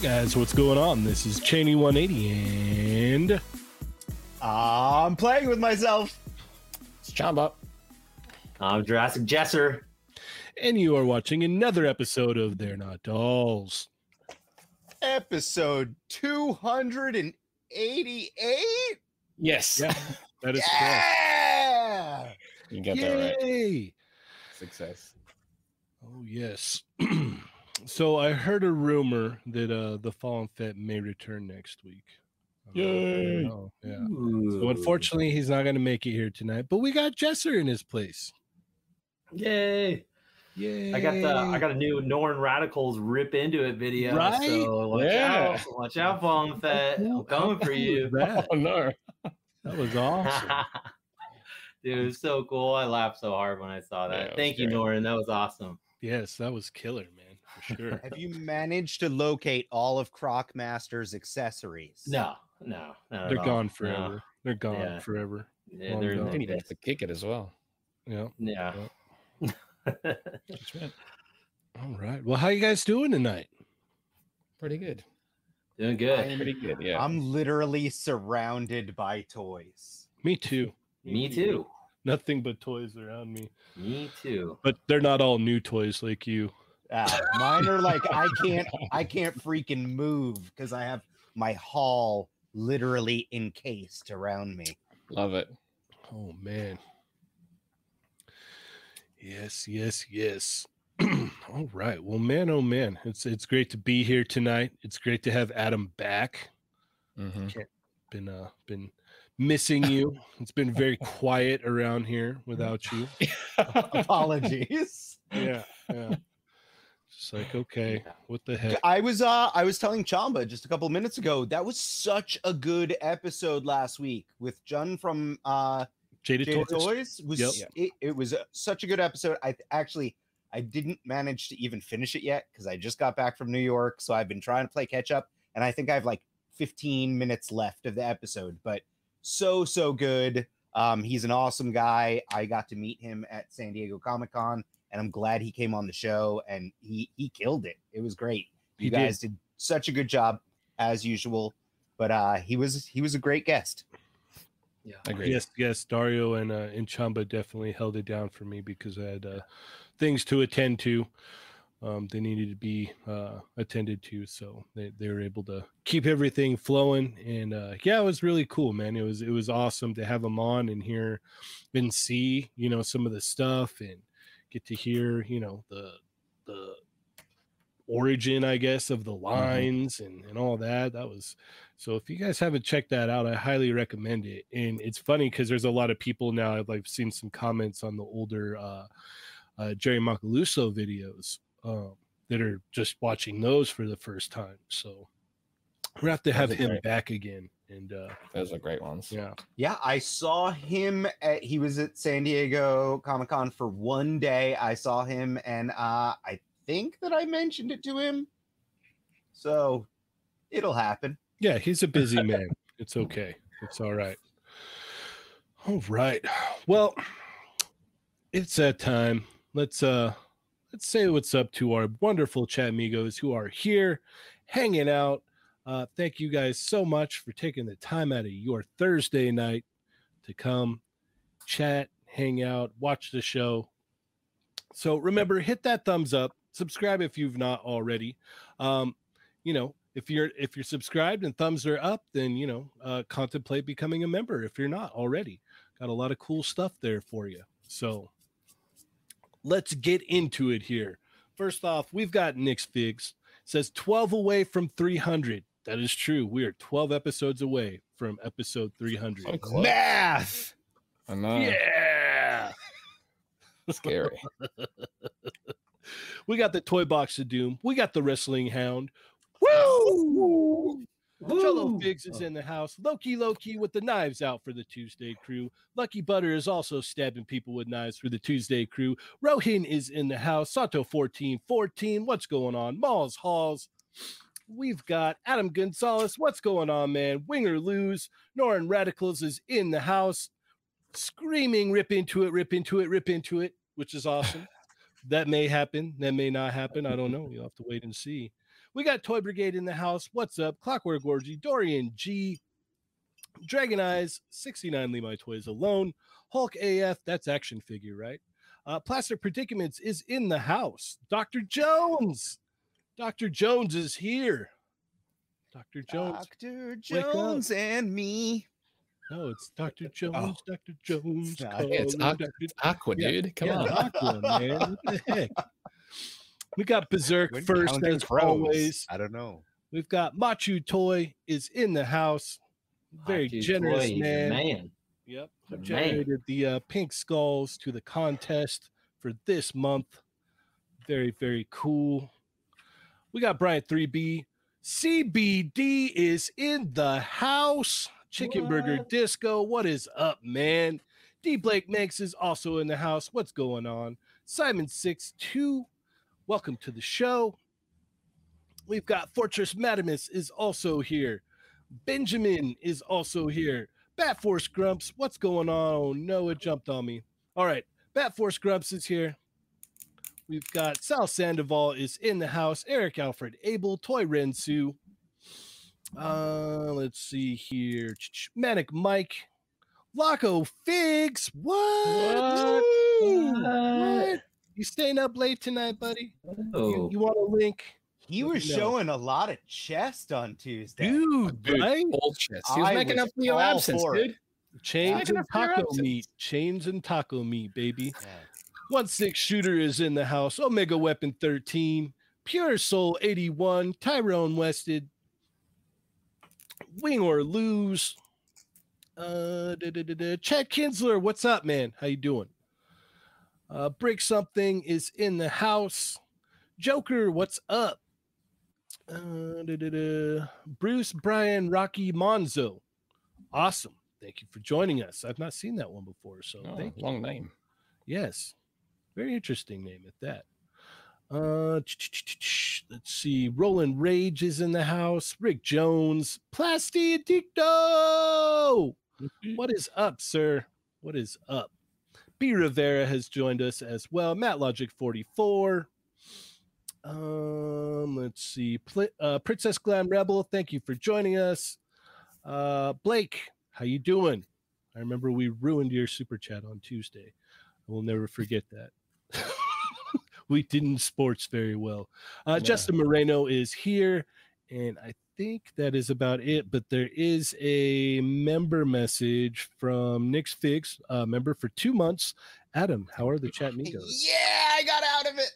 Hey guys, what's going on? This is Cheney 180 and I'm playing with myself. It's Chamba. I'm Jurassic Jesser. and you are watching another episode of They're Not Dolls. Episode 288. Yes. Yeah, that is correct. Yeah. You got that right. Success. Oh yes. so I heard a rumor that uh the Fallen Fett may return next week. Uh, Yay. know, Yeah. So unfortunately, he's not going to make it here tonight. But we got Jesser in his place. Yay! Yay! I got the I got a new Norn Radicals rip into it video. Right? So watch Yeah. out. Watch out, Fallen Fett. I'm coming for you. That, Oh no. that was awesome. Dude, it was so cool. I laughed so hard when I saw that. it was Thank you, great. Norn. That was awesome. yes, that was killer, man, for sure. Have you managed to locate all of Crocmaster's accessories? No, no, They're all. gone No. forever. They're gone Yeah. forever. Yeah, Long they're in gone. They need to kick it as well. Yeah. Yeah. That's right. All right. Well, how you guys doing tonight? Pretty good. Doing good. Pretty good. Yeah. I'm literally surrounded by toys. Me too. Me too. Nothing but toys around me. Me too. But they're not all new toys like you. Uh, mine are like I can't I can't freaking move because I have my hall literally encased around me. Love it. Oh man. Yes, yes, yes. all right. Well, man, oh man, it's it's great to be here tonight. It's great to have Adam back. hmm Been uh been missing you. It's been very quiet around here without you. Apologies. Yeah, yeah. Just like, okay, what the heck? I was uh I was telling Chamba just a couple minutes ago that was such a good episode last week with Jun from uh Jaded, Jada Toys? Toys. Was Yep. it, it was uh, such a good episode. I actually I didn't manage to even finish it yet because I just got back from New York, so I've been trying to play catch up, and I think I have like 15 minutes left of the episode, but so so good. Um, he's an awesome guy. I got to meet him at San Diego Comic Con, and I'm glad he came on the show, and he he killed it. It was great. He You did. guys did such a good job as usual, but uh, he was he was a great guest. Yeah. Agreed. Yes, yes. Dario and uh, and Chamba definitely held it down for me because I had uh, things to attend to. Um, they needed to be uh, attended to, so they, they were able to keep everything flowing. And uh, yeah, it was really cool, man. It was it was awesome to have them on and hear and see, you know, some of the stuff and get to hear, you know, the the origin, I guess, of the lines and and all that. That was so if you guys haven't checked that out, I highly recommend it. And it's funny because there's a lot of people now. I've like seen some comments on the older uh, uh, Jerry Macaluso videos um, that are just watching those for the first time. So we're have to have him back again. And uh, Those are great ones. yeah, Yeah, I saw him at he was at San Diego Comic Con for one day. I saw him and uh I think that I mentioned it to him. So it'll happen. yeah, he's a busy man. It's okay. It's all right. All right. Well, it's that time. Let's uh let's say what's up to our wonderful chat amigos who are here hanging out. Uh thank you guys so much for taking the time out of your Thursday night to come chat, hang out, watch the show. So remember, hit that thumbs up, subscribe if you've not already. Um, you know, if you're if you're subscribed and thumbs are up, then you know, uh, contemplate becoming a member if you're not already. Got a lot of cool stuff there for you. So let's get into it here. First off, we've got Nick's Figs. Says 12 away from 300. That is true. We are 12 episodes away from episode 300. So close. Math. I know. Yeah. Scary. We got the toy box of doom. We got the wrestling hound. Woo! Cholo Woo! Figs is in the house. Loki Loki with the knives out for the Tuesday crew. Lucky Butter is also stabbing people with knives for the Tuesday crew. Rohin is in the house. Sato 1414. What's going on? Malls Halls. We've got Adam Gonzalez. What's going on, man? Winger lose. Norin Radicals is in the house. Screaming, rip into it, rip into it, rip into it, which is awesome. that may happen. That may not happen. I don't know. You'll have to wait and see. We got Toy Brigade in the house. What's up? Clockwork Orgy, Dorian G, Dragon Eyes, 69 Leave My Toys Alone, Hulk AF, that's action figure, right? Uh, Plastic Predicaments is in the house. Dr. Jones, Dr. Jones is here. Dr. Jones. Dr. Jones and me. No, it's Dr. Jones. Dr. Jones. It's not. It's Aqu- Dr. Aqua, Yeah, dude. Come yeah, on. Aqua, man. What the heck? We got Berserk When first, as crows, always. I don't know. We've got Machu Toy is in the house. Very Hockey generous boy, he's a man. man. Yep. The man. generated the uh, pink skulls to the contest for this month. Very, very cool. We got Brian 3B. CBD is in the house. Chicken Burger Disco. What is up, man? D Blake Makes is also in the house. What's going on? Simon62, welcome to the show. We've got Fortress Madamus is also here. Benjamin is also here. Bat Force Grumps, what's going on? Oh no, it jumped on me. All right, Bat Force Grumps is here. We've got Sal Sandoval is in the house. Eric Alfred Abel, Toy Rensu. Uh, let's see here. Manic Mike, Loco Figs. What? Woo! What? You staying up late tonight, buddy? You, Oh, you want a link? He Let was me showing a lot of chest on Tuesday. Dude, Dude, right? bullshit. He was I making was up for your absence, dude. Chains Making and up for your taco meat. Chains and taco meat, baby. Yeah. One six shooter is in the house. Omega Weapon 13. Pure Soul 81. Tyrone Wested. Wing or lose. Uh, da, da, da. Chad Kinsler, what's up, man? How you doing? Uh, Brick something is in the house. Joker, what's up? Uh. Bruce Brian Rocky Monzo. Awesome. Thank you for joining us. I've not seen that one before, so Oh, thank you. long name. Yes. Very interesting name at that. Uh, let's see. Roland Rage is in the house. Rick Jones. Plasti Addicto. What is up, sir? What is up? B Rivera has joined us as well. Matt Logic 44. Um, let's see. Pl- uh, Princess Glam Rebel, thank you for joining us. Uh, Blake, how you doing? I remember we ruined your super chat on Tuesday. I will never forget that. we didn't sports very well. Uh, Yeah. Justin Moreno is here, and I think that is about it. But there is a member message from Nick's Fix, uh, member for two months. Adam, how are the chat amigos? Yeah, I got out of it.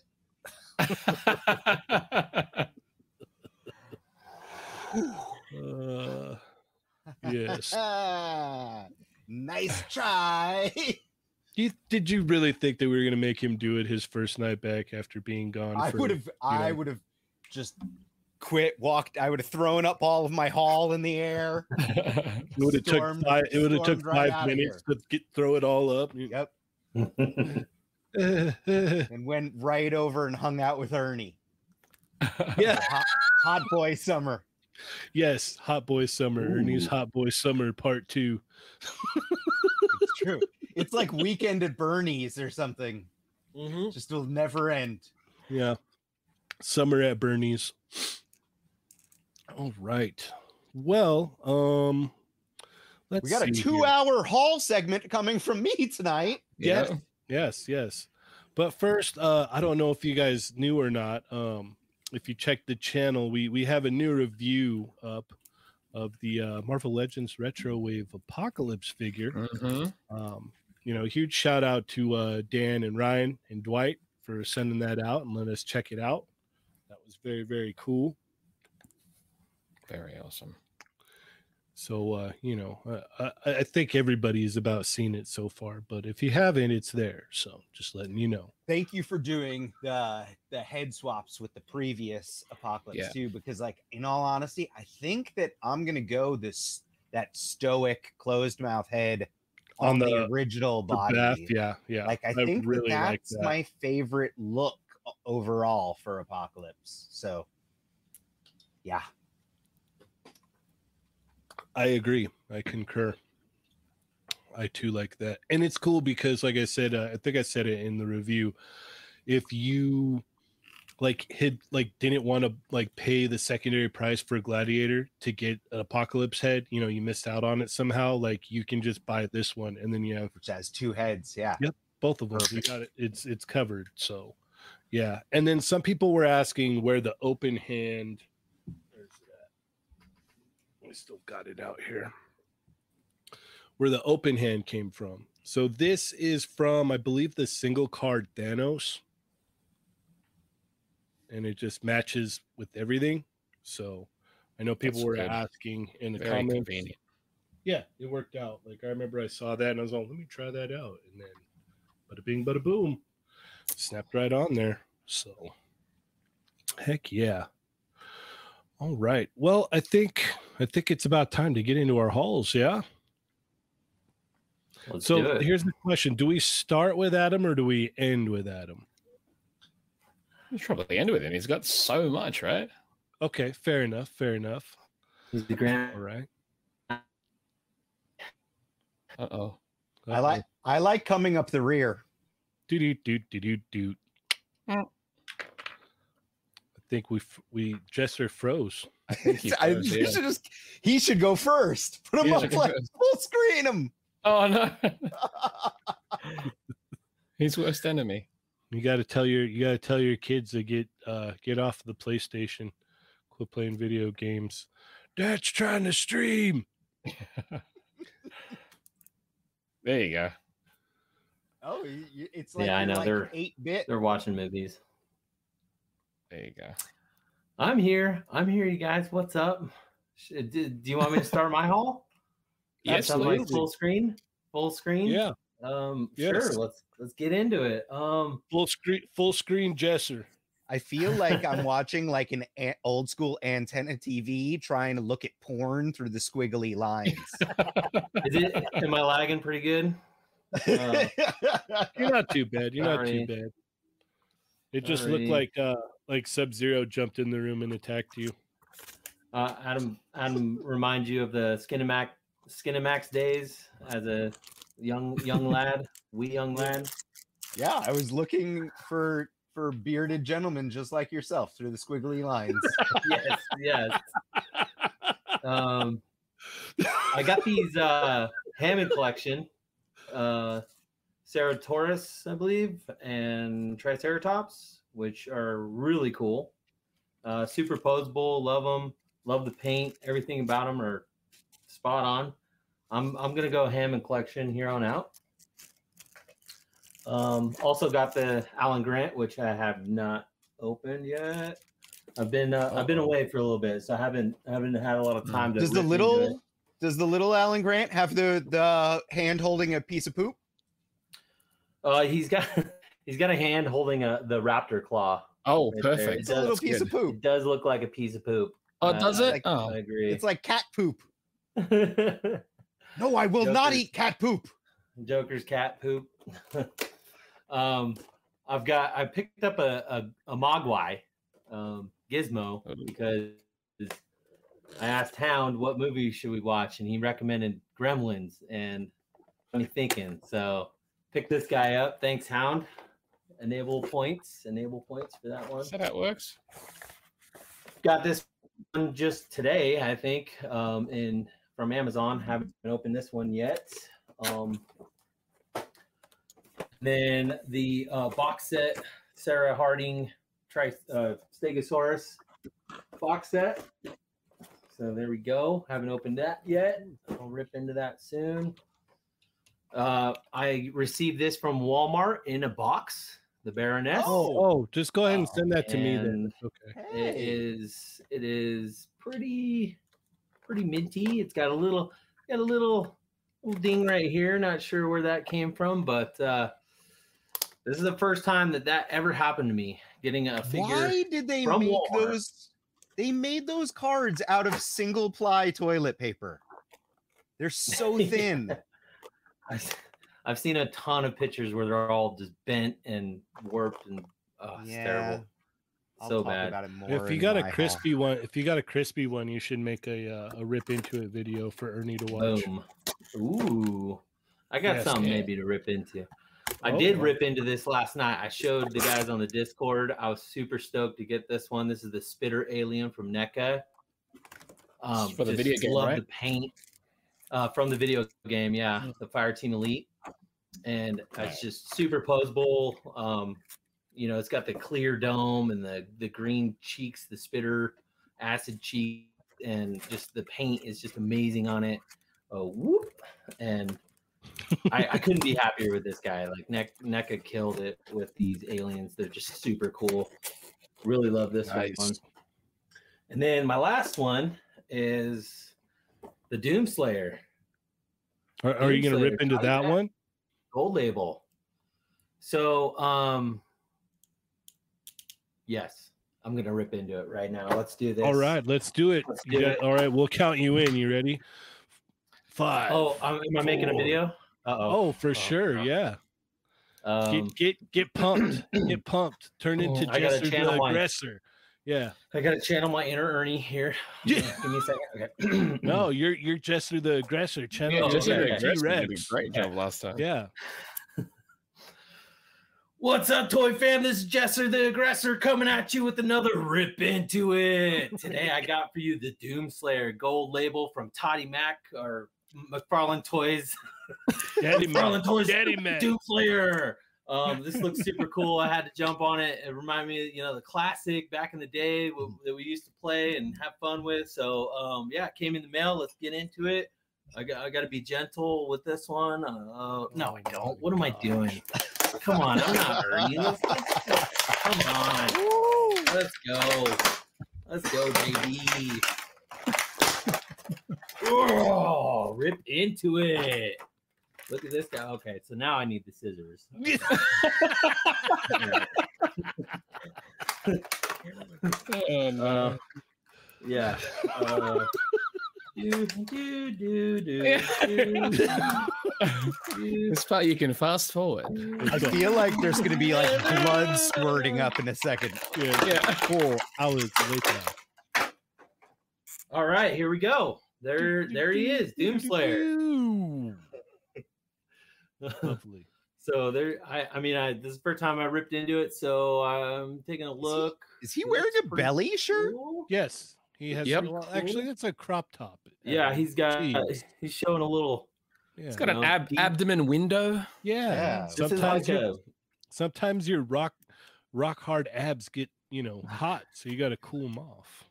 Uh, yes. nice try. You, did you really think that we were going to make him do it his first night back after being gone? I would have I know. would have just quit, walked. I would have thrown up all of my haul in the air. It would have took five. It would have took stormed right five minutes to get throw it all up. Yep. And went right over and hung out with Ernie. yeah. Hot, hot boy summer. Yes, Hot Boy Summer. Ernie's Hot Boy Summer Part Two. It's true. It's like weekend at Bernie's or something. Just will never end. Yeah, Summer at Bernie's. All right. Well, um, let's We got a two here. hour haul segment coming from me tonight. Yeah. yeah. Yes, yes. But first, uh, I don't know if you guys knew or not. Um, if you check the channel, we we have a new review up of the uh, Marvel Legends Retro Wave Apocalypse figure. Mhm. Um, you know, huge shout out to uh, Dan and Ryan and Dwight for sending that out and letting us check it out. That was very very cool. Very awesome. So uh, you know, uh, I, I think is about seen it so far. But if you haven't, it's there. So just letting you know. Thank you for doing the the head swaps with the previous apocalypse Yeah. too, because like in all honesty, I think that I'm gonna go this that stoic closed mouth head on, On the, the- original body. bath, yeah, yeah. Like I think that like that's my favorite look overall for apocalypse. So yeah. I agree. I concur. I too like that. And it's cool because, like I said, uh, I think I said it in the review. If you like had like didn't want to like pay the secondary price for a Gladiator to get an Apocalypse head, you know, you missed out on it somehow. Like you can just buy this one, and then you have which has two heads. Yeah. Yep. both of them. You got it. It's it's covered. So, yeah. And then some people were asking where the open hand. Where's? I still got it out here. Where the open hand came from. So this is from, I believe, the single card Thanos, and it just matches with everything. So, I know people That's were good. asking in the Very comments. convenient. Yeah, it worked out. Like I remember I saw that and I was like, let me try that out. And then bada bing, bada boom. Snapped right on there. So heck yeah. All right. Well, I think I think it's about time to get into our hauls, yeah. Let's so here's the question. Do we start with Adam or do we end with Adam? You should probably end with him. He's got so much, right? Okay, fair enough. Fair enough. He's the grand. All right. Uh oh. I like I like coming up the rear. do do do do do do. Mm. I think we f- we Jesser froze. I think he froze, you yeah. should just he should go first. Put him Yeah, up like full screen him. Oh no. He's worst enemy. You got to tell your you got to tell your kids to get uh get off the PlayStation, quit playing video games. Dad's trying to stream. There you go. Oh, you- you- it's like Yeah, I know, like they're- eight bit. They're watching movies. There you go. I'm here. I'm here, you guys. What's up? Do, do you want me to start my haul? Yes, on my full screen. Full screen. Yeah, Um. Yes. Sure. Let's let's get into it. Um. full screen full screen Jesser. I feel like I'm watching like an a- old school antenna TV trying to look at porn through the squiggly lines. Is it? am I lagging pretty good? Uh, You're not too bad. You're not too Sorry. bad. It just looked Sorry. like uh like Sub Zero jumped in the room and attacked you. Uh, Adam, Adam, remind you of the Skinemax Skinemax days as a young young lad, we young lad. yeah, I was looking for for bearded gentlemen just like yourself through the squiggly lines. Yes, yes. Um, I got these uh, Hammond collection, uh, Ceratosaurus, I believe, and Triceratops, which are really cool. Uh, superposable, love them, love the paint, everything about them are spot on. I'm I'm gonna go Hammond collection here on out. Um, also got the Alan Grant, which I have not opened yet. I've been uh, I've been away for a little bit, so I haven't haven't had a lot of time to. Does the rip into little does the little Alan Grant have the the hand holding a piece of poop? Uh, he's got he's got a hand holding a the raptor claw. Oh, Right there. perfect. It's a little piece good. of poop. It does look like a piece of poop. Oh, Uh, does it? like- oh, I agree. It's like cat poop. No, I will not eat cat poop. Joker's cat poop. um, I've got I picked up a a, a Mogwai um, gizmo because I asked Hound what movie should we watch, and he recommended Gremlins, and got me thinking. So pick this guy up. Thanks, Hound. Enable points. Enable points for that one. is that works? got this one just today, I think, um, in from Amazon. Haven't opened this one yet. Um, then the uh, box set, Sarah Harding, tri- uh, Stegosaurus box set. So there we go. Haven't opened that yet. I'll rip into that soon. Uh, I received this from Walmart in a box. The Baroness. Oh, oh, just go ahead and send that to me then. Okay. it is it is pretty pretty minty. It's got a little got a little little ding right here. Not sure where that came from, but uh this is the first time that that ever happened to me. Getting a figure. Why did they make Walmart. those? They made those cards out of single ply toilet paper. They're so thin. I've, seen a ton of pictures where they're all just bent and warped and oh, it's terrible. I'll so talk bad. About it more If you got a haul. crispy one, if you got a crispy one, you should make a uh, a rip into it video for Ernie to watch. Boom. Ooh. I got Yes, something yeah. maybe to rip into. I did Oh. rip into this last night. I showed the guys on the Discord. I was super stoked to get this one. This is the Spitter Alien from NECA. Um, for the video game, love right? the paint uh, from the video game. Yeah, the Fire Team Elite, and it's just super posable. Um, you know, it's got the clear dome and the the green cheeks, the Spitter acid cheek, and just the paint is just amazing on it. Oh, whoop! And I, I couldn't be happier with this guy. Like Nek- NECA killed it with these aliens. They're just super cool. Really love this Nice. one. And then my last one is the Doomslayer Are, are you going to rip into that one? Gold Label. So, um, yes, I'm gonna rip into it right now. Let's do this. All right, let's do it. Let's do got- it. all right, we'll count you in. You ready? Five. Oh, um, am I making a video? Uh Oh, for sure. no. Yeah. Um, Get get get pumped. get pumped. Turn into I Jester channel the my- aggressor. Yeah. I gotta channel my inner Ernie here. Yeah. Give me a second. Okay. No, you're you're Jester the aggressor. Channel Yeah, Oh, just okay, did okay. a great- did a T-Rex. great job last time. Yeah. What's up, Toy fam? This is Jesser the Aggressor coming at you with another rip into it. Today I got for you the Doomslayer gold label from Toddy Mac or McFarlane Toys. Daddy McFarlane. Toys Daddy man. Doomslayer. Um, this looks super cool. I had to jump on it. It reminded me, you know, the classic back in the day w- that we used to play and have fun with. So, um, yeah, it came in the mail. Let's get into it. I got, I got to be gentle with this one. Uh, no, I don't. What am I doing? Come on, I'm not hurting. Let's, let's- come on, let's go. Let's go, baby. Oh, rip into it. Look at this guy. Okay, so now I need the scissors. Oh. Uh, yeah. Uh, do, do, this part you can fast forward. I feel like there's gonna be like blood squirting up in a second. Yeah. Yeah. Four hours later. All right, here we go. There, there he is, Doomslayer. Ooh, Lovely. so there, I, I mean, I this is the first time I ripped into it, so I'm taking a look. Is he It wearing a pretty belly shirt? Yes. He has Yep. well, actually that's a crop top. Yeah, Uh, he's got. jeez. He's showing a little. yeah. It's got an ab- deep- abdomen window. yeah. Yeah. Sometimes like your, a. sometimes your rock rock hard abs get, you know, hot, so you got to cool them off.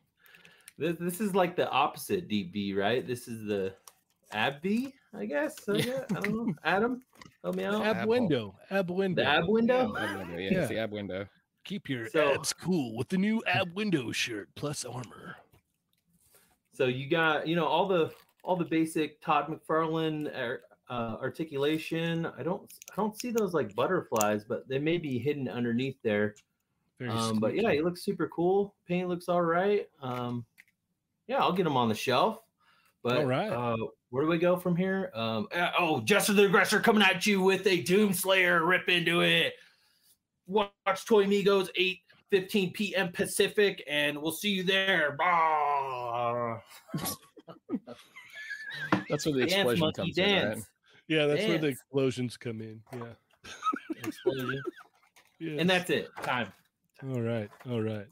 This, this is like the opposite deep V, right? This is the ab V, I guess. I, Yeah. guess. I don't know. Adam, help me out. ab ab window, ab window. The ab window. Ab window, Yeah, Yeah. it's the ab window. Keep your So- abs cool with the new ab window shirt plus armor. So you got you know all the all the basic Todd McFarlane ar- uh, articulation. I don't I don't see those like butterflies, but they may be hidden underneath there. Um, but yeah, he looks super cool. Paint looks all right. Um, yeah, I'll get him on the shelf. But All right. uh, where do we go from here? Um, uh, oh, Jester the Aggressor coming at you with a Doomslayer. Rip into it. Watch Toy Migos 8 15 p.m. Pacific, and we'll see you there. That's where the Dance, explosion monkey, comes in, right? yeah, that's where the explosions come in. Yeah. Explosion. Yes. And that's it. Time. all right. All right.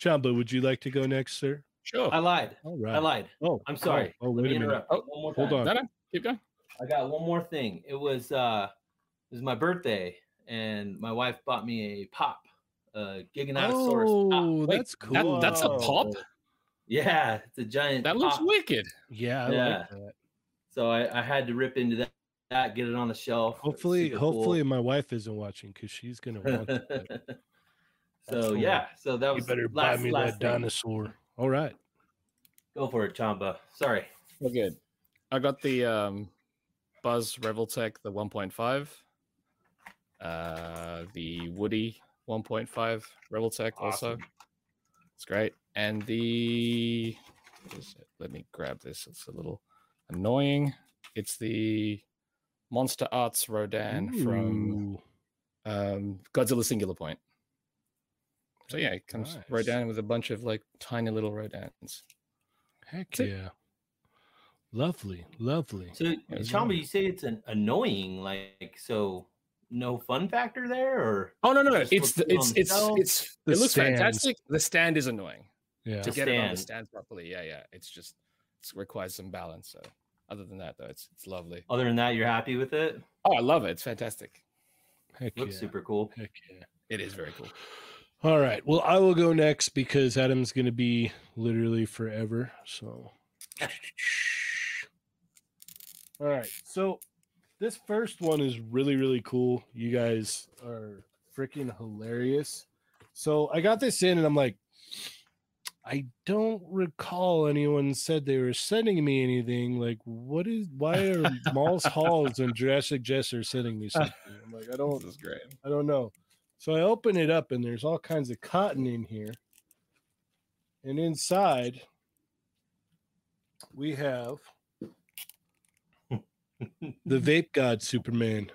Chamba, would you like to go next, sir? Sure. I lied. All right. I lied. Oh, I'm sorry. Oh, oh, Let wait me a minute. Oh, one more hold time. on. No, no, keep going. I got one more thing. It was uh it was my birthday and my wife bought me a pop, uh Giganotosaurus pop. Oh, Wait, that's that- cool. that's a pop? Yeah, it's a giant That looks pop. wicked. Yeah, I Yeah. like that. So I, I had to rip into that, that, get it on the shelf. It's Hopefully, cool. hopefully my wife isn't watching because she's gonna want it. so cool. yeah, so that You was better last, buy me last that thing. dinosaur. All right. Go for it, Chamba. Sorry. We're good. I got the um, Buzz Revoltech, the 1.5, uh, the Woody 1.5 Revoltech also. Awesome. It's great. And the, what is it? let me grab this. It's a little annoying. It's the Monster Arts Rodan from um, Godzilla Singular Point. So yeah, it comes Nice. Rodan with a bunch of like tiny little Rodans. heck That's it. yeah. Lovely, lovely. So it's Chamba, nice. you say it's an annoying, like so no fun factor there, or Oh no, no, Just it's looks the, it's it's shelf. it's The it looks stands. fantastic. The stand is annoying Yeah. to The get it on the stand. stand properly. Yeah, yeah. It's just it requires some balance. So other than that, though, it's it's lovely. other than that, you're happy with it? Oh, I love it. It's fantastic. Heck Looks yeah. super cool. Heck yeah. It is very cool. All right. Well, I will go next because Adam's going to be literally forever. So, all right. So, this first one is really, really cool. You guys are freaking hilarious. So, I got this in and I'm like, I don't recall anyone said they were sending me anything. Like, what is, why are Malls Halls and Jurassic Jester sending me something? I'm like, I don't, This is great. I don't know. So I open it up and there's all kinds of cotton in here. And inside we have the Vape God Superman.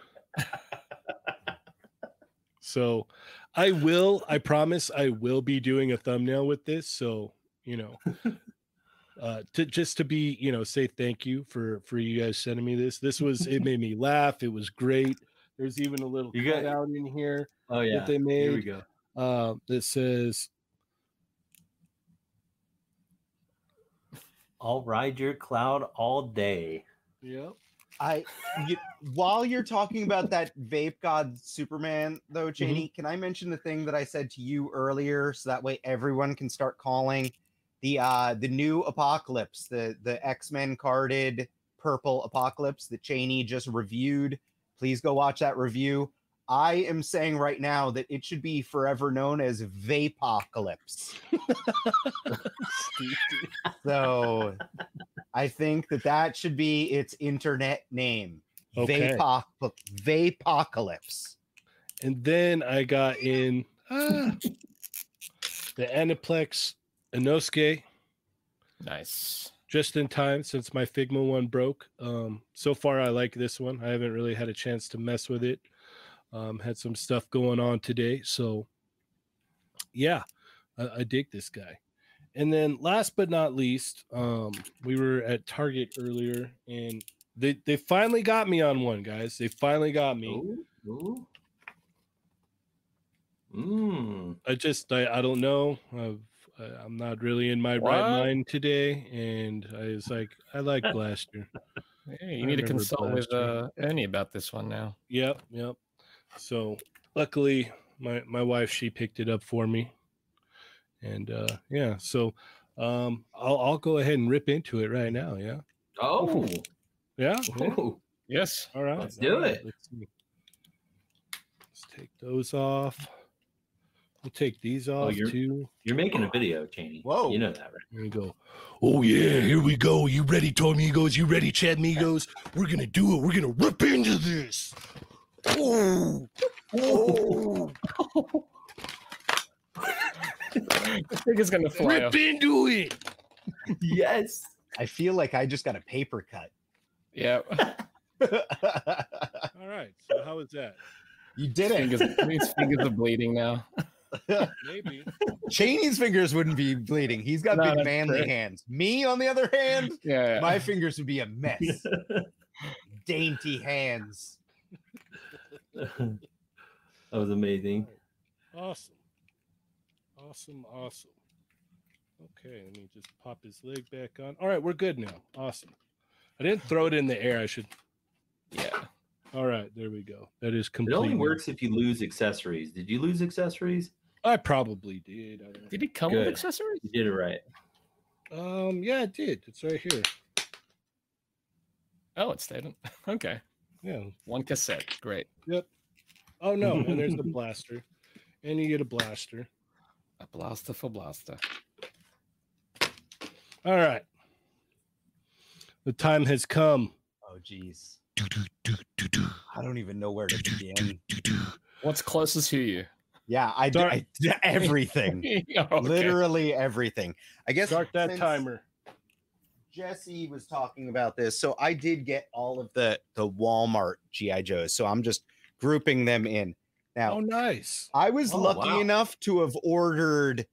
so I will, I promise I will be doing a thumbnail with this. So, you know, uh to just to be, you know, say thank you for for you guys sending me this. This was it made me laugh. It was great. There's even a little You got- cutout in here Oh yeah, that they here we made go. uh, that says I'll ride your cloud all day. Yep. I you, while you're talking about that vape god Superman though, Cheney, can I mention the thing that I said to you earlier so that way everyone can start calling the uh the new apocalypse, the the X-Men carded purple apocalypse that Cheney just reviewed. Please go watch that review. I am saying right now that it should be forever known as Vapocalypse. So I think that that should be its internet name. Okay. Vapoc- Vapocalypse. And then I got in ah, the Aniplex Inosuke Nice. just in time since my Figma one broke. Um, so far, I like this one. I haven't really had a chance to mess with it. Um, had some stuff going on today. So, yeah, I, I dig this guy. And then last but not least, um, we were at Target earlier and they, they finally got me on one, guys. They finally got me. Ooh, ooh. Mm. I just I, I don't know. I've, I- I'm not really in my right mind today, and I was like, I like Blaster. Hey, you I need to consult with uh. Ernie about this one now. Yep, yep. So luckily, my my wife she picked it up for me, and uh yeah. So um, I'll I'll go ahead and rip into it right now. Yeah, Oh, yeah. yeah. oh. Yes. All right, Let's do all right, it. Let's, see. let's take those off. We'll take these off Oh, you're- too. you're making a video, Cheney. Whoa. you know that, right? Here we go. Oh yeah, here we go. You ready, Tormigos? You ready, Chad Migos? We're gonna do it. We're gonna rip into this. Oh, oh, I think it's gonna fly rip off. into it. yes. I feel like I just got a paper cut. Yeah. All right. So how is that? you did Fingers, it. his fingers are bleeding now. Maybe. Cheney's fingers wouldn't be bleeding. He's got No, big manly true. hands. Me, on the other hand, Yeah. yeah. my fingers would be a mess. Dainty hands. that was amazing. Awesome. Awesome. Awesome. Okay, let me just pop his leg back on. All right, we're good now. Awesome. I didn't throw it in the air. I should. yeah. All right, there we go. That is complete. It only works if you lose accessories. Did you lose accessories? I probably did. I Did it come with accessories? You did it right. Um, yeah, it did. It's right here. Oh, it stayed. in- Okay. Yeah. One cassette. Great. Yep. Oh no, and there's the blaster, and you get a blaster. A blaster for blaster. All right. The time has come. Oh, geez. I don't even know where to begin. What's closest to you? Yeah, I did, Start- I did everything. Oh, okay. Literally everything. I guess Start that since timer. Jesse was talking about this. So I did get all of the the Walmart GI Joes. So I'm just grouping them in. Now Oh, nice. I was Oh, lucky wow. enough to have ordered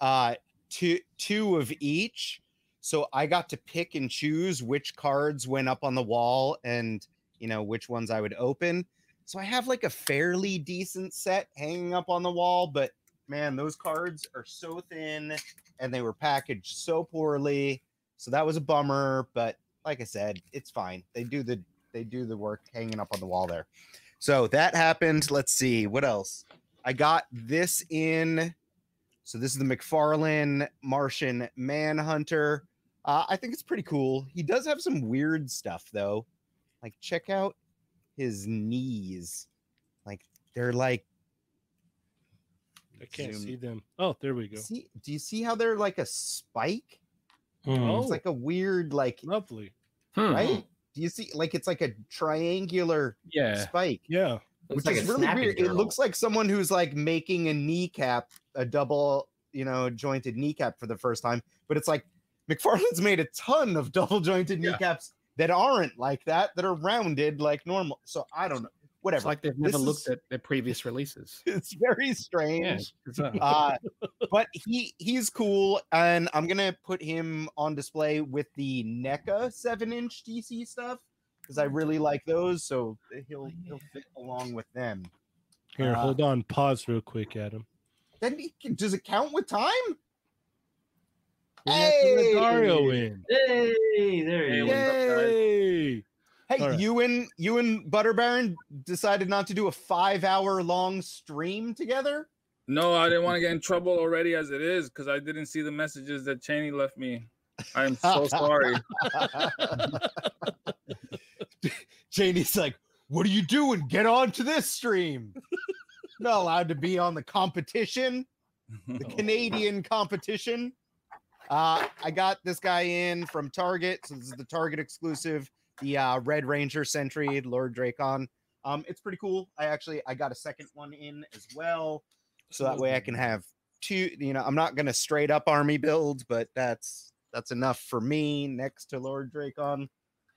uh two two of each. So I got to pick and choose which cards went up on the wall and you know which ones I would open. So I have like a fairly decent set hanging up on the wall, but man, those cards are so thin and they were packaged so poorly. So that was a bummer, but like I said, it's fine. They do the they do the work hanging up on the wall there. So that happened. Let's see what else. I got this in. So this is the McFarlane Martian Manhunter. Uh, I think it's pretty cool. He does have some weird stuff though. Like check out his knees. Like they're like I can't Zoom. see them. Oh, there we go. see do you see how they're like a spike? Oh, It's like a weird like lovely. Hmm. right? Do you see like it's like a triangular Yeah. spike? Yeah. Looks which like is really snapping weird. It looks like someone who's like making a kneecap, a double, you know, jointed kneecap for the first time. But it's like McFarlane's made a ton of double jointed Yeah. kneecaps that aren't like that, that are rounded like normal. So I don't know. Whatever. It's like they've This never looked is- at their previous releases. it's very strange. it's, uh, uh, but he he's cool, and I'm gonna put him on display with the NECA seven inch DC stuff because I really like those. So he'll he'll fit along with them. Here, Uh, hold on. Pause real quick, Adam. Then he, can- does it count with time? We have to let Hey! Dario in. Hey, there Hey, you what's go. up, guys? Yay! Hey, All right. you and you and Butter Baron decided not to do a five hour long stream together. No, I didn't want to get in trouble already as it is because I didn't see the messages that Cheney left me. I'm so sorry. Cheney's like, "What are you doing? Get on to this stream." Not allowed to be on the competition, the Canadian competition. Uh, I got this guy in from Target, so this is the Target exclusive, the uh, Red Ranger Sentry, Lord Drakkon. Um, it's pretty cool. I actually I got a second one in as well, so that way I can have two. You know, I'm not gonna straight up army build, but that's that's enough for me next to Lord Drakkon.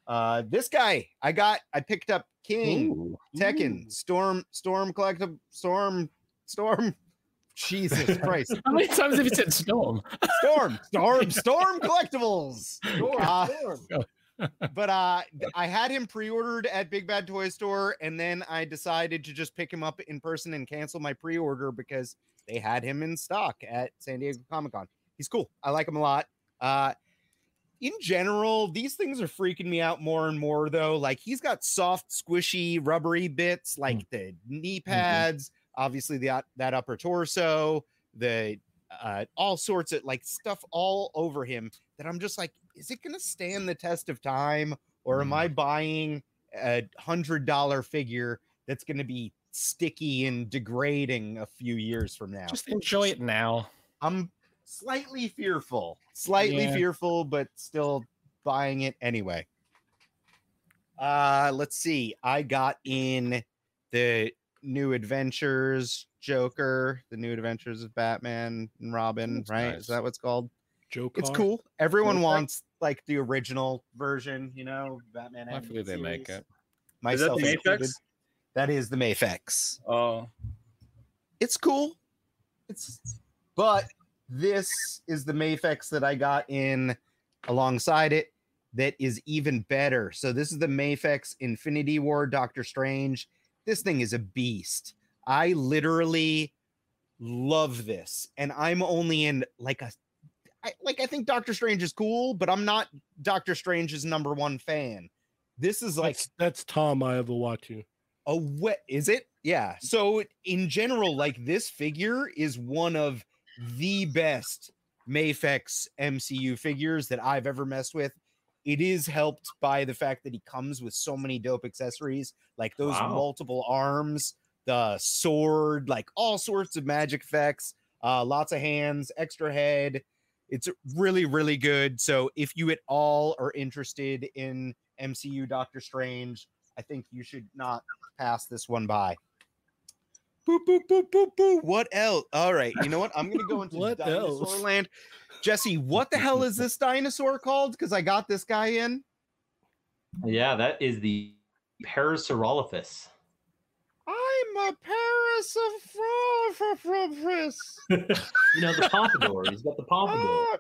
Uh, this guy I got, I picked up King. ooh. Tekken, Storm, Storm Collective, Storm, Storm. Jesus Christ, How many times have you said storm? Storm, Storm, Storm Collectibles. Uh, but uh, I had him pre-ordered at Big Bad Toy Store, and then I decided to just pick him up in person and cancel my pre-order because they had him in stock at San Diego Comic Con. He's cool. I like him a lot. Uh, in general, these things are freaking me out more and more, though. Like he's got soft, squishy, rubbery bits, like the knee pads, obviously the that upper torso, the uh, all sorts of like stuff all over him that I'm just like, is it gonna stand the test of time, or am Mm. I buying a hundred dollar figure that's gonna be sticky and degrading a few years from now? Just enjoy it now. I'm slightly fearful, slightly Yeah. fearful, but still buying it anyway. Uh, let's see. I got in the new adventures Joker, the new adventures of Batman and Robin, That's right? nice. Is that what's called? Joke. It's cool. Everyone Okay. wants like the original version, you know, Batman. I animated believe they make series. it. Is that Myself the included. Mafex? That is the Mafex. Oh, it's cool. It's but this is the Mafex that I got in alongside it that is even better. So this is the Mafex Infinity War Doctor Strange. This thing is a beast. I literally love this and I'm only in like a I, like I think Doctor Strange is cool, but I'm not Doctor Strange's number one fan. This is like That's, that's Tom Iovawatu. a watchu. Oh, what is it? Yeah. So in general, like this figure is one of the best Mafex MCU figures that I've ever messed with. It is helped by the fact that he comes with so many dope accessories, like those Wow. multiple arms, the sword, like all sorts of magic effects, uh, lots of hands, extra head. It's really, really good. So if you at all are interested in MCU Doctor Strange, I think you should not pass this one by. Boop, boop, boop, boop, boop. What else? All right. You know what? I'm going to go into What dinosaur else? land. Jesse, what the hell is this dinosaur called? Because I got this guy in. Yeah, that is the Parasaurolophus. I'm a Paris of Parasaurolophus. you know, the pompadour. He's got the pompadour.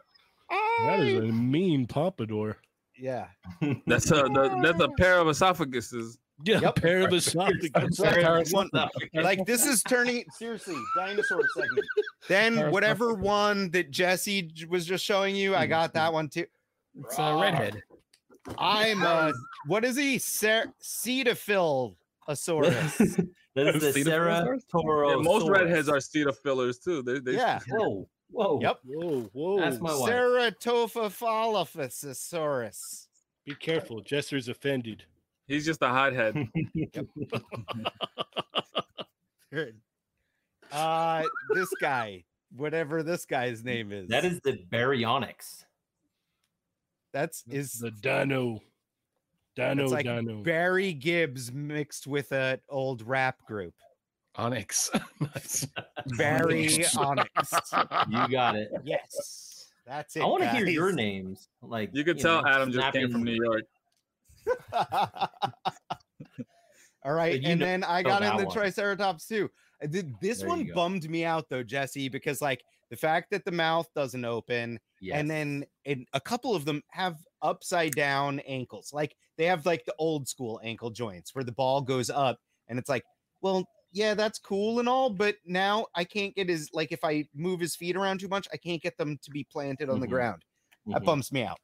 Ah, That is a mean pompadour. Yeah. that's a the, that's a pair of esophaguses. Yeah, Yep. a pair of esophagus. Like, one- like this is turning seriously dinosaur segment. Then whatever one that Jesse was just showing you, I got that one too. It's a redhead. I'm uh what is he? Cer- Cetaphil Asaurus. That is the Cetaphil? Ceratoro. Yeah, most redheads are cedar fillers too. They, they yeah. Whoa, whoa. Yep. Whoa, whoa. That's my wife. Ceratophiphalosaurus. Be careful. Jester's offended. He's just a hothead. Uh this guy, whatever this guy's name is. That is the Baryonyx. that's is The dino. Dino, It's like dino. Barry Gibbs mixed with an old rap group. Onyx. nice. Barry Onyx. You got it. Yes. That's it. I want to hear your names. Like You could tell know, Adam just came from New York. All right, you and know- then I got in the one. Triceratops too. Uh, Did- This There one bummed me out though, Jesse, because like the fact that the mouth doesn't open, Yes. and then it, a couple of them have upside down ankles. Like they have like the old school ankle joints where the ball goes up, and it's like, well, yeah, that's cool and all, but now I can't get his like if I move his feet around too much, I can't get them to be planted on the Mhm. ground. That Mhm. bums me out.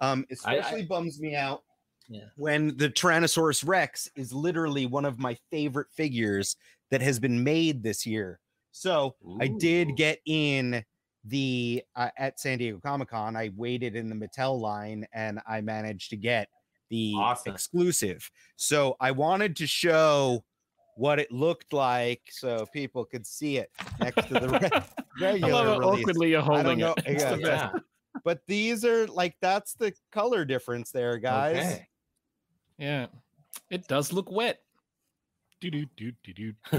Um, I- I- especially bums me out Yeah. when the Tyrannosaurus Rex is literally one of my favorite figures that has been made this year. So I did get in the uh, at San Diego Comic Con. I waited in the Mattel line and I managed to get the Awesome. exclusive. So I wanted to show what it looked like so people could see it next to the re- I regular love release. awkwardly you're I don't holding know. it. It's Yeah, the yeah. But these are like that's the color difference there, guys. Okay. Yeah. It does look wet. Do do do do do. Oh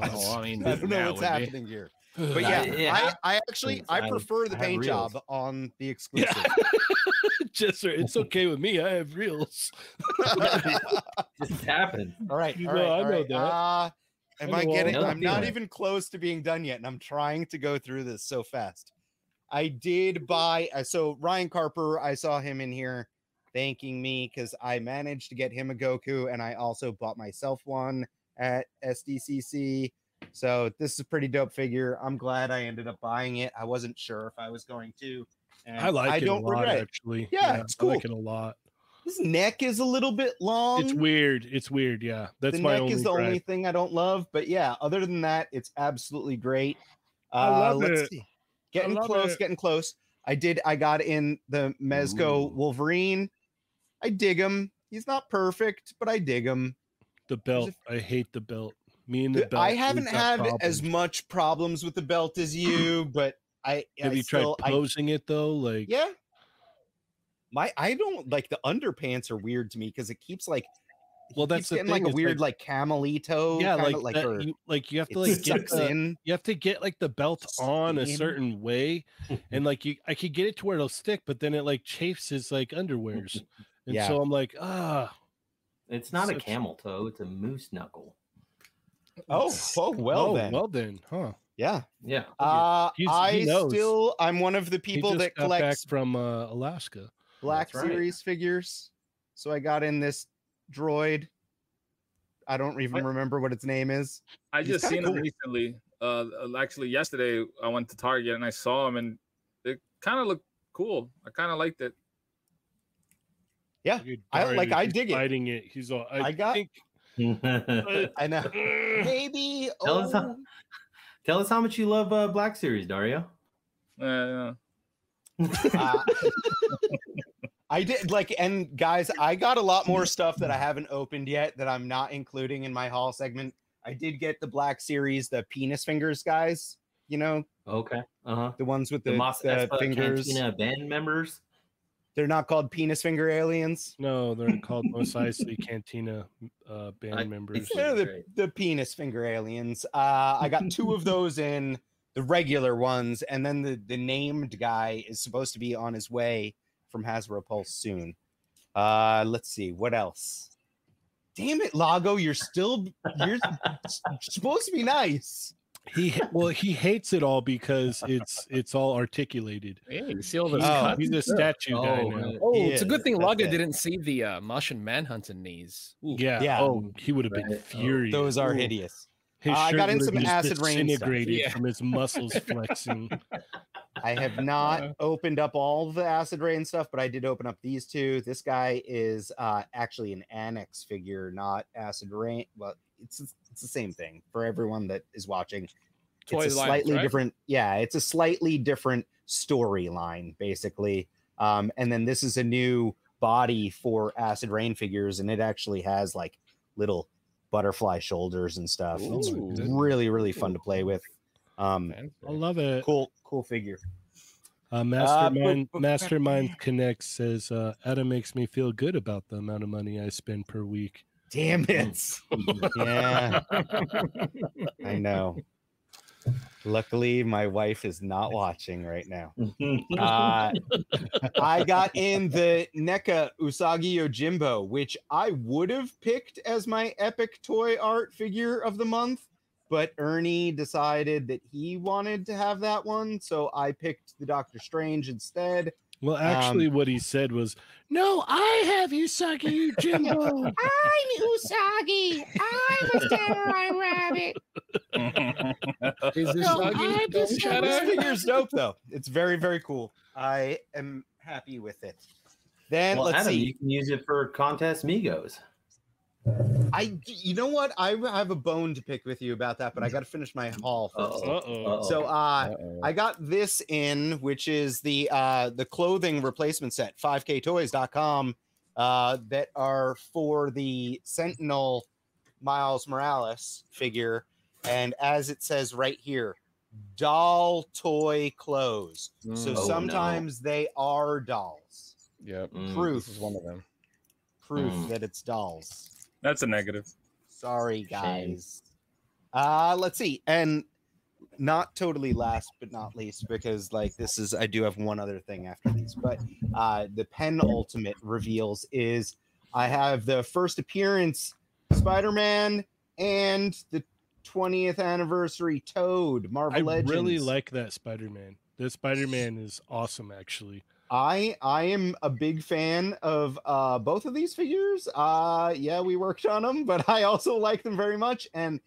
my god. I mean, I don't know what's would be. happening here. But yeah, yeah, I, I actually I I- prefer the I paint reels. job on the exclusive. Jester, it's okay with me. I have reels. Just happened. all right, You all know, right, I all know right. that. Uh, am I I getting? I'm not it. even close to being done yet, and I'm trying to go through this so fast. I did buy. Uh, so Ryan Carper, I saw him in here thanking me because I managed to get him a Goku, and I also bought myself one at SDCC. So this is a pretty dope figure. I'm glad I ended up buying it. I wasn't sure if I was going to. And I like I it don't a lot, regret actually. Yeah, it's cool. I like it a lot. His neck is a little bit long. It's weird. It's weird. Yeah, that's the my neck only is the only thing I don't love, but yeah, other than that, it's absolutely great. Uh, I love let's it. see. Getting close, it. getting close. I did. I got in the Mezco Ooh. Wolverine. I dig him. He's not perfect, but I dig him. The belt. I hate the belt. Me and the The- belt. I we've haven't got had as much problems with the belt as you, but I Have I you still, tried I, it though? Like, yeah. My I don't like the underpants are weird to me because it keeps like Well, that's keeps the getting like a it's weird like, camelito yeah, kinda like, like that, or you, like you have to like get the, in. you have to get like the belt on a certain way, and like you, I could get it to where it'll stick, but then it like chafes his like underwears, and Yeah. so I'm like, ah, It's not So a camel toe. It's a moose knuckle. Oh, oh well oh, then. well then, huh? yeah. Yeah. Uh, he I knows. still I'm one of the people that got back collects from uh, Alaska. Black That's right. Series figures. So I got in this droid. I don't even What? remember what its name is. I He's just seen cool. him recently. Uh, uh, actually, yesterday I went to Target and I saw him, and it kind of looked cool. I kind of liked it. Yeah, I- like, I he's dig it. Fighting it. He's all. I, I got- think, I know. Maybe. Tell us how- oh, Tell us how much you love uh, Black Series, Dario. Uh, uh, I did like, and guys, I got a lot more stuff that I haven't opened yet that I'm not including in my haul segment. I did get the Black Series, the penis fingers guys. You know, Okay. Uh huh. the ones with The, the, Mos the Espa fingers. Cantina band members. They're not called penis finger aliens. no, they're called Mos Eisley Cantina uh, band I- members. They're the, the penis finger aliens. Uh, I got two of those in the regular ones, and then the, the named guy is supposed to be on his way from Hasbro Pulse soon. Uh, let's see what else. Damn it, Lago, you're still you're supposed to be nice. He well, he hates it all because it's it's all articulated. Yeah, you see all those Oh, cuts? He's a statue guy Oh, now. man. Oh, it's a good thing that's Lago didn't see the uh, Martian Manhunter knees. Ooh. Yeah. Yeah. Oh, he would have been Right. Oh, furious. Those are Ooh. hideous. His Uh, I got in some acid rain stuff. disintegrated Yeah. from his muscles flexing. I have not opened up all the acid rain stuff, but I did open up these two. This guy is uh, actually an annex figure, not acid rain. Well, it's it's the same thing for everyone that is watching. Toy it's a lines, slightly right? different. Yeah, it's a slightly different storyline, basically. Um, and then this is a new body for acid rain figures, and it actually has like little butterfly shoulders and stuff. It's really really fun to play with. Um, I love it. cool cool figure. Uh, Mastermind but- Mastermind Connect says uh, Adam makes me feel good about the amount of money I spend per week. Damn it. yeah, I know. Luckily, my wife is not watching right now. Uh, I got in the NECA Usagi Yojimbo, which I would have picked as my epic toy art figure of the month, but Ernie decided that he wanted to have that one, so I picked the Doctor Strange instead. Well, Um, actually, what he said was, "No, I have Usagi Jimbo." I'm Usagi. I'm a samurai rabbit. Is this No, Shaggy? I Don't just- this figure's dope though. It's very very cool. I am happy with it. Then well, let's Adam, see. you can use it for contest Migos. I you know what? I have a bone to pick with you about that, but I got to finish my haul first. Uh-oh. Uh-oh. So uh Uh-oh. I got this in, which is the uh the clothing replacement set, 5ktoys.com, uh, that are for the Sentinel Miles Morales figure. And as it says right here, doll toy clothes. So Mm. Oh, no. sometimes they are dolls. Yep. Mm. Proof. This is one of them. Proof Mm. that it's dolls. That's a negative. Sorry, Shame. guys. Uh let's see. And not totally last but not least, because like this is I do have one other thing after these, but uh the penultimate reveals is I have the first appearance Spider-Man and the 20th anniversary Toad Marvel Legends. I Legends. really like that Spider-Man. The Spider-Man is awesome, actually. I I am a big fan of uh both of these figures. Uh yeah, we worked on them, but I also like them very much and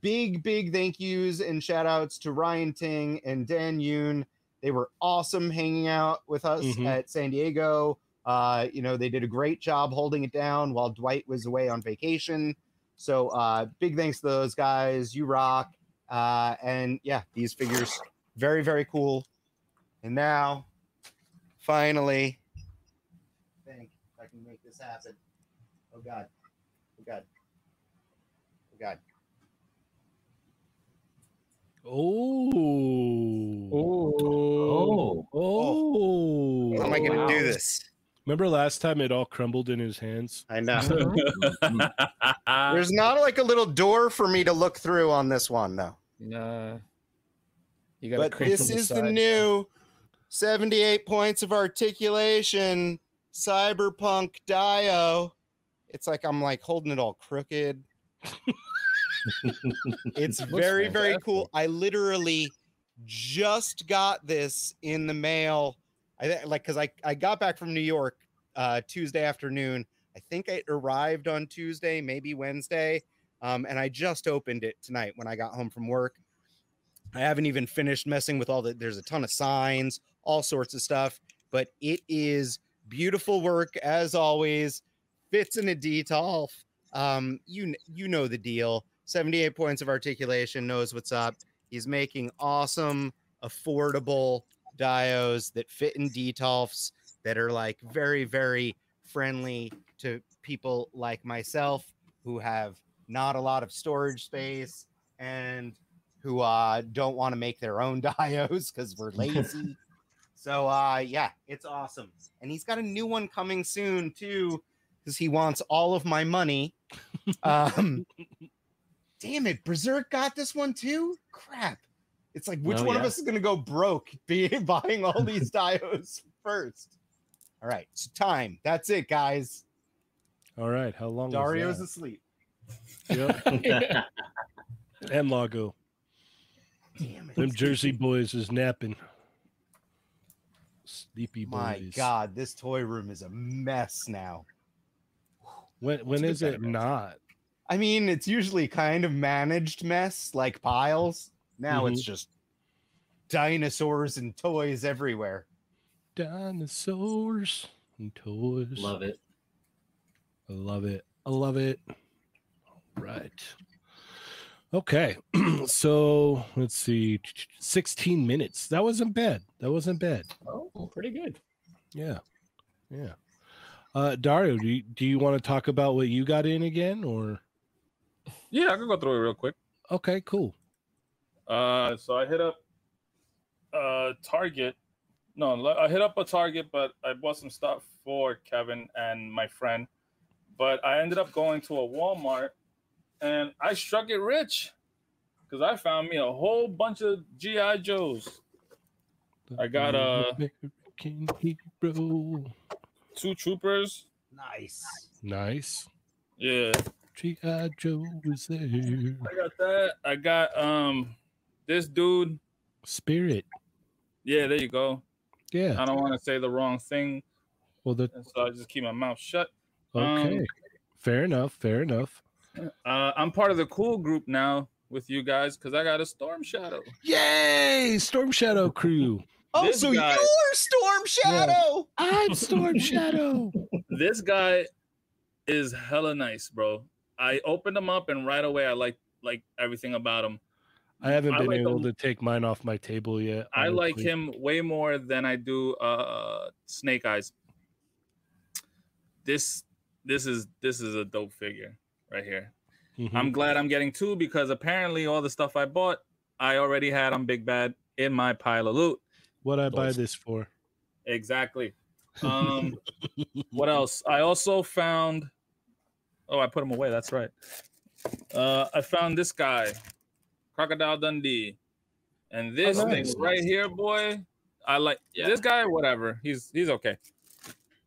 big big thank yous and shout outs to Ryan Ting and Dan Yoon. They were awesome hanging out with us Mhm. at San Diego. Uh you know, they did a great job holding it down while Dwight was away on vacation. So uh big thanks to those guys. You rock. Uh and yeah, these figures very very cool. And now finally think if I can make this happen. Oh god. Oh god. Oh god. Oh. Oh. Oh, Oh. How am I gonna wow. do this? Remember last time it all crumbled in his hands? I know. There's There's not like a little door for me to look through on this one, though. Nah. You got But this is the new 78 points of articulation cyberpunk dio. It's like I'm like holding it all crooked. it's Looks very, very cool. I literally just got this in the mail. I like because I, I got back from New York uh Tuesday afternoon. I think it arrived on Tuesday, maybe Wednesday. Um, and I just opened it tonight when I got home from work. I haven't even finished messing with all the there's a ton of signs, all sorts of stuff, but it is beautiful work as always. Fits in a detolf. Um, you you know the deal. 78 points of articulation, knows what's up. He's making awesome, affordable dios that fit in detolfs that are like very, very friendly to people like myself who have not a lot of storage space and who uh don't want to make their own dios because we're lazy. So uh yeah, it's awesome. And he's got a new one coming soon too, because he wants all of my money. Um damn it, Berserk got this one too? Crap. It's like which Oh, one of us is gonna go broke be buying all these dios first? All right, it's time. That's it, guys. All right. How long Dario's was asleep. that? Yep. and Lago. Damn it. Them Jersey boys is napping. Sleepy boys. My God, this toy room is a mess now. When when It's a is bit it not? I mean, it's usually kind of managed mess, like piles. Now it's mm-hmm. just dinosaurs and toys everywhere. Dinosaurs and toys. Love it. I love it. I love it. Right. Okay. so let's see. 16 minutes. That wasn't bad. That wasn't bad. Oh, pretty good. Yeah. Yeah. Uh Dario, do you, do you want to talk about what you got in again or Yeah, I can go through it real quick. okay, cool. Uh, so I hit up uh Target. No, I hit up a Target, but I bought some stuff for Kevin and my friend. But I ended up going to a Walmart, and I struck it rich because I found me a whole bunch of GI Joes. I got, uh, American hero. Two troopers. Nice. Nice. Yeah, G.I. Joe is there. I got that. I got um this dude. Spirit. Yeah, there you go. Yeah. I don't want to say the wrong thing, Well, the and so I just keep my mouth shut. okay. Um, fair enough. Fair enough. Uh, I'm part of the cool group now with you guys because I got a Storm Shadow. Yay! Storm Shadow crew. Oh, This so guy- you're Storm Shadow. I'm Storm Shadow. This guy is hella nice, bro. I opened him up and right away I like like everything about him. I haven't I been like able him- to take mine off my table yet. I like him way more than I do uh Snake Eyes. This this is this is a dope figure right here. Mhm. I'm glad I'm getting two because apparently all the stuff I bought I already had on Big Bad in my pile of loot. what I buy this for? Exactly. Um, what else? I also found. Oh, I put him away. That's right. Uh, I found this guy, Crocodile Dundee, and this Oh, thing right here, boy. I like Yeah. this guy. Whatever. He's he's okay.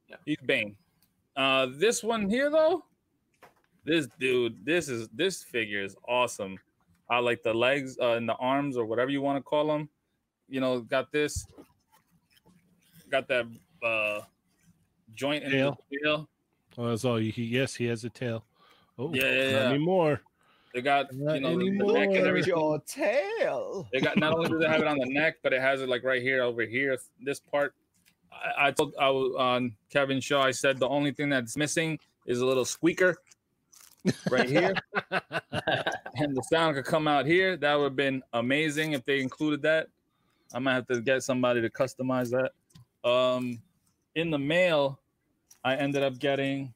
Yeah. He's Bane. Uh, this one here though. This dude, this is this figure is awesome. I like the legs uh, and the arms or whatever you want to call them. You know, got this got that uh joint in Tail. the tail. Oh, that's all. He, yes, he has a tail. Oh, Yeah, yeah, not yeah. anymore. They got Not you know the, the neck and everything. Your tail. They got not only do they have it on the neck, but it has it like right here over here. This part. I, I told I was on Kevin Shaw. I said the only thing that's missing is a little squeaker right here, and the sound could come out here. That would have been amazing if they included that. I might have to get somebody to customize that. Um, in the mail, I ended up getting.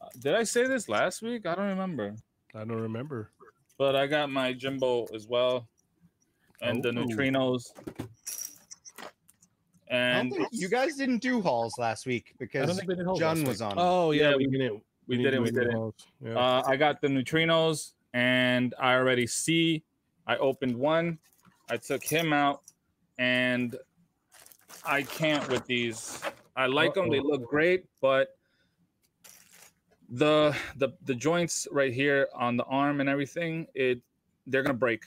uh, Did I say this last week? I don't remember. I don't remember. But I got my Jimbo as well, and the Oh. neutrinos. And you guys didn't do hauls last week because think we did Hulk John was on. Oh yeah, Yeah, we, we- didn't. We did it, we did it. Yeah. Uh, I got the neutrinos, and I already see. I opened one. I took him out, and I can't with these. I like them; they look great, but the the the joints right here on the arm and everything, it they're gonna break.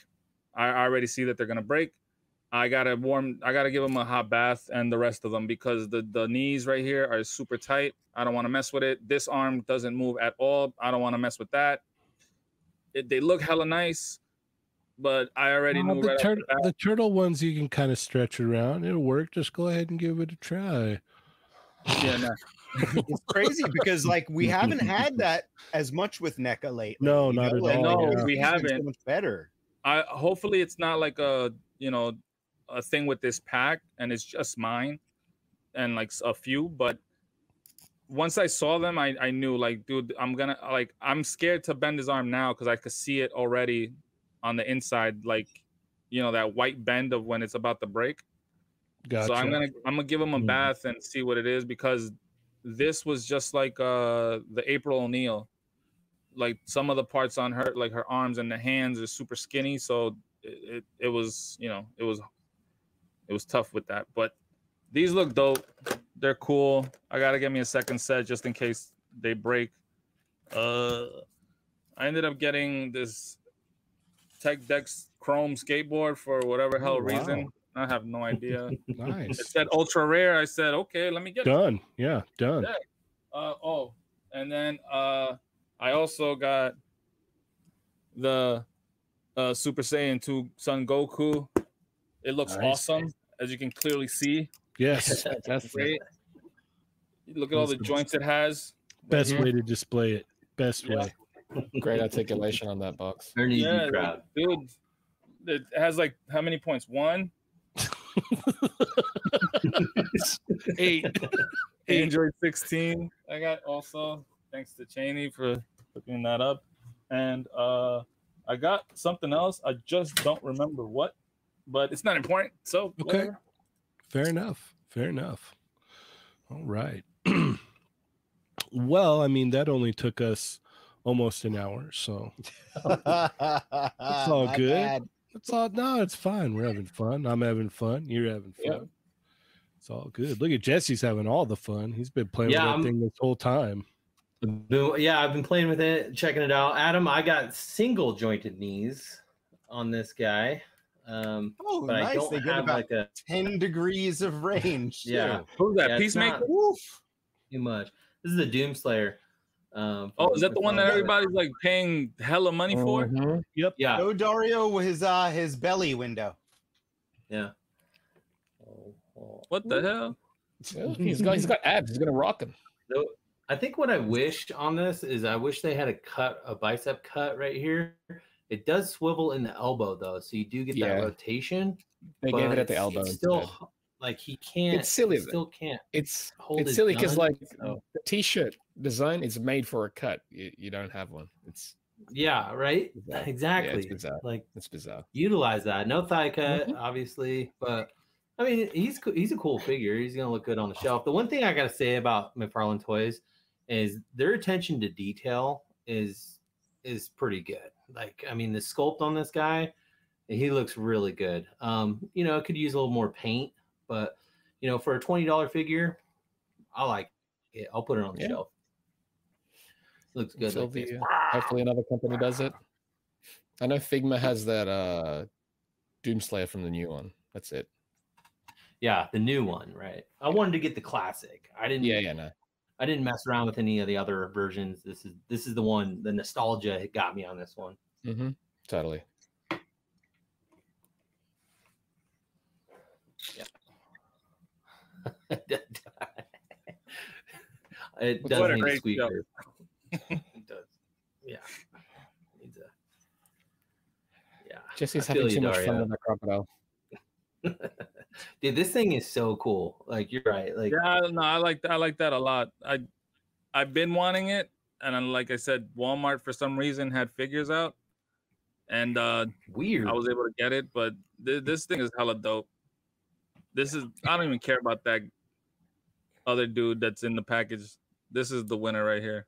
I I already see that they're gonna break. I gotta warm. I gotta give them a hot bath and the rest of them because the the knees right here are super tight. I don't want to mess with it. This arm doesn't move at all. I don't want to mess with that. It, they look hella nice, but I already Uh, knew the, right tur- the the turtle ones you can kind of stretch around. It'll work. Just go ahead and give it a try. Yeah, no. It's crazy because like we haven't had that as much with NECA lately. No, not know? at Like, all, No, yeah. we haven't. So much better. I hopefully it's not like a you know a thing with this pack and it's just mine and like a few, but once I saw them, I, I knew like, dude, I'm gonna like I'm scared to bend his arm now because I could see it already on the inside, like you know that white bend of when it's about to break. Gotcha. So I'm gonna I'm gonna give him a Mhm. bath and see what it is because this was just like uh the April O'Neil. Like some of the parts on her, like her arms and the hands, are super skinny. So it, it, it was you know it was it was tough with that. But these look dope. They're cool. I gotta get me a second set just in case they break. Uh, I ended up getting this Tech Dex chrome skateboard for whatever hell Oh, reason. I have no idea. Nice. It said ultra rare. I said, okay, let me get it. done. Yeah, done. Yeah. Uh, oh, and then uh, I also got the uh, Super Saiyan 2 Son Goku. It looks Nice. awesome, as you can clearly see. Yes. Fantastic. Great. Look at all the Awesome. joints it has. Best here. way to display it. Best Yeah. way. Great articulation on that box. Ernie would Yeah, be proud. dude. It has like how many points? One. Eight. Android 16. I got also thanks to Cheney for looking that up. And uh I got something else. I just don't remember what, but it's not important. So Okay. whatever. Fair enough. Fair enough. All right. well, I mean, that only took us almost an hour. So it's all good. it's all no, it's fine. We're having fun. I'm having fun. You're having fun. Yeah. It's all good. Look at Jesse's having all the fun. He's been playing Yeah, with I'm- that thing this whole time. Yeah, I've been playing with it, checking it out. Adam, I got single jointed knees on this guy. Um, Oh, but I nice. don't They get have about like a 10 degrees of range. yeah. Who's that? Yeah, Peacemaker? Woof. too much. This is the Doomslayer. Um, Oh, is that the one that everybody's like paying hella money for? Mhm. Yeah. Show Dario his uh his belly window. Yeah. Oh, oh. What the hell? Yeah, he's got he's got abs. He's gonna rock them. So I think what I wish on this is I wish they had a cut, a bicep cut right here. It does swivel in the elbow though, so you do get Yeah. that rotation. They gave it at the it's- elbow. It's still like he can't. It's silly Still can't It's hold. it's silly because like so- the t-shirt design is made for a cut. You, you don't have one. It's yeah, right. bizarre. Yeah, Exactly. it's bizarre. like It's bizarre. utilize that. No thigh cut, Mhm. obviously, but I mean, he's he's a cool figure. He's gonna look good on the shelf. The one thing I gotta say about McFarlane Toys is their attention to detail is is pretty good. Like, I mean, the sculpt on this guy, he looks really good. Um, you know, it could use a little more paint, but you know, for a twenty dollar figure, I like it. I'll put it on the Yeah. shelf. Looks good. Like the, uh, hopefully another company does it. I know Figma has that uh Doomslayer from the new one. That's it. Yeah, the new one, right? I wanted to get the classic. I didn't. Yeah, yeah, no. I didn't mess around with any of the other versions. This is this is the one. The nostalgia got me on this one. Mm-hmm. Totally. it What does a need a great show. squeaker. it does. Yeah. Needs a. Yeah. Jesse's having too you, much fun with that crocodile. Dude, this thing is so cool. Like you're right. Like Yeah, no, I like I like that a lot. I I've been wanting it, and then, like I said, Walmart for some reason had figures out, and uh weird. I was able to get it. But th- this thing is hella dope. This is I don't even care about that other dude that's in the package. This is the winner right here.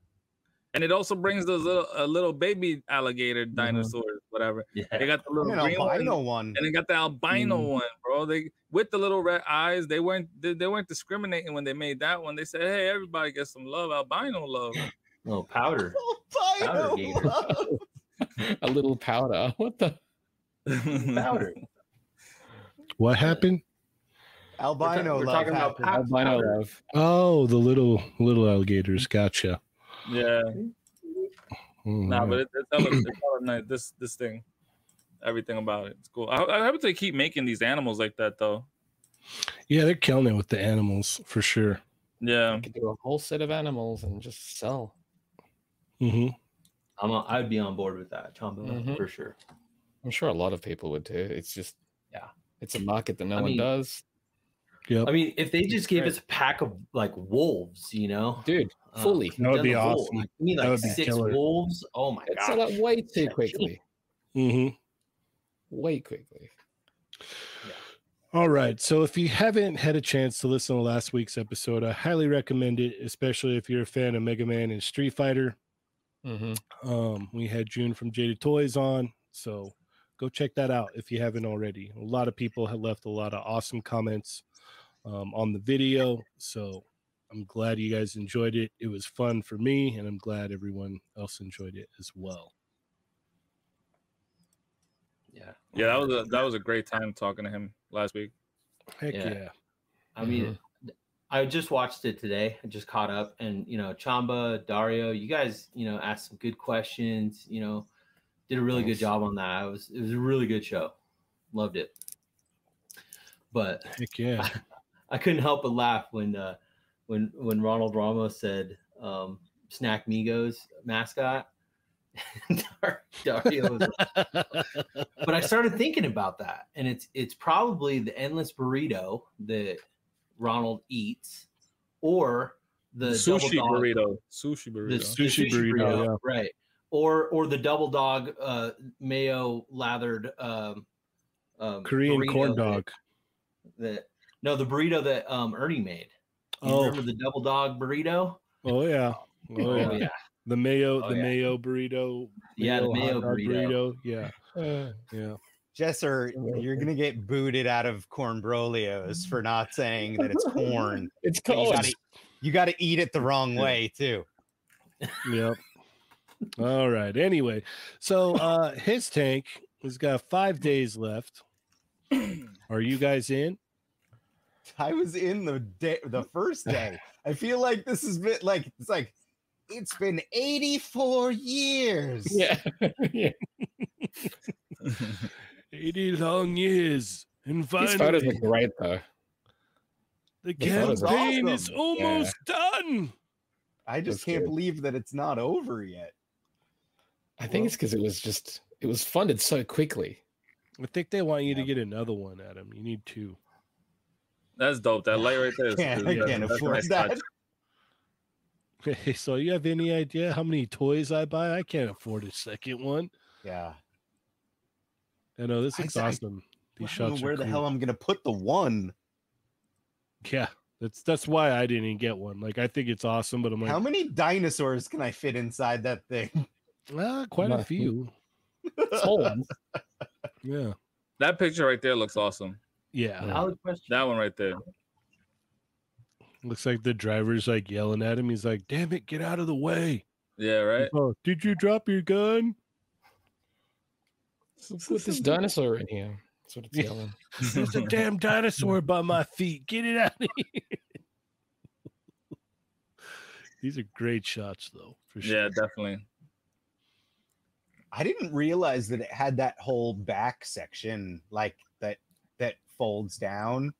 And it also brings those little a little baby alligator dinosaurs, whatever. yeah. They got the little an green albino one. and they got the albino Mm. one, bro. They with the little red eyes. They weren't they, they weren't discriminating when they made that one. They said, "Hey, everybody gets some love, albino love." little powder. Albino Powder gator. one. A little powder. What the? Powder. What happened? Albino we're love talking about happened. Albino powder. love. Oh, the little little alligators. Gotcha. yeah, nah, Mhm. but it, it's, hella, it's hella nice. This this thing, everything about it, it's cool. I, I hope they keep making these animals like that though. yeah, they're killing it with the animals for sure. Yeah, You could do a whole set of animals and just sell. Mm-hmm. I'm a, I'd be on board with that, Chamba, Mhm. for sure. I'm sure a lot of people would too. It's just Yeah. it's a market that no I one mean- does. Yep. I mean, if they just gave Right. us a pack of like wolves, you know, Dude, uh, fully. That would be the wolf, awesome. Like, you need That like six killer. wolves. Oh my It'd god! sell out way too Yeah, quickly. hmm Way quickly. All right. So if you haven't had a chance to listen to last week's episode, I highly recommend it, especially if you're a fan of Mega Man and Street Fighter. Mm-hmm. Um, we had June from Jada Toys on, so go check that out if you haven't already. A lot of people have left a lot of awesome comments um, on the video, so I'm glad you guys enjoyed it. It was fun for me, and I'm glad everyone else enjoyed it as well. Yeah. Yeah, that was a that was a great time talking to him last week. Heck Yeah. yeah. I mean, I just watched it today. I just caught up, and you know, Chamba, Dario, you guys, you know, asked some good questions. You know, did a really good job on that. It was it was a really good show. Loved it. But Heck yeah. I couldn't help but laugh when uh, when when Ronald Ramos said um, "Snack Migos" mascot. Dar- Dario was but I started thinking about that, and it's it's probably the endless burrito that Ronald eats, or the sushi dog, burrito. Sushi the, burrito. the Sushi burrito, yeah. right? Or or the double dog uh, mayo lathered um, um, Korean burrito corn that- dog. That, no, the burrito that um, Ernie made. You Oh, remember the double dog burrito? oh yeah. Oh yeah. yeah, The mayo, Oh, the yeah. mayo burrito. yeah, the mayo dog burrito. Yeah. Uh, Yeah. Jesser, you're gonna get booted out of corn brolios for not saying that it's corn. it's But you gotta, you gotta eat it the wrong way too. Yep. All right. Anyway, so uh HISS tank has got five days left. Are you guys in? I was in the day, the first day. I feel like this has been like it's like it's been 84 years. Yeah. yeah. 80 long years. And finally, These photos finally, look great though. the these photos are campaign is awesome. almost done. I just That's can't good. believe that it's not over yet. I think it's because it was just it was funded so quickly. I think they want you to get another one, Adam. You need two. That's dope. That light right there. Is, Can't, is- I can't that's a afford nice that. touch. Hey, so you have any idea how many toys I buy? I can't afford a second one. Yeah. I know this I- looks I- awesome. These I don't know shots where the cool. hell I'm gonna put the one. Yeah, that's that's why I didn't get one. Like I think it's awesome, but I'm like, How many dinosaurs can I fit inside that thing? ah, quite a few. Yeah, That picture right there looks awesome. Yeah. Valid question. That one right there. Looks like the driver's like yelling at him. He's like, "Damn it, get out of the way!" Yeah, right. Oh, did you drop your gun? Who Put this dinosaur in here. That's what it's Yeah. yelling. There's a damn dinosaur by my feet. Get it out of here. These are great shots, though, for sure. Yeah, definitely. I didn't realize that it had that whole back section like that that folds down.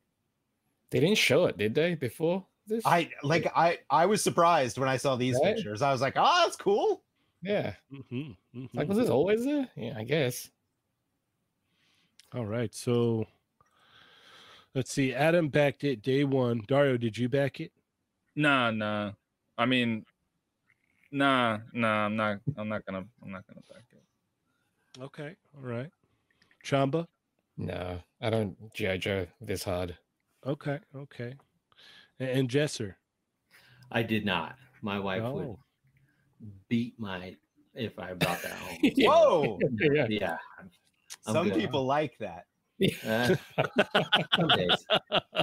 They didn't show it, did they? Before this? I like I I was surprised when I saw these Right? pictures. I was like, "Oh, that's cool." yeah. Mhm, mhm. Like was this always there? Yeah, I guess. All right, so let's see. Adam backed it day one. Dario, did you back it? Nah, nah. I mean, nah, nah. I'm not. I'm not gonna. I'm not gonna back it. Okay, all right. Chamba. No, I don't GI Joe this hard. Okay, okay. A- And, Jesser. I did not. My wife would Oh, beat my if I brought that home. Yeah. Whoa. yeah. yeah. I'm Some good. people like that. Uh, some days.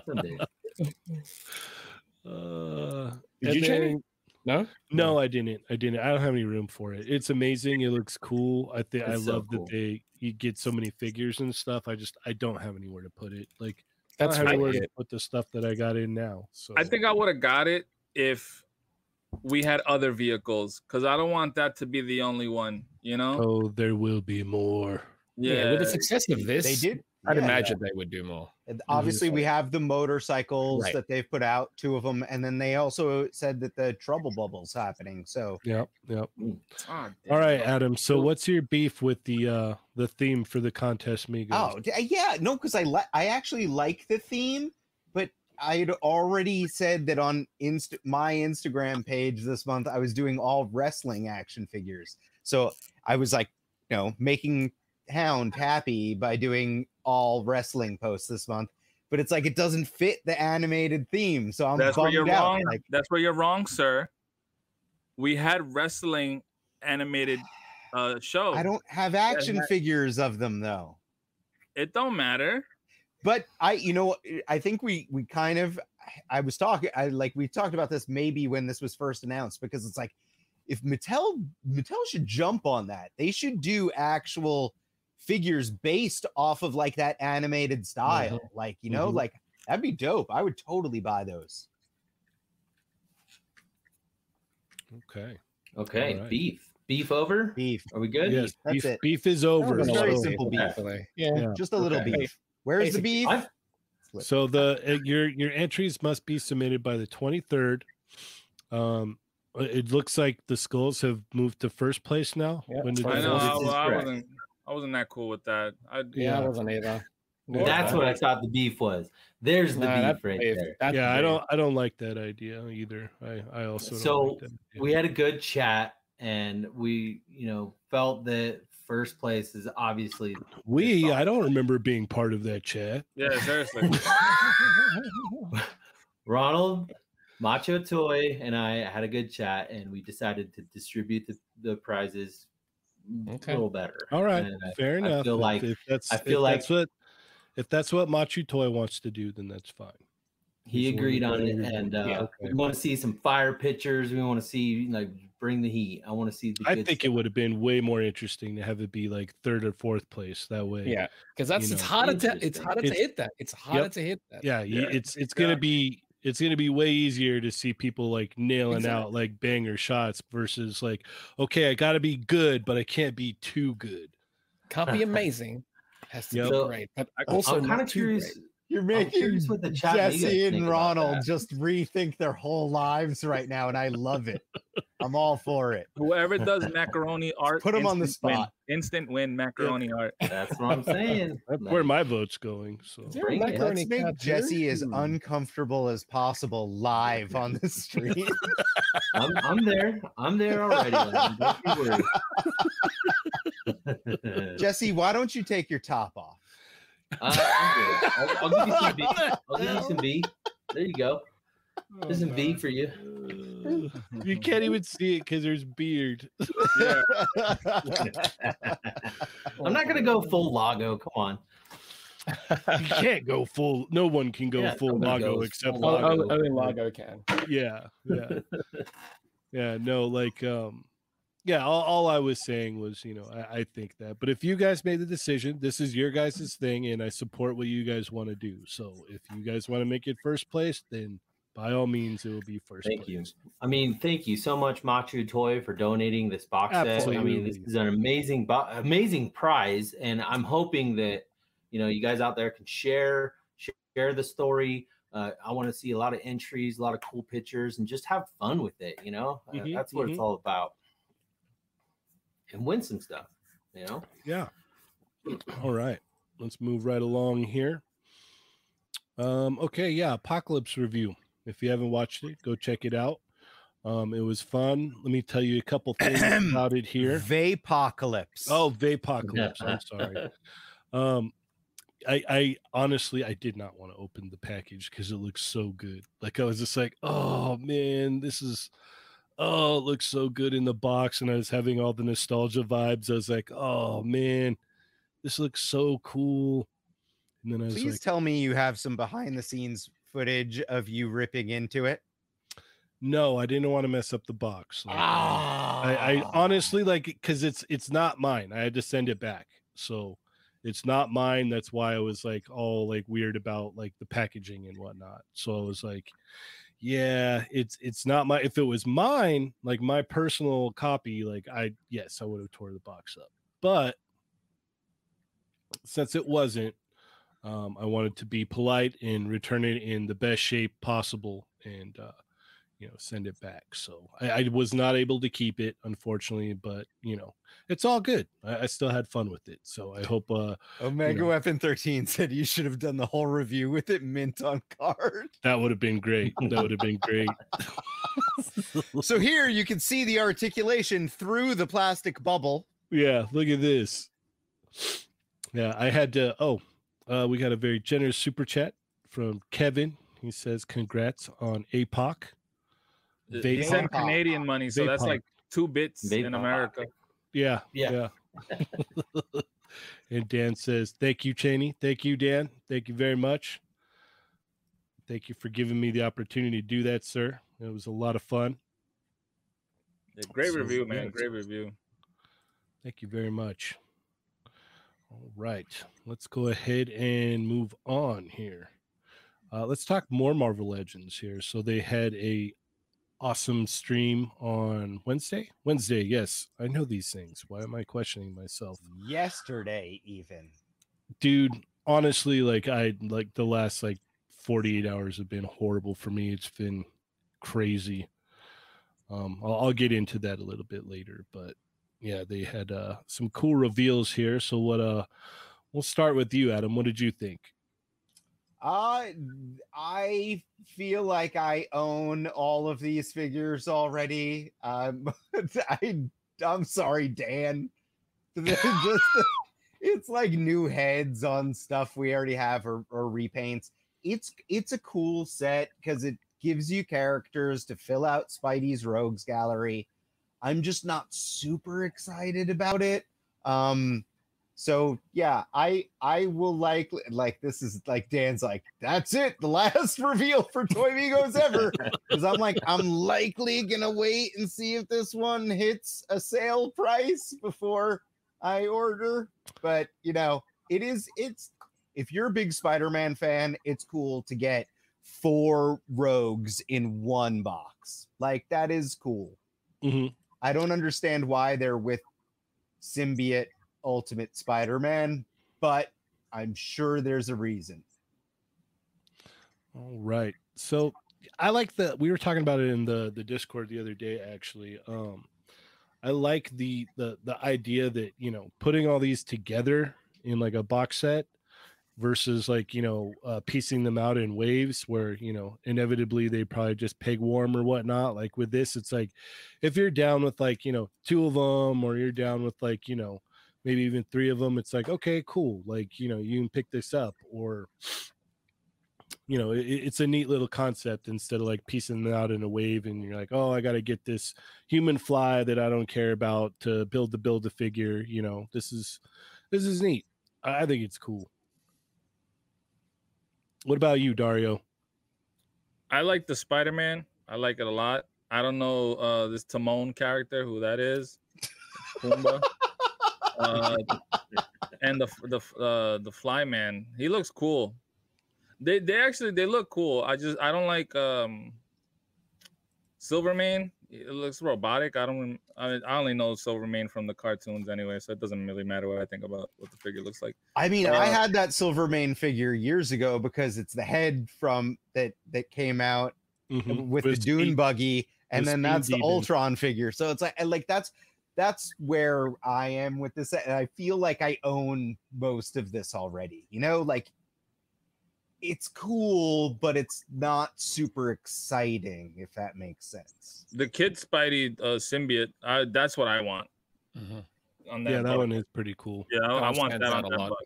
Some days. uh, Did you, Jamie? then- No? No, I didn't. I didn't. I don't have any room for it. It's amazing. It looks cool. I think I It's so love cool. that they you get so many figures and stuff. I just I don't have anywhere to put it. Like That's I don't have anywhere to put the stuff that I got in now. So I think I would have got it if we had other vehicles, because I don't want that to be the only one. You know? oh, there will be more. Yeah. Yeah. with the success of this, They did. I'd yeah. imagine they would do more. And Obviously, we have the motorcycles Right. that they've put out, two of them, and then they also said that the Trubble Bubble's happening. So Yep. Yep. Ah, All damn. Adam. So what's your beef with the uh the theme for the contest, Migos? Oh d- yeah, no, because I li- I actually like the theme, but I had already said that on Inst- my Instagram page this month I was doing all wrestling action figures. So I was like, you know, making Hound happy by doing all wrestling posts this month. But it's like it doesn't fit the animated theme, so I'm That's where you're out. wrong. Like, That's where you're wrong, sir. We had wrestling animated uh show. I don't have action figures of them though. It don't matter. but i you know i think we we kind of i was talking i like we talked about this maybe when this was first announced because it's like if mattel mattel should jump on that they should do actual figures based off of like that animated style. Mm-hmm. Like, you know, Mhm. like that'd be dope. I would totally buy those. Okay. Okay, Alright. beef. Beef over. Beef. Are we good? Yes, That's beef, it. beef is over. It's very simple beef. Definitely. Yeah. Yeah. Just a little Okay. beef. Where's Basic the beef? I've- So the uh, your your entries must be submitted by the 23rd. Um, it looks like the skulls have moved to first place now. Yeah, When did I I know. This I, I wasn't. I wasn't that cool with that. I, Yeah, I wasn't either. That's what I thought the beef was. There's the Nah, beef that's right beef. there. That's yeah, I don't I don't like that idea either. I I also don't So, like that idea. We had a good chat, and we, you know, felt that first place is obviously we I don't remember being part of that chat. yeah, seriously. Ronald, Macho Toy, and I had a good chat, and we decided to distribute the, the prizes Okay. a little better. All right, And I- fair I enough. feel If- like- if that's I if feel like- that's what if that's what Machu Toy wants to do, then that's fine. he He's agreed on it, voted. and uh, Yeah, we want to see some fire pictures. We want to see like bring the heat. I want to see the. I good think it would have been way more interesting to have it be like third or fourth place. That way, Yeah, because that's it's know. harder to it's Interesting. harder to hit that. It's harder Yep. to hit that. yeah, Yeah, it's it's gonna be it's gonna be way easier to see people like nailing out like banger shots versus like okay, I got to be good, but I can't be too good. Can't be amazing. Has to Yep. be So, great, but I- also I'm kind of curious. great. You're making curious the chat- what you guys Jesse and Ronald just rethink their whole lives right now, and I love it. I'm all for it. Whoever does macaroni art, put them on the instant win. spot. Instant win macaroni art. That's what I'm saying. That's where my vote's going. So Is there a Bring it. macaroni Let's make Jesse here? as uncomfortable as possible live on the stream. I'm, I'm there. I'm there already. Don't you worry. Jesse, why don't you take your top off? Uh, I'm good. I'll, I'll give you some beef. I'll give you some beef. There you go. There's some beef for you. You can't even see it because there's beard. Yeah. I'm not gonna go full Lago. Come on. you can't go full. No one can go Yeah, full nobody Lago goes except full Oh, Lago. oh, only Lago can. yeah yeah yeah no like um yeah all, all i was saying was you know I, I think that but if you guys made the decision this is your guys' thing and i support what you guys want to do so if you guys want to make it first place then by all means it will be first Thank you. place I mean, thank you so much, Machu Toy, for donating this box set. I mean, this is an amazing, bo- amazing prize, and I'm hoping that you know you guys out there can share share the story. Uh, I want to see a lot of entries, a lot of cool pictures, and just have fun with it. You know, Uh, Mhm, that's what it's mhm. all about, and win some stuff. You know, yeah all right let's move right along here um okay yeah apocalypse review if you haven't watched it go check it out um it was fun let me tell you a couple things about it here Vapocalypse. Oh, Vapocalypse. I'm sorry. Um, I, I honestly, I did not want to open the package because it looks so good. Like I was just like, oh man, this is, oh, it looks so good in the box, and I was having all the nostalgia vibes. I was like, oh man, this looks so cool. And then I was please like, tell me you have some behind the scenes footage of you ripping into it. no, I didn't want to mess up the box. Like, Ah, I, I honestly like because it's it's not mine. I had to send it back, so it's not mine. That's why I was like all like weird about like the packaging and whatnot. So I was like, yeah, it's it's not my. If it was mine, like my personal copy, like I yes, I would have tore the box up. But since it wasn't, um, I wanted to be polite and return it in the best shape possible, and uh, you know send it back. So I, I was not able to keep it unfortunately but you know it's all good. I, I still had fun with it. So i hope uh Omega know. Weapon 13 said you should have done the whole review with it mint on card. that would have been great. That would have been great. So here you can see the articulation through the plastic bubble. yeah look at this. Yeah i had to oh uh we got a very generous super chat from kevin. He says congrats on apoc He Vape- sent Canadian money, so that's Vape like two bits in Vape- America. Yeah. Yeah. Yeah. and Dan says, Thank you, Cheney. Thank you, Dan. Thank you very much. Thank you for giving me the opportunity to do that, sir. It was a lot of fun. Yeah, great So, review, man. yeah. Great review. Thank you very much. All right, let's go ahead and move on here. Uh, let's talk more Marvel Legends here. So they had a awesome stream on Wednesday. Wednesday, yes, I know these things. Why am I questioning myself, Yesterday, even. dude? Honestly, like I like the last like 48 hours have been horrible for me. It's been crazy. Um, I'll, I'll get into that a little bit later, but yeah, they had uh, some cool reveals here. So what? Uh, we'll start with you, Adam. What did you think? Uh, I feel like I own all of these figures already. Um, I I'm sorry, Dan. Just it's like new heads on stuff we already have or, or repaints. It's it's a cool set because it gives you characters to fill out Spidey's rogues gallery. I'm just not super excited about it. Um, so yeah, I I will like like this is like Dan's like that's it, the last reveal for Toy Migos ever. Because I'm like I'm likely gonna wait and see if this one hits a sale price before I order. But you know, it is it's if you're a big Spider-Man fan, it's cool to get four rogues in one box. Like that is cool. Mhm. I don't understand why they're with Symbiote Ultimate Spider-Man, but I'm sure there's a reason. All right. So I like the we were talking about it in the the Discord the other day actually. Um I like the the the idea that, you know, putting all these together in like a box set versus like, you know, uh piecing them out in waves where, you know, inevitably they probably just peg warm or whatnot. Like with this, it's like if you're down with like, you know, two of them or you're down with like, you know, maybe even three of them, it's like, okay, cool. Like, you know, you can pick this up or you know, it, it's a neat little concept instead of like piecing them out in a wave and you're like, oh, I got to get this human fly that I don't care about to build the build the figure. You know, this is this is neat. I think it's cool. What about you, Dario? I like the Spider Man. I like it a lot. I don't know uh, this Timon character who that is. Pumbaa. Uh, and the the uh, the Fly Man. He looks cool. They they actually they look cool. I just I don't like um Silvermane. It looks robotic. I don't. I, mean, I only know Silvermane from the cartoons anyway, so it doesn't really matter what I think about what the figure looks like. I mean, I Uh, had that Silvermane figure years ago because it's the head from that that came out Mhm. with the With Dune Speed- buggy, and with then Speed that's the Demon. Ultron figure. So it's like, like that's that's where I am with this. And I feel like I own most of this already. You know, like it's cool, but it's not super exciting. If that makes sense. The Kid Spidey uh, symbiote. I, that's what I want Mhm. on that. Yeah, that bug. one is pretty cool. Yeah, I, I want that on out a that lot. bug.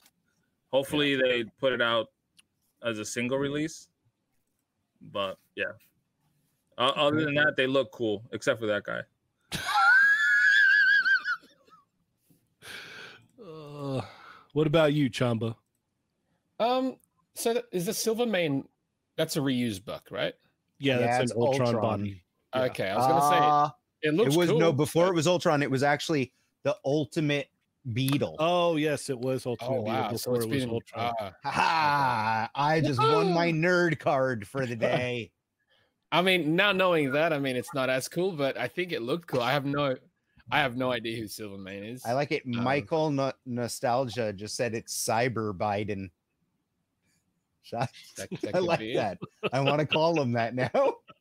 Hopefully they put it out as a single release. But yeah. Uh, other than that, they look cool, except for that guy. What about you, Chamba? Um, so that, is the Silvermane? That's a reused book, right? Yeah, Yeah, that's an Ultron, Ultron. body. Yeah. Okay, I was gonna Uh, say it it looks was cool, no before but- it was Ultron. It was actually the Ultimate Beetle. Oh yes, it was Ultron. Oh wow! So before it's it was been Ultron. ah. Ha ha! I just won my nerd card for the day. I mean, now knowing that, I mean, it's not as cool, but I think it looked cool. I have no, I have no idea who Silvermane is. I like it. Um, Michael no- Nostalgia just said it's Cyber Biden. That- that I like be it. that. I want to call him that now.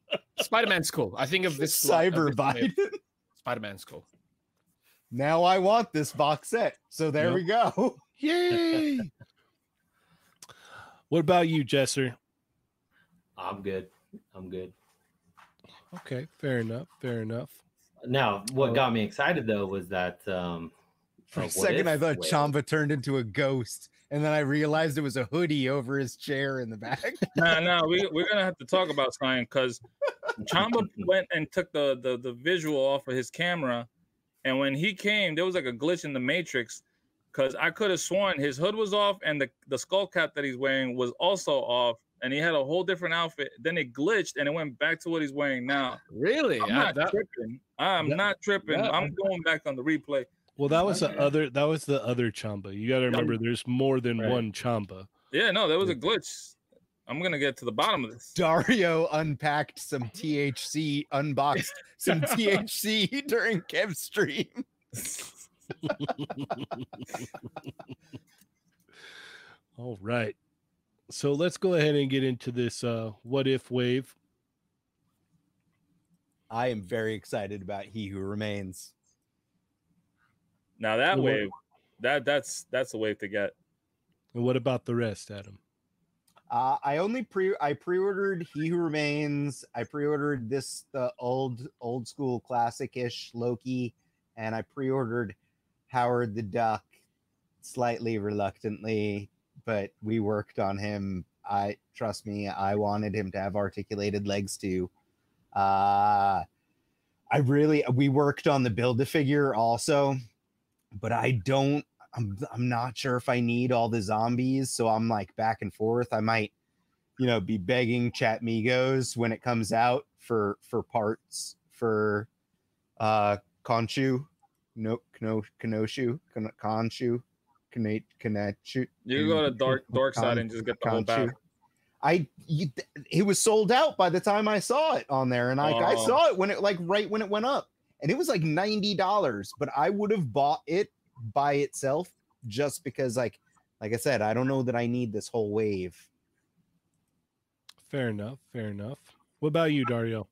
Spider Man's cool. I think of this lot- of Cyber this Biden. Spider Man's cool. Now I want this box set. So there Yep. we go. Yay! what about you, Jesser? I'm good. I'm good. Okay, fair enough. Fair enough. Now, what Oh. got me excited though was that um For uh, a what second, I thought wave. Chamba turned into a ghost. And then I realized it was a hoodie over his chair in the back. Nah, nah, we we're gonna have to talk about something because Chamba went and took the, the the visual off of his camera, and when he came, there was like a glitch in the matrix. Cause I could have sworn his hood was off and the, the skull cap that he's wearing was also off, and he had a whole different outfit. Then it glitched and it went back to what he's wearing now. Really? I'm I- not that- tripping. I'm that- not tripping. that- I'm going back on the replay. Well, that was the other. That was the other chamba. You got to remember, there's more than Right. one chamba. Yeah, no, there was a glitch. I'm gonna get to the bottom of this. Dario unpacked some THC, unboxed some THC during Kev stream. All right. So let's go ahead and get into this uh what if wave. I am very excited about He Who Remains. Now that Well, what- wave, that that's that's the wave to get. And what about the rest, Adam? Uh, I only pre I pre-ordered He Who Remains. I pre-ordered this the old old school classic-ish Loki, and I pre-ordered Howard the Duck slightly reluctantly, but we worked on him. I trust me, I wanted him to have articulated legs too. Uh I really we worked on the build a figure also, but I don't I'm I'm not sure if I need all the zombies, so I'm like back and forth. I might, you know, be begging Chat Migos when it comes out for for parts for uh Khonshu, no no Kenoshu, Kon- Khonshu, Kane Kanachu. You can go to dark dark side and just get the whole Khonshu. back. I you, it was sold out by the time I saw it on there, and I I Oh. saw it when it like right when it went up, and it was like ninety dollars. But I would have bought it by itself just because like like I said, I don't know that I need this whole wave. Fair enough. Fair enough. What about you, Dario?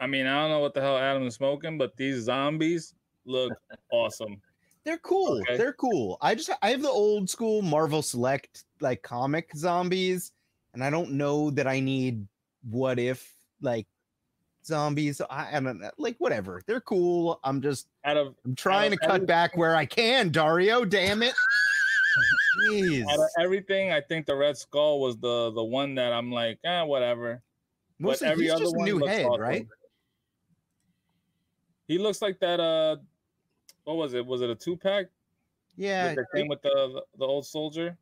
I mean, I don't know what the hell Adam is smoking, but these zombies look awesome. They're cool. Okay. They're cool. I just I have the old school Marvel Select like comic zombies, and I don't know that I need what if like zombies. I, I don't know, like whatever. They're cool. I'm just Out of I'm trying to cut back where I can, Dario. Damn it. Jeez. out of everything, I think the Red Skull was the the one that I'm like, eh, whatever. Mostly, but every other just one new looks head, awesome. right? He looks like that. Uh, what was it? Was it a two pack? Yeah, that came with the, the the old soldier.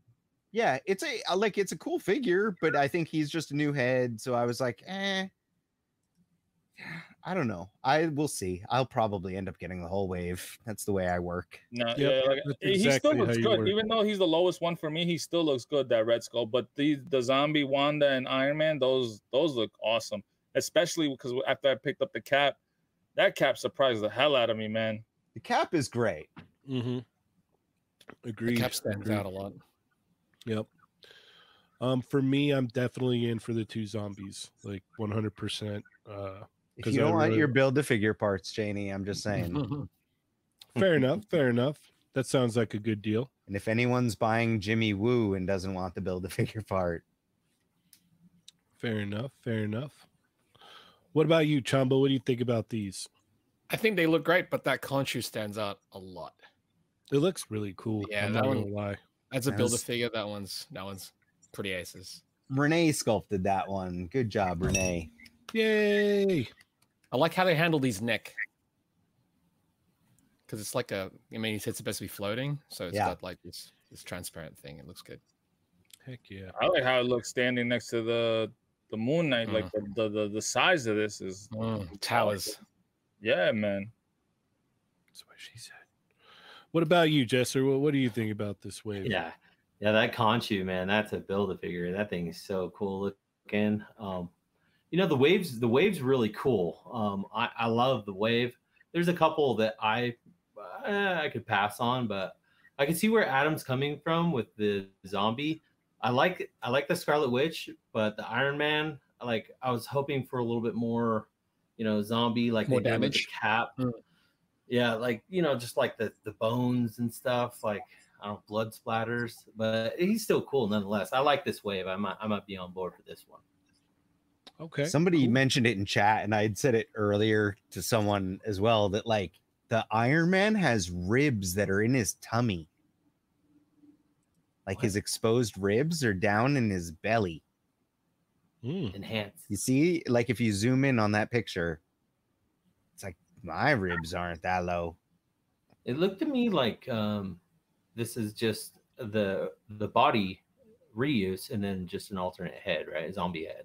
yeah. It's a like it's a cool figure, but I think he's just a new head. So I was like, eh. I don't know. I will see. I'll probably end up getting the whole wave. That's the way I work. No, Yep, yeah, like, that's he still looks good. Even though he's the lowest one for me, he still looks good. That Red Skull, but the the zombie Wanda and Iron Man, those those look awesome. Especially because after I picked up the cap, that cap surprised the hell out of me, man. The cap is great. Mm-hmm. The cap stands agreed. out a lot. Yep. Um, for me, I'm definitely in for the two zombies, like 100. percent Uh, If 'Cause you I don't want your build to figure parts, Janie, I'm just saying. fair enough. Fair enough. That sounds like a good deal. and if anyone's buying Jimmy Woo and doesn't want the build to figure part, Fair enough. Fair enough. What about you, Chamba? What do you think about these? I think they look great, but that Khonshu stands out a lot. It looks really cool. Yeah, I'm that not one- gonna lie. As a That build a figure, that one's that one's pretty aces. Renee sculpted that one. Good job, Renee. Yay! I like how they handle these neck. Because it's like a, I mean, he said it's supposed to be floating, so it's Yeah. got like this this transparent thing. It looks good. Heck yeah! I like how it looks standing next to the the Moon Knight. Like Mm. the, the the the size of this is Towers. Yeah, man. That's what she said. What about you, Jesser? What, what do you think about this wave? Yeah, yeah, that Khonshu man, that's a build a figure. That thing is so cool looking. Um, you know the waves, the waves really cool. Um, I, I love the wave. There's a couple that I eh, I could pass on, but I can see where Adam's coming from with the zombie. I like I like the Scarlet Witch, but the Iron Man, like I was hoping for a little bit more, you know, zombie like More they did with the damage. cap. Mm. Yeah, like you know, just like the the bones and stuff, like I don't know, blood splatters, but he's still cool nonetheless. I like this wave. I might I might be on board for this one. Okay. Somebody cool. mentioned it in chat, and I had said it earlier to someone as well that like the Iron Man has ribs that are in his tummy. Like his exposed ribs are down in his belly. Mm. Enhance. You see, like if you zoom in on that picture, it's like my ribs aren't that low. It looked to me like um this is just the the body reuse and then just an alternate head, right? A Zombie head.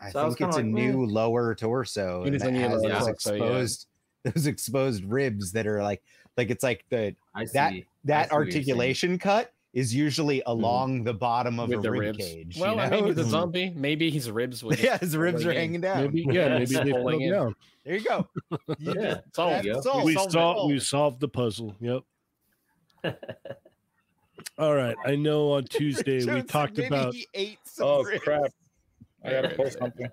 I So I was think it's a kinda like, new lower torso. It and is a that new has lower those torso, yeah. exposed those exposed ribs that are like like it's like the I. That- I that see what you're saying. articulation cut is usually along the bottom of With a the rib cage. Well, you I know? mean, he's a zombie. Maybe his ribs were. yeah, his ribs are falling in. hanging down. Maybe yeah, Yeah, maybe it's they fell in. down. There you go. You Yeah, just- It's all that's go. all. we Solved it solved all. we solved the puzzle. Yep. All right. I know on Tuesday we talked maybe about he ate some Oh ribs. crap! I gotta post something.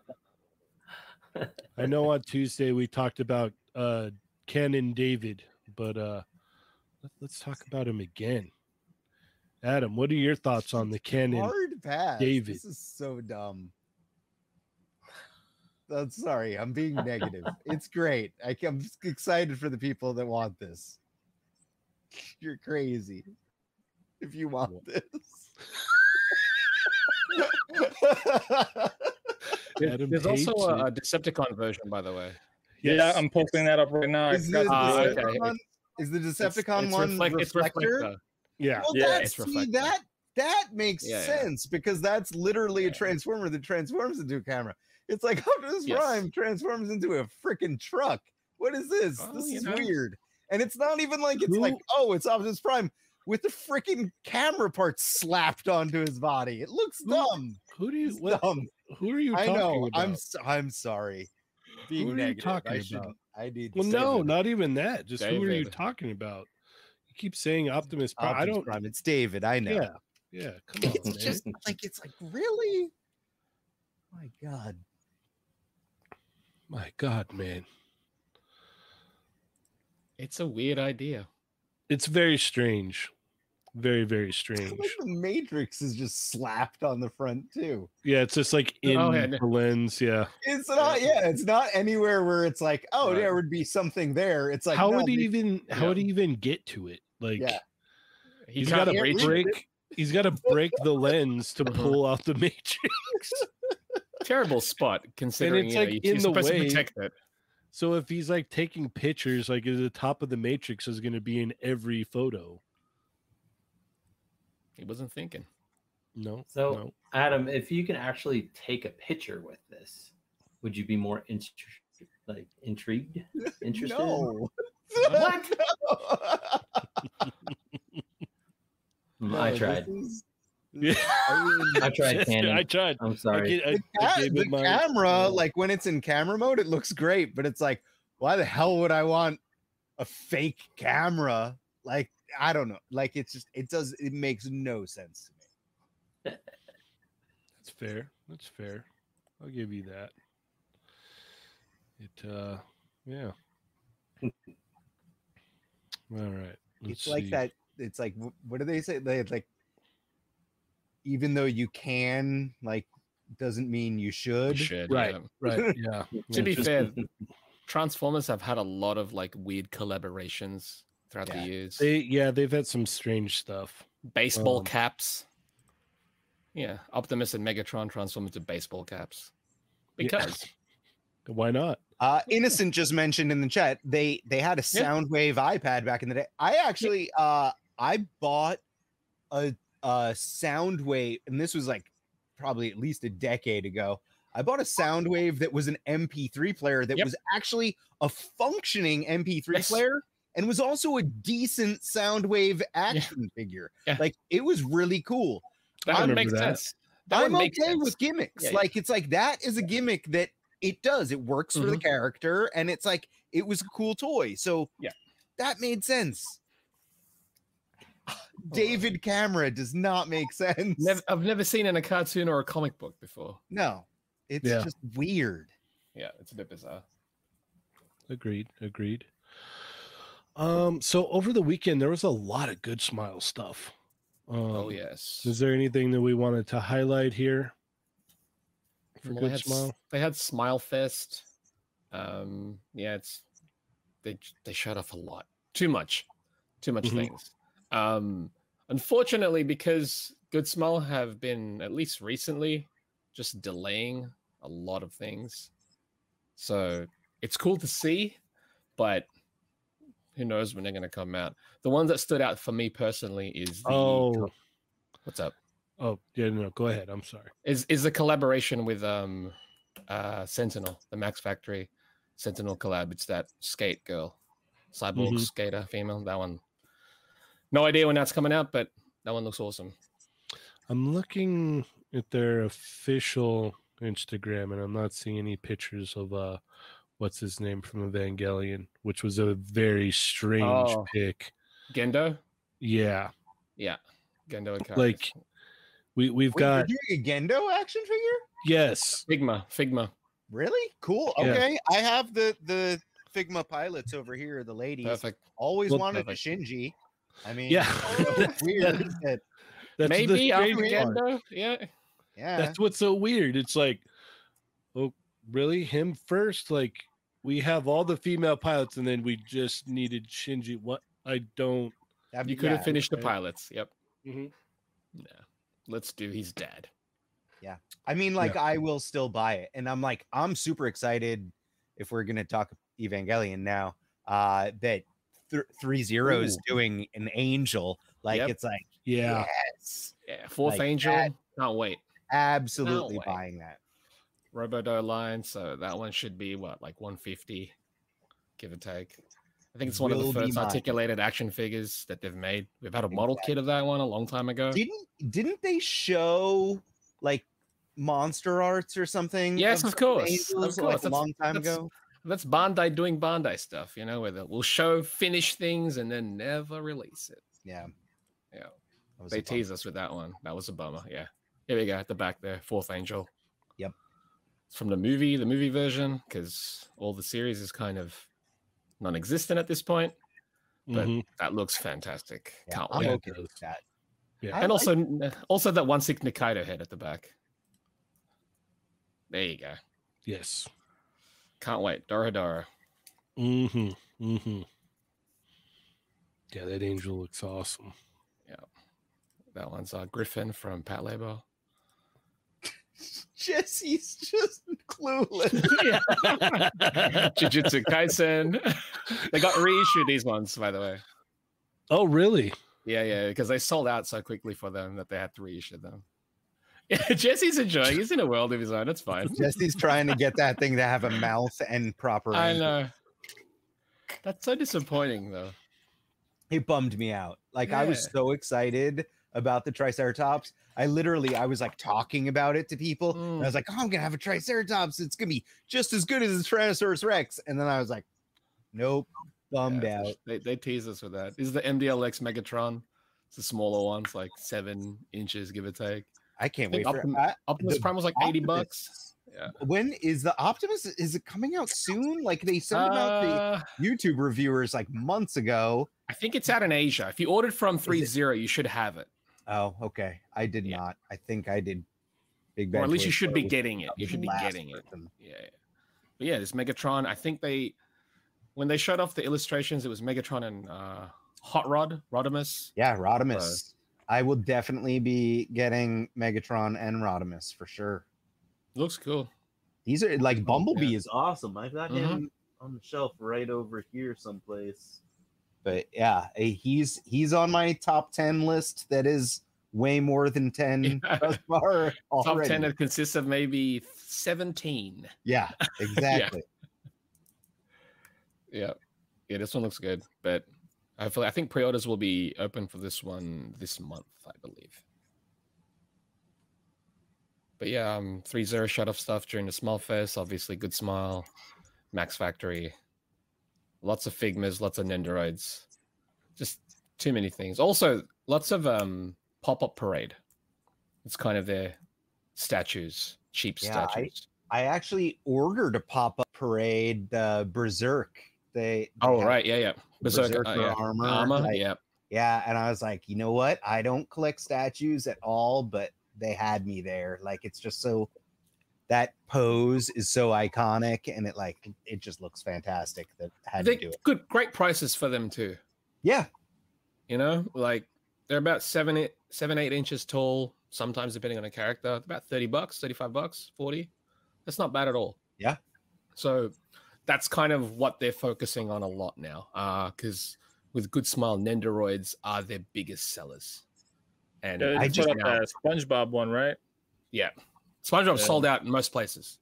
I know on Tuesday we talked about uh Ken and David, but uh let's talk about him again. Adam, what are your thoughts on the Ken and Hard pass. David. This is so dumb. I'm sorry. I'm being negative. it's great. I, am excited for the people that want this. You're crazy. If you want this. Adam There's also a, a. Decepticon version, by the way. Yeah, Yes. I'm posting that up right now. I is, the, forgot to do Ah, it. okay. Decepticon, is the Decepticon it's one reflect- it's reflector? Reflector. Yeah. Well, Yeah, that's it's see, that that makes Yeah, yeah. sense because that's literally a transformer that transforms into a camera. It's like oh, Optimus Yes. Prime transforms into a freaking truck. What is this? Oh, this is know. weird. And it's not even like it's like, oh, it's Optimus Prime with the freaking camera part slapped onto his body. It looks Who- dumb. Who do you what, dumb. who are you I know. about? I'm so, I'm sorry. Being Who are you negative. talking I about? shouldn't- I need well, no, that. not even that. Just who are you talking about? You keep saying Optimus Prime. I don't Prime. It's David. I know. Yeah. Yeah. Come on, It's man. just like it's like really. My God. My God, man. It's a weird idea. It's very strange. Very, very strange. like the Matrix is just slapped on the front too. Yeah, it's just like in Oh, yeah, the lens. Yeah. It's not, yeah, it's not anywhere where it's like, oh, Right. there would be something there. It's like, how no, would he they- even how would he even get to it? Like Yeah. He he's can't got to reach it. break he's got to break the lens to Uh-huh. pull out the matrix. terrible spot considering it's, you know, like, you- in you're the supposed way- to protect it. So if he's like taking pictures, like the top of the matrix is going to be in every photo. He wasn't thinking. No. So, no. Adam, if you can actually take a picture with this, would you be more int- like intrigued, interested? No. What? No, I tried. is- Yeah. I tried, Cannon. I tried. I'm I, sorry. get, I, the, ca- gave the it my- camera, like when it's in camera mode, it looks great, but it's like, why the hell would I want a fake camera? Like, I don't know. Like, it's just, it does, it makes no sense to me. That's fair. That's fair. I'll give you that. It uh yeah. All right. it's let's like see. that. It's like, what do they say? They like, even though you can, like, doesn't mean you You should. should, Right. yeah. Right. Yeah. To be fair, Transformers have had a lot of like weird collaborations throughout Yeah. the years. they yeah, they've had some strange stuff. baseball um, caps. Yeah, Optimus and Megatron transform into baseball caps. Yeah. Because Why not? Uh, Innocent just mentioned in the chat they they had a Yeah. Soundwave iPad back in the day. I actually uh I bought a a Soundwave, and this was like probably at least a decade ago. I bought a Soundwave that was an MP3 player that Yep. was actually a functioning MP3 Yes. player and was also a decent Soundwave action figure. Yeah. Like it was really cool. that I would make that. sense. That I'm okay sense. with gimmicks. Yeah, yeah. Like it's like that is a gimmick that it does. It works for the Mhm. character, and it's like it was a cool toy. So Yeah. that made sense. David Camera does not make sense. Never, I've never seen in a cartoon or a comic book before. No, it's Yeah. just weird. Yeah, it's a bit bizarre. Agreed. Agreed. Um, so over the weekend there was a lot of good smile stuff. Um, oh yes. Is there anything that we wanted to highlight here Well, they Good had, s- Smile? They had Smile Fest. Um, yeah, it's they they shut off a lot, too much, too much Mhm. things. Um, unfortunately, because Good Smile have been at least recently just delaying a lot of things, so it's cool to see, but who knows when they're going to come out. The ones that stood out for me personally is the Oh, what's up oh, yeah, no, go ahead. I'm sorry. is is the collaboration with um uh Sentinel, the Max Factory, Sentinel collab. It's that skate girl, cyborg Mhm. skater female. That one. No idea when that's coming out, but that one looks awesome. I'm looking at their official Instagram and I'm not seeing any pictures of uh what's his name from Evangelion, which was a very strange Oh. pick. Gendo. Yeah. Yeah, Gendo. Icarus. Like we we've Wait, got you're doing a Gendo action figure? yes. Figma. Figma. Really? Cool. Yeah. Okay. I have the the Figma pilots over here, the ladies. Perfect. Always Well, wanted perfect. a Shinji. I mean, Yeah. it's weird. that- That's Maybe after strange part. Gendo. Yeah. yeah. That's what's so weird. It's like, oh, really? Him first? Like, we have all the female pilots, and then we just needed Shinji. What? I don't. That'd You be- could have yeah. finished the pilots. Yep. Mhm. Yeah. Let's do He's dead. Yeah, I mean, like, I will still buy it. And I'm like, I'm super excited if we're gonna talk Evangelion now. Uh that th- three zeros Ooh. doing an angel. Like Yep. it's like Yeah. yes, Yeah. Fourth Like Angel. that- Can't wait. absolutely way. buying that. Robo-Dou line. So that one should be what, like 150, give or take. I think it's one of the first articulated action figures that they've made. We've had a model kit of that one a long time ago. Didn't didn't they show like monster arts or something? Yes, of some course, of course. like a long time that's- ago. That's Bandai doing Bandai stuff, you know, where they- we'll show finished things and then never release it. Yeah. Yeah. They teased us with that one. That was a bummer. Yeah. Here we go at the back there. Fourth Angel. Yep. It's from the movie, the movie version, because all the series is kind of non existent at this point. But Mhm. that looks fantastic. Yeah, Can't I'm wait. Yeah, okay with that. Yeah. I and like- also also that one six Nikaido head at the back. There you go. Yes. Can't wait. Dora Dora. Mm-hmm. Mm-hmm. Yeah, that angel looks awesome. Yeah. That one's uh, Griffon from Patlabor. Jesse's just clueless. Jujutsu Kaisen. they got reissued these ones, by the way. oh, really? Yeah, yeah, because they sold out so quickly for them that they had to reissue them. Yeah, Jesse's enjoying. He's in a world of his own. It's fine. Jesse's trying to get that thing to have a mouth and proper. I know. That's so disappointing, though. It bummed me out. Like I was so excited about the Triceratops. I literally, I was like talking about it to people. and I Mm. was like, "Oh, I'm gonna have a Triceratops. It's gonna be just as good as the Tyrannosaurus Rex." And then I was like, "Nope, bummed Yeah, out." They, they tease us with that. This is the MDLX Megatron. It's the smaller ones, like seven inches, give or take. I can't think wait for Optim- I- Optimus The Prime was like 80 bucks. Yeah. When is the Optimus? Is it coming out soon? Like they sent them out Uh, the YouTube reviewers like months ago. I think it's out in Asia. If you ordered from 30, you should have it. Oh, okay. I did Yeah. not. I think I did. Big Or at least you should be getting it. You should be getting it. Yeah. yeah. But yeah, this Megatron, I think they when they showed off the illustrations, it was Megatron and uh Hot Rod, Rodimus. Yeah, Rodimus. I will definitely be getting Megatron and Rodimus for sure. Looks cool. These are like Bumblebee Bumblebee is awesome. I've got Mhm. him on the shelf right over here someplace. But yeah, eh, he's he's on my top 10 list that is way more than 10 Yeah. thus far Top 10 that consists of maybe 17. Yeah, exactly. Yeah. Yeah, this one looks good. But I hopefully I think pre-orders will be open for this one this month, I believe. But yeah, um three zero shut off stuff during the Smile Fest, obviously good smile, Max Factory, lots of Figmas, lots of Nendoroids. Just too many things. Also, lots of um pop-up parade. It's kind of their statues, cheap Yeah, I- statues. I actually ordered a pop-up parade, uh Berserk. They, they oh right, yeah, yeah. Berserk, uh, yeah. armor. Armor, like- yeah. Yeah, and I was like, you know what? I don't collect statues at all, but they had me there. Like it's just so that pose is so iconic and it like it just looks fantastic that had to do it. good, great prices for them too. Yeah. You know, like they're about seven, eight, seven, eight inches tall. Sometimes depending on the character, about thirty bucks, thirty-five bucks, forty. That's not bad at all. Yeah. So that's kind of what they're focusing on a lot now. Uh, because with Good Smile, Nendoroids are their biggest sellers. And Yeah, I I just just now- the SpongeBob one, right? yeah, SpongeBob Yeah. sold out in most places.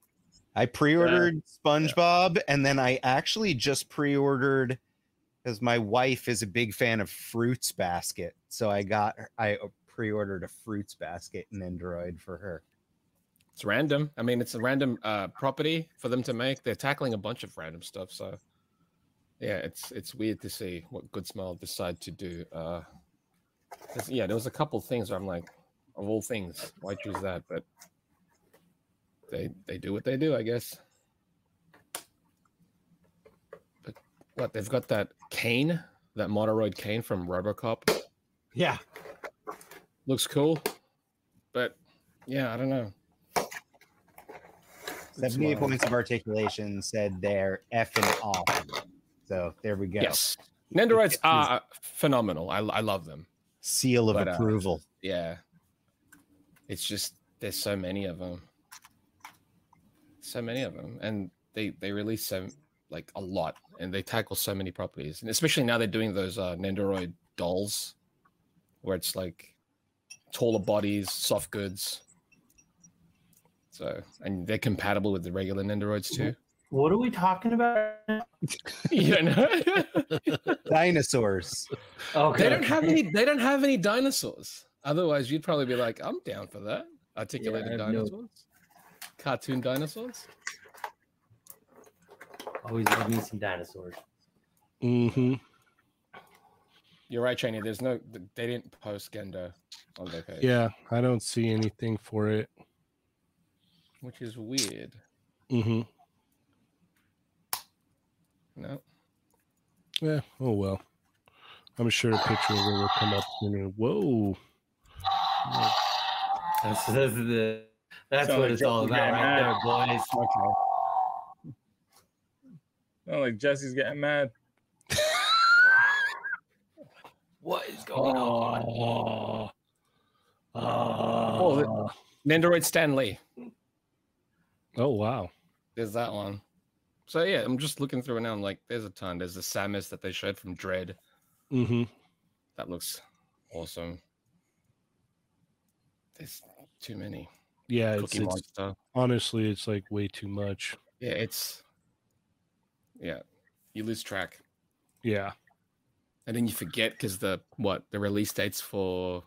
I pre-ordered SpongeBob, and then I actually just pre-ordered because my wife is a big fan of Fruits Basket, so I got I pre-ordered a Fruits Basket Nendoroid for her. It's random. I mean, it's a random uh, property for them to make. They're tackling a bunch of random stuff. So, yeah, it's it's weird to see what Good Smile decide to do. Uh, 'cause, yeah, there was a couple things where I'm like, of all things, why choose that? But they they do what they do, I guess. But what they've got that Cain, that Moderoid Cain from RoboCop, Yeah, looks cool. But yeah, I don't know. Good seventy-eight points of articulation said they're effing off. So there we go. Yes. Nendoroids are phenomenal. I, I love them. Seal of But, uh, approval. Yeah. It's just there's so many of them. So many of them. And they they release so like a lot and they tackle so many properties. And especially now they're doing those uh Nendoroid dolls where it's like taller bodies, soft goods. So and they're compatible with the regular Nendoroids too. What are we talking about? you don't know? Dinosaurs. Okay. They don't have any. They don't have any dinosaurs. Otherwise, you'd probably be like, "I'm down for that." Articulated I have no- dinosaurs, cartoon dinosaurs. Always love me some dinosaurs. Mm-hmm. You're right, Cheney. There's no. They didn't post Gendo on their page. Yeah, I don't see anything for it. which is weird. Mm-hmm. No, Yeah. Oh well. I'm sure a picture of it will come up soon. Whoa. That's, that's the that's Sound what like it's all about, right mad. there, boys. okay. Oh, like Jesse's getting mad. What is going on? Oh. Oh, Nendoroid Stanley. Hmm. oh wow. There's that one. So yeah, I'm just looking through it now. I'm like, there's a ton. There's the Samus that they showed from Dread. Mm-hmm. That looks awesome. There's too many. Yeah, it's, it's honestly it's like way too much. Yeah, it's yeah. You lose track, Yeah. and then you forget because the what the release dates for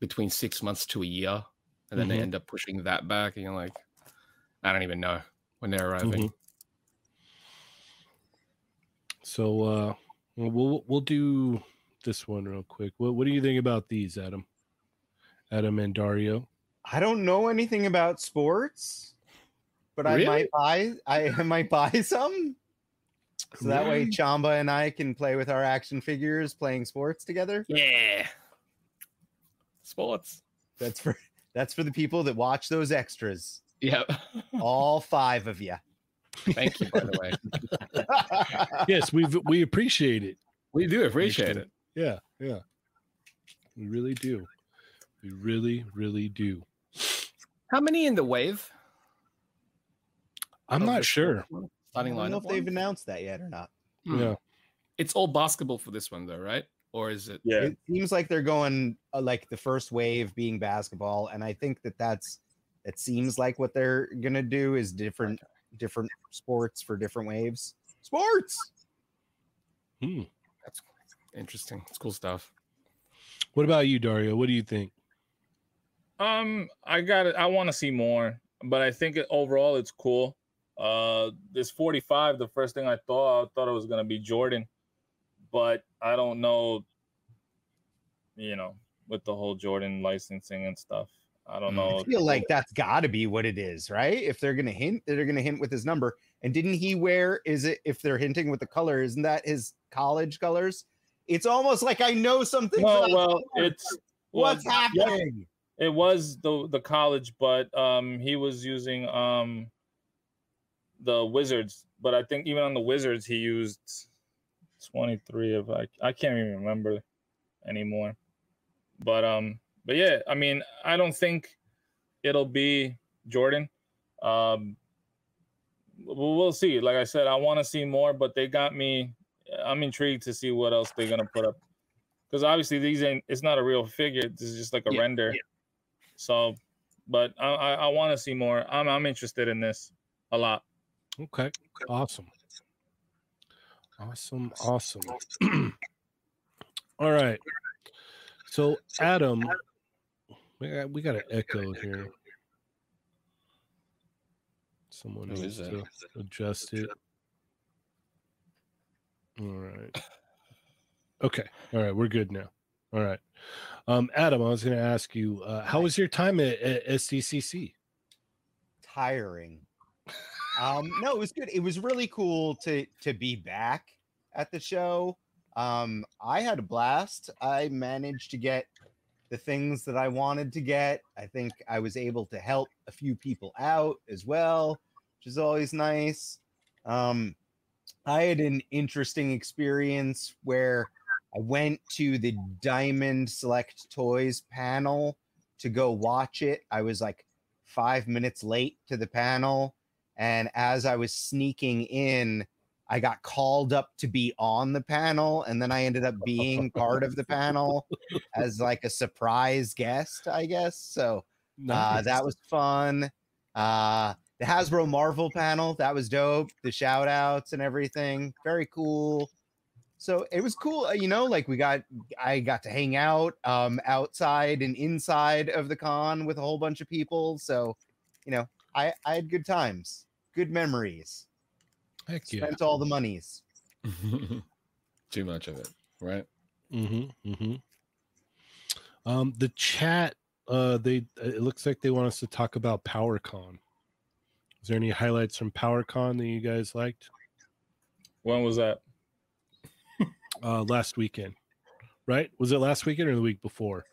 between six months to a year, and then they Mhm. end up pushing that back, and you're like, I don't even know when they're arriving. Mhm. So uh well, we'll we'll do this one real quick. What what do you think about these, Adam? Adam and Dario? I don't know anything about sports, but I might buy I might buy some. So that way Really? Chamba and I can play with our action figures playing sports together. Yeah, sports. That's for that's for the people that watch those extras. Yep. All five of you. Thank you, by the way. Yes, we we appreciate it. We do appreciate it. Yeah, yeah. We really do. We really, really do. How many in the wave? I'm not sure. sports one? I don't know if they've one? announced that yet or not. Hmm. Yeah. It's all basketball for this one, though, right? Or is it? Yeah. It seems like they're going uh, like the first wave being basketball, and I think that that's it seems like what they're gonna do is different different sports for different waves. Sports. Hmm. That's interesting. It's cool stuff. What about you, Dario? What do you think? Um, I got it. I want to see more, but I think it, overall it's cool. Uh, this 45, the first thing I thought, I thought it was gonna be Jordan, but I don't know. You know, with the whole Jordan licensing and stuff, I don't Mm. know. I feel like that's got to be what it is, right? If they're gonna hint, they're gonna hint with his number. And didn't he wear? Is it if they're hinting with the color? Isn't that his college colors? It's almost like I know something. Well, colors. it's well, what's happening. It was the the college, but um, he was using um the Wizards. But I think even on the Wizards, he used twenty three of I I can't even remember anymore. But um, but yeah, I mean, I don't think it'll be Jordan. Um, we'll, see. Like I said, I want to see more, but they got me. I'm intrigued to see what else they're gonna put up. Because obviously these ain't. It's not a real figure. This is just like a Yeah, render. So, but I I, I want to see more. I'm I'm interested in this. a lot. Okay. Awesome. Awesome. Awesome. All right. So Adam, we got, we got an echo here. Someone Who needs is to adjust it. All right. Okay. All right. We're good now. All right. Um, Adam, I was going to ask you, uh, how was your time at, at SDCC? tiring. Um, no, it was good. It was really cool to to be back at the show. Um, I had a blast. I managed to get the things that I wanted to get. I think I was able to help a few people out as well, which is always nice. Um, I had an interesting experience where I went to the Diamond Select Toys panel to go watch it. I was like five minutes late to the panel. And as I was sneaking in, I got called up to be on the panel. And then I ended up being part of the panel as like a surprise guest, I guess. So uh, that was fun. Uh, the Hasbro Marvel panel, that was dope. The shout outs and everything, very cool. So it was cool, uh, you know, like we got, I got to hang out um, outside and inside of the con with a whole bunch of people. So, you know, I, I had good times, good memories, Heck yeah. spent all the monies. Too much of it, right? Mm-hmm. Mm-hmm. Um, the chat, uh, they it looks like they want us to talk about PowerCon. Is there any highlights from PowerCon that you guys liked? When was that? Uh, last weekend, right? Was it last weekend or the week before?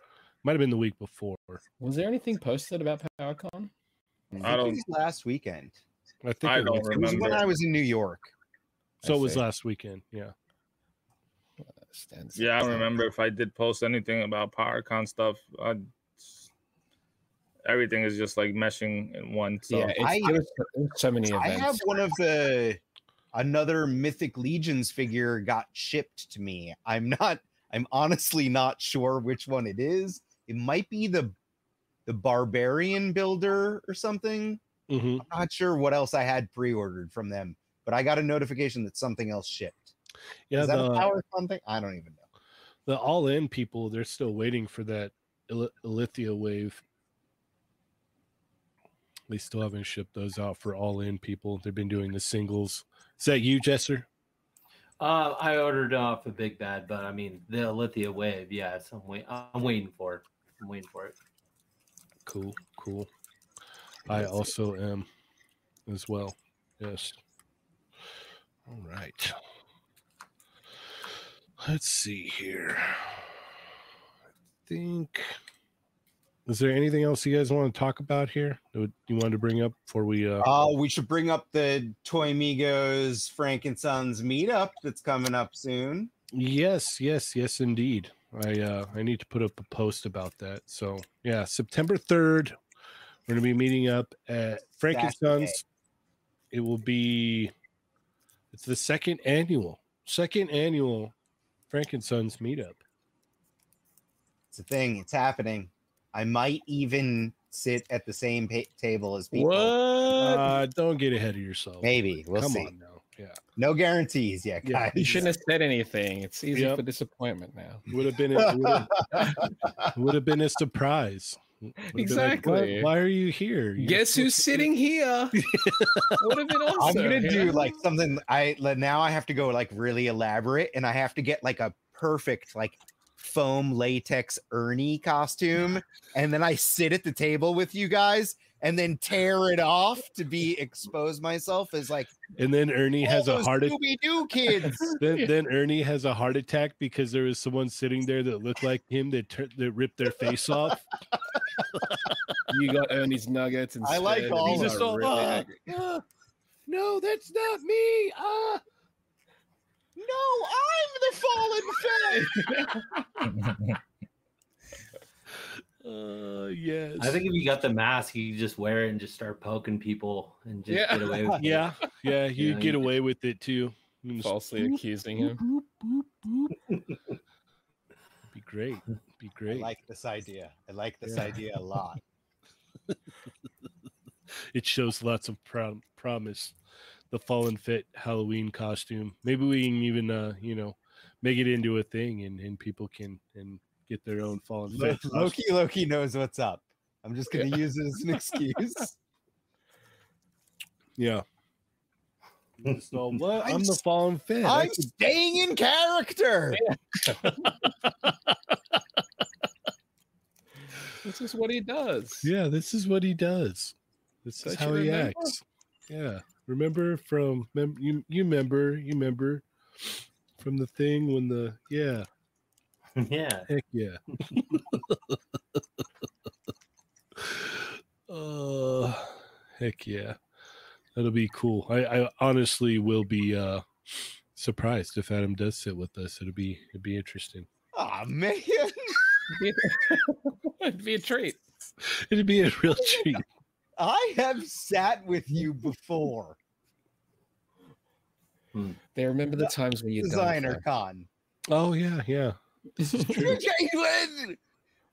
Might have been the week before. Was there anything posted about PowerCon? I think don't- it was last weekend. I think I it don't was. It was when. I was in New York. So I it was see. last weekend. Yeah. Stands- Yeah, I don't remember if I did post anything about PowerCon stuff. I, everything is just like meshing in one. So Yeah, it's, I- there was so- there was so many I events. have one of the another Mythic Legions figure got shipped to me. I'm not. I'm honestly not sure which one it is. It might be the the Barbarian Builder or something. Mm-hmm. I'm not sure what else I had pre-ordered from them, but I got a notification that something else shipped. Yeah. is that a The, power something? I don't even know. the all in people, they're still waiting for that Illythia wave. They still haven't shipped those out for all in people. They've been doing the singles. Is that you, Jesser? Uh, I ordered off for Big Bad, but I mean the Lithia Wave. Yes, I'm wait. I'm waiting for it. I'm waiting for it. Cool, cool. I also am as well. Yes. All right. Let's see here. I think. Is there anything else you guys want to talk about here? that You wanted to bring up before we? uh Oh, we should bring up the Toy Migos Frank and Sons meetup that's coming up soon. Yes, yes, yes, indeed. I uh I need to put up a post about that. So yeah, September third, we're gonna be meeting up at Frank and. Sons. It will be it's the second annual, second annual Frank and Sons meetup. It's a thing. It's happening. I might even sit at the same pa- table as people. Uh don't get ahead of yourself. Maybe we'll Come see. on now. Yeah. No guarantees yet, Yeah, guys. You shouldn't have said anything. It's easy Yep. for disappointment now. Would have been a, would have, would have been a surprise. Would have like, Exactly. why, why are you here? You're Guess who's sitting here? Would have been awesome. I'm gonna do like something. I now I have to go like really elaborate, and I have to get like a perfect like foam latex Ernie costume, and then I sit at the table with you guys, and then tear it off to be expose myself as like And then Ernie has a heart attack. Scooby Doo kids. then, then Ernie has a heart attack because there was someone sitting there that looked like him that tur- that ripped their face off. You got Ernie's nuggets and I like all He's of just all, "Ah, ah, no, that's not me. Ah, no, I'm the fallen fae. uh, yes. I think if you got the mask, you could just wear it and just start poking people and just Yeah. get away with it. yeah, yeah, you Yeah, get you- away with it too. Falsely boop, accusing boop, him. boop, boop, boop. Be great. Be I great. like this idea. I like this Yeah. idea a lot. it shows lots of prom- promise. The fallen fit Halloween costume. Maybe we can even, uh, you know, make it into a thing, and and people can and get their own fallen Lo- fit. costume. Loki Loki knows what's up. I'm just gonna use it as an excuse. Yeah. So what? I'm, I'm the fallen fit. I I'm could- staying in character. This is what he does. yeah, this is what he does. This is how he remember? acts. Yeah. Remember from mem- you you remember you remember from the thing when the yeah yeah. heck yeah. uh heck yeah. That'll be cool. I, I honestly will be uh surprised if Adam does sit with us. It'll be it'd be interesting. Oh man. It'd be, it'd be a treat. It'd be a real treat. I have sat with you before. They remember the times when you Designer con. Oh yeah, yeah. This is true.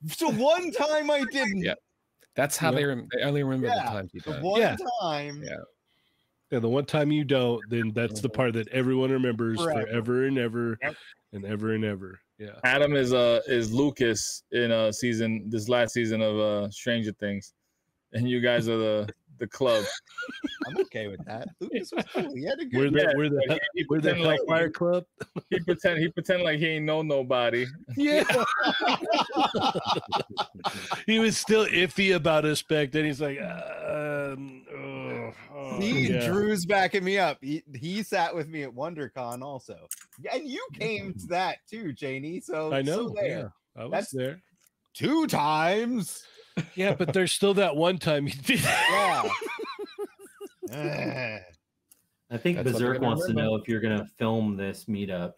So one time I didn't. Yeah. That's how Yeah. they, rem- they only remember Yeah. the times you don't. one Yeah. time. Yeah. Yeah, the one time you don't, then that's the part that everyone remembers Forever. forever and ever Yep. and ever and ever. Yeah. Adam is uh is Lucas in uh season this last season of uh Stranger Things, and you guys are the the club. I'm okay with that. Lucas was cool. He had a good. We're the Yeah, we're the He, he we're the pretend like Hellfire Club. he pretend he pretend like he ain't know nobody. Yeah. he was still iffy about us back then. He's like, um, oh, oh, See, yeah. Drew's backing me up. He, he sat with me at WonderCon also, and you came to that too, Janie. So I so know. there. yeah, I was That's- there. two times. Yeah, but there's still that one time you did. Yeah. Eh. I think That's Berserk wants to know if you're gonna film this meetup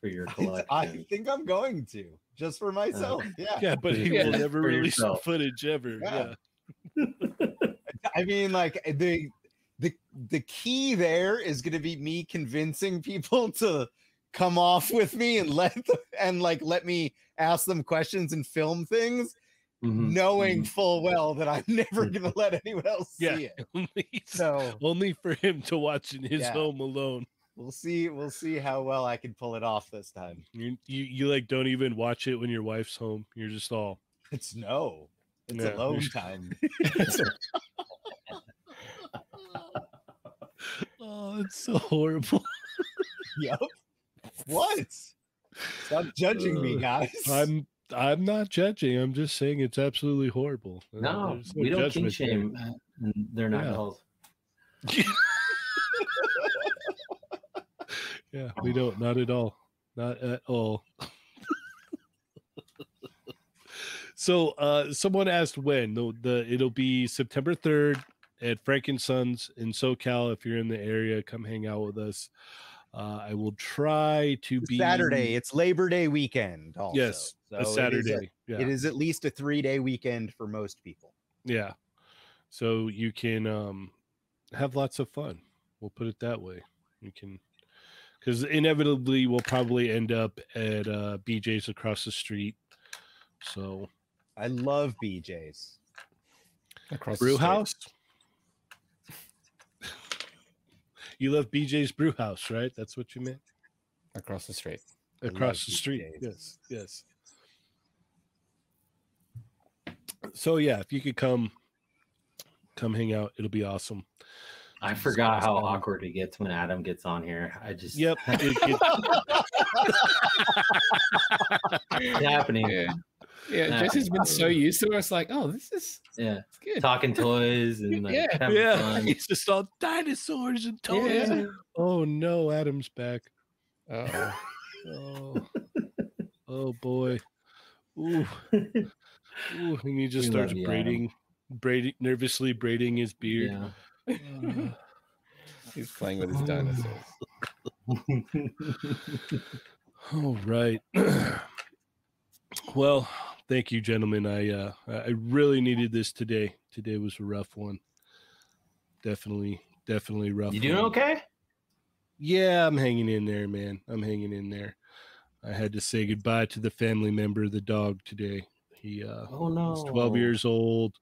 for your collection. I think I'm going to just for myself. Yeah. yeah, but he Yeah, will never for release the yourself. footage ever. Yeah. yeah. I mean, like the the the key there is going to be me convincing people to come off with me and let them, and like let me ask them questions and film things, Mhm, knowing mhm. full well that I'm never going to let anyone else Yeah. see it. Only, So only for him to watch in his Yeah. home alone. we'll see. We'll see how well I can pull it off this time. You, you you like don't even watch it when your wife's home. You're just all It's no. It's Yeah. alone time. oh, it's so horrible. yep. What? Stop judging me, guys. I'm I'm not judging. I'm just saying it's absolutely horrible. Uh, No, we don't there. shame. and They're not Yeah. dolls. Yeah, we don't. Not at all. Not at all. so, uh, someone asked when the, the it'll be September third at Frank and Sons in SoCal. If you're in the area, come hang out with us. Uh, I will try to be Saturday. It's Labor Day weekend. Also. Yes, So a it is Saturday. yeah. It is at least a three day weekend for most people. Yeah. So you can um have lots of fun. We'll put it that way. You can because inevitably we'll probably end up at uh BJ's across the street. So I love BJ's. Across the brew street. house. You love BJ's brew house, right? That's what you meant? Across the street. Across the street. BJ's. Yes, yes. So yeah, if you could come come hang out, it'll be awesome. I Jesus forgot how Christ, awkward it gets when Adam gets on here. I just Yep. it- it- it's happening. Yeah. Yeah, Nah. Jesse's been so used to it. It's like, oh, this is Yeah, it's good. talking toys and like Yeah. having yeah, fun. it's just all dinosaurs and toys. Yeah. Oh no, Adam's back. Uh-oh. Oh, oh boy. Ooh. Ooh. And he just We starts love you, Adam. braiding, braiding, nervously braiding his beard. Yeah. Uh, He's playing with his dinosaurs. all right. well, thank you, gentlemen. I uh, I really needed this today. Today was a rough one. Definitely, definitely rough. You doing one. okay? Yeah, I'm hanging in there, man. I'm hanging in there. I had to say goodbye to the family member, the dog, today. He uh Oh no. was 12 years old.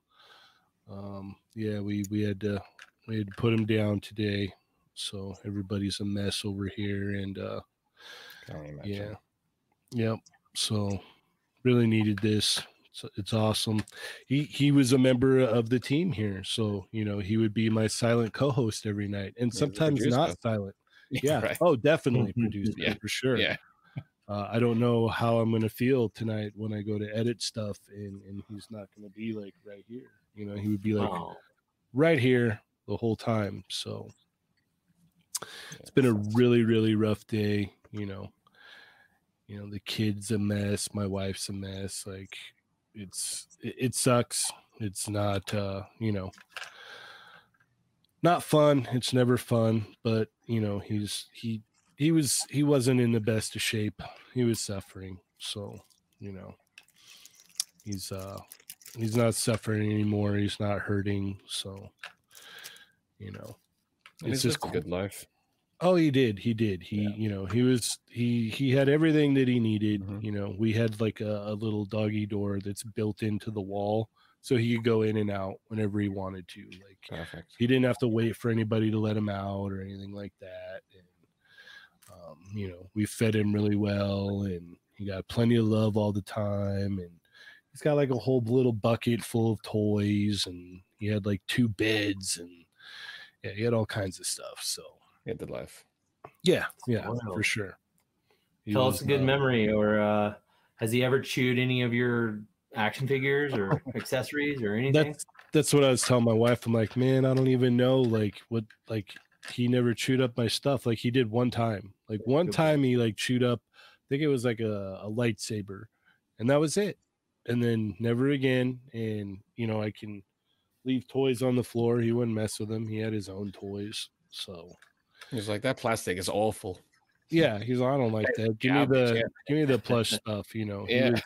Um, yeah, we we had to we had to put him down today. So everybody's a mess over here, and uh, Can only imagine. yeah, yep. So really needed this. So it's awesome. He he was a member of the team here, so you know he would be my silent co-host every night, and sometimes not silent. Yeah. right. Oh, definitely produced Yeah. for sure. Yeah. Uh, I don't know how I'm gonna feel tonight when I go to edit stuff, and and he's not gonna be like right here. You know, he would be like Oh, right here the whole time. So it's been a really really rough day. You know, you know the kids a mess, my wife's a mess. Like it's it, it sucks. It's not uh, you know not fun. It's never fun, but you know he's he he was he wasn't in the best of shape. He was suffering. So you know he's uh he's not suffering anymore. He's not hurting. So you know And it's just a good life. Oh, he did. He did. He, Yeah. you know, he was he he had everything that he needed. Mhm. You know, we had like a, a little doggy door that's built into the wall, so he could go in and out whenever he wanted to. Like Perfect. he didn't have to wait for anybody to let him out or anything like that. And um, you know, we fed him really well, and he got plenty of love all the time. And he's got like a whole little bucket full of toys, and he had like two beds, and yeah, he had all kinds of stuff. So. He had the life. Yeah, yeah, Wow. for sure. He tell was, us a good uh, memory, or uh, has he ever chewed any of your action figures or accessories or anything? That's that's what I was telling my wife. I'm like, man, I don't even know like what like he never chewed up my stuff. Like he did one time. Like one time he like chewed up, I think it was like a, a lightsaber, and that was it. And then never again. And you know, I can leave toys on the floor. He wouldn't mess with them. He had his own toys. So He was like, that plastic is awful. yeah, he's like, I don't like that. Give me the yeah. give me the plush stuff. You know. Yeah. was-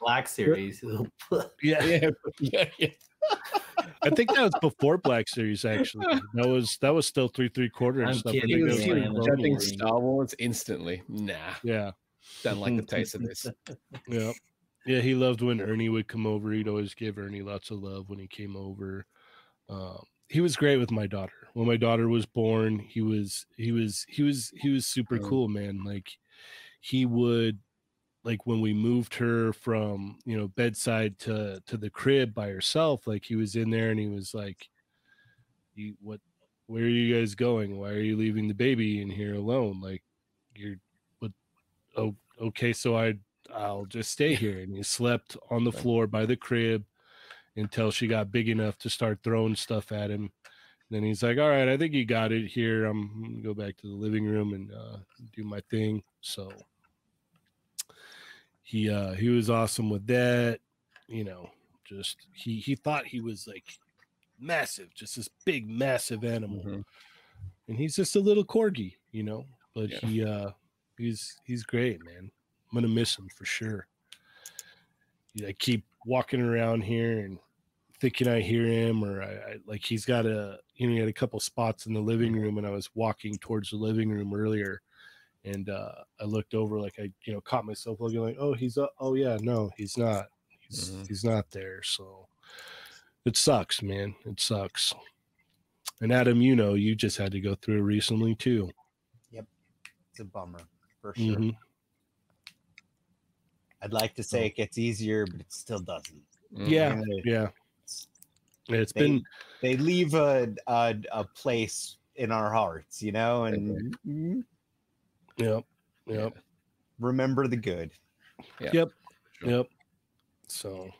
Black Series. yeah. Yeah, yeah, yeah. I think that was before Black Series. Actually, that was that was still three three quarter and I'm stuff. I kidding, think was, was like was man. Chrome judging Star Wars instantly. Nah, Yeah, don't like the taste of this. yeah, yeah. He loved when Ernie would come over. He'd always give Ernie lots of love when he came over. Um, he was great with my daughter. When my daughter was born, he was he was he was he was super cool, man. Like he would like when we moved her from you know bedside to to the crib by herself like he was in there and he was like you what where are you guys going? Why are you leaving the baby in here alone? Like you're what oh okay so i i'll just stay here. And he slept on the floor by the crib until she got big enough to start throwing stuff at him then he's like all right i think you got it here. I'm gonna go back to the living room and uh, do my thing. So he uh he was awesome with that you know just he he thought he was like massive just this big massive animal. Mhm. and he's just a little corgi you know but Yeah. he uh he's he's great man. I'm gonna miss him for sure. I keep walking around here and thinking i hear him or I, I like he's got a you know he had a couple spots in the living room and i was walking towards the living room earlier. And uh i looked over like i you know caught myself looking like oh he's uh, oh yeah no he's not. He's Mhm. he's not there. So it sucks man. It sucks. And adam you know you just had to go through recently too. Yep. It's a bummer for sure. Mhm. I'd like to say it gets easier, but it still doesn't. Yeah yeah it's they, been they leave a, a a place in our hearts, you know, and mm, yep yep remember the good. Yep. Sure. Yep. So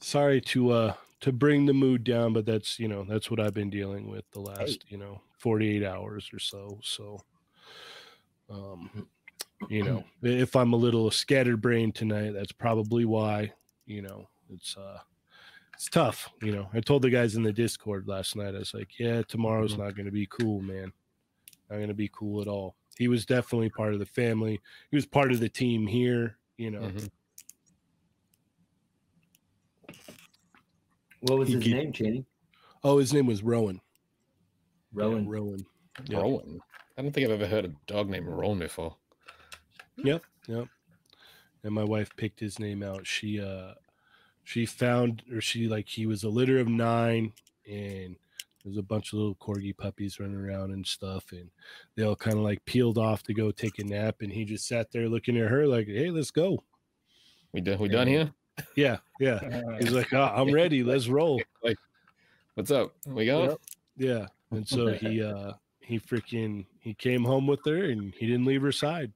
sorry to uh to bring the mood down, but that's you know that's what I've been dealing with the last you know 48 hours or so. So um you know if I'm a little scatterbrained tonight, that's probably why. You know it's uh it's tough. You know I told the guys in the Discord last night. I was like, yeah, tomorrow's Mhm. not going to be cool, man. Not going to be cool at all. He was definitely part of the family. He was part of the team here. You know. Mhm. What was He his keep- name, Cheney? Oh, his name was Rowan. Yeah, Rowan. Rowan. Rowan. I don't think I've ever heard a dog named Rowan before. Yep. Yep. And my wife picked his name out. She uh she found or she like he was a litter of nine and there's a bunch of little corgi puppies running around and stuff, and they all kind of like peeled off to go take a nap, and he just sat there looking at her like, "Hey, let's go." We done we done here? Yeah, yeah. He's like, oh, "I'm ready. Let's roll." Like, what's up? We go? Yep. Yeah, and so he uh he freaking he came home with her, and he didn't leave her side.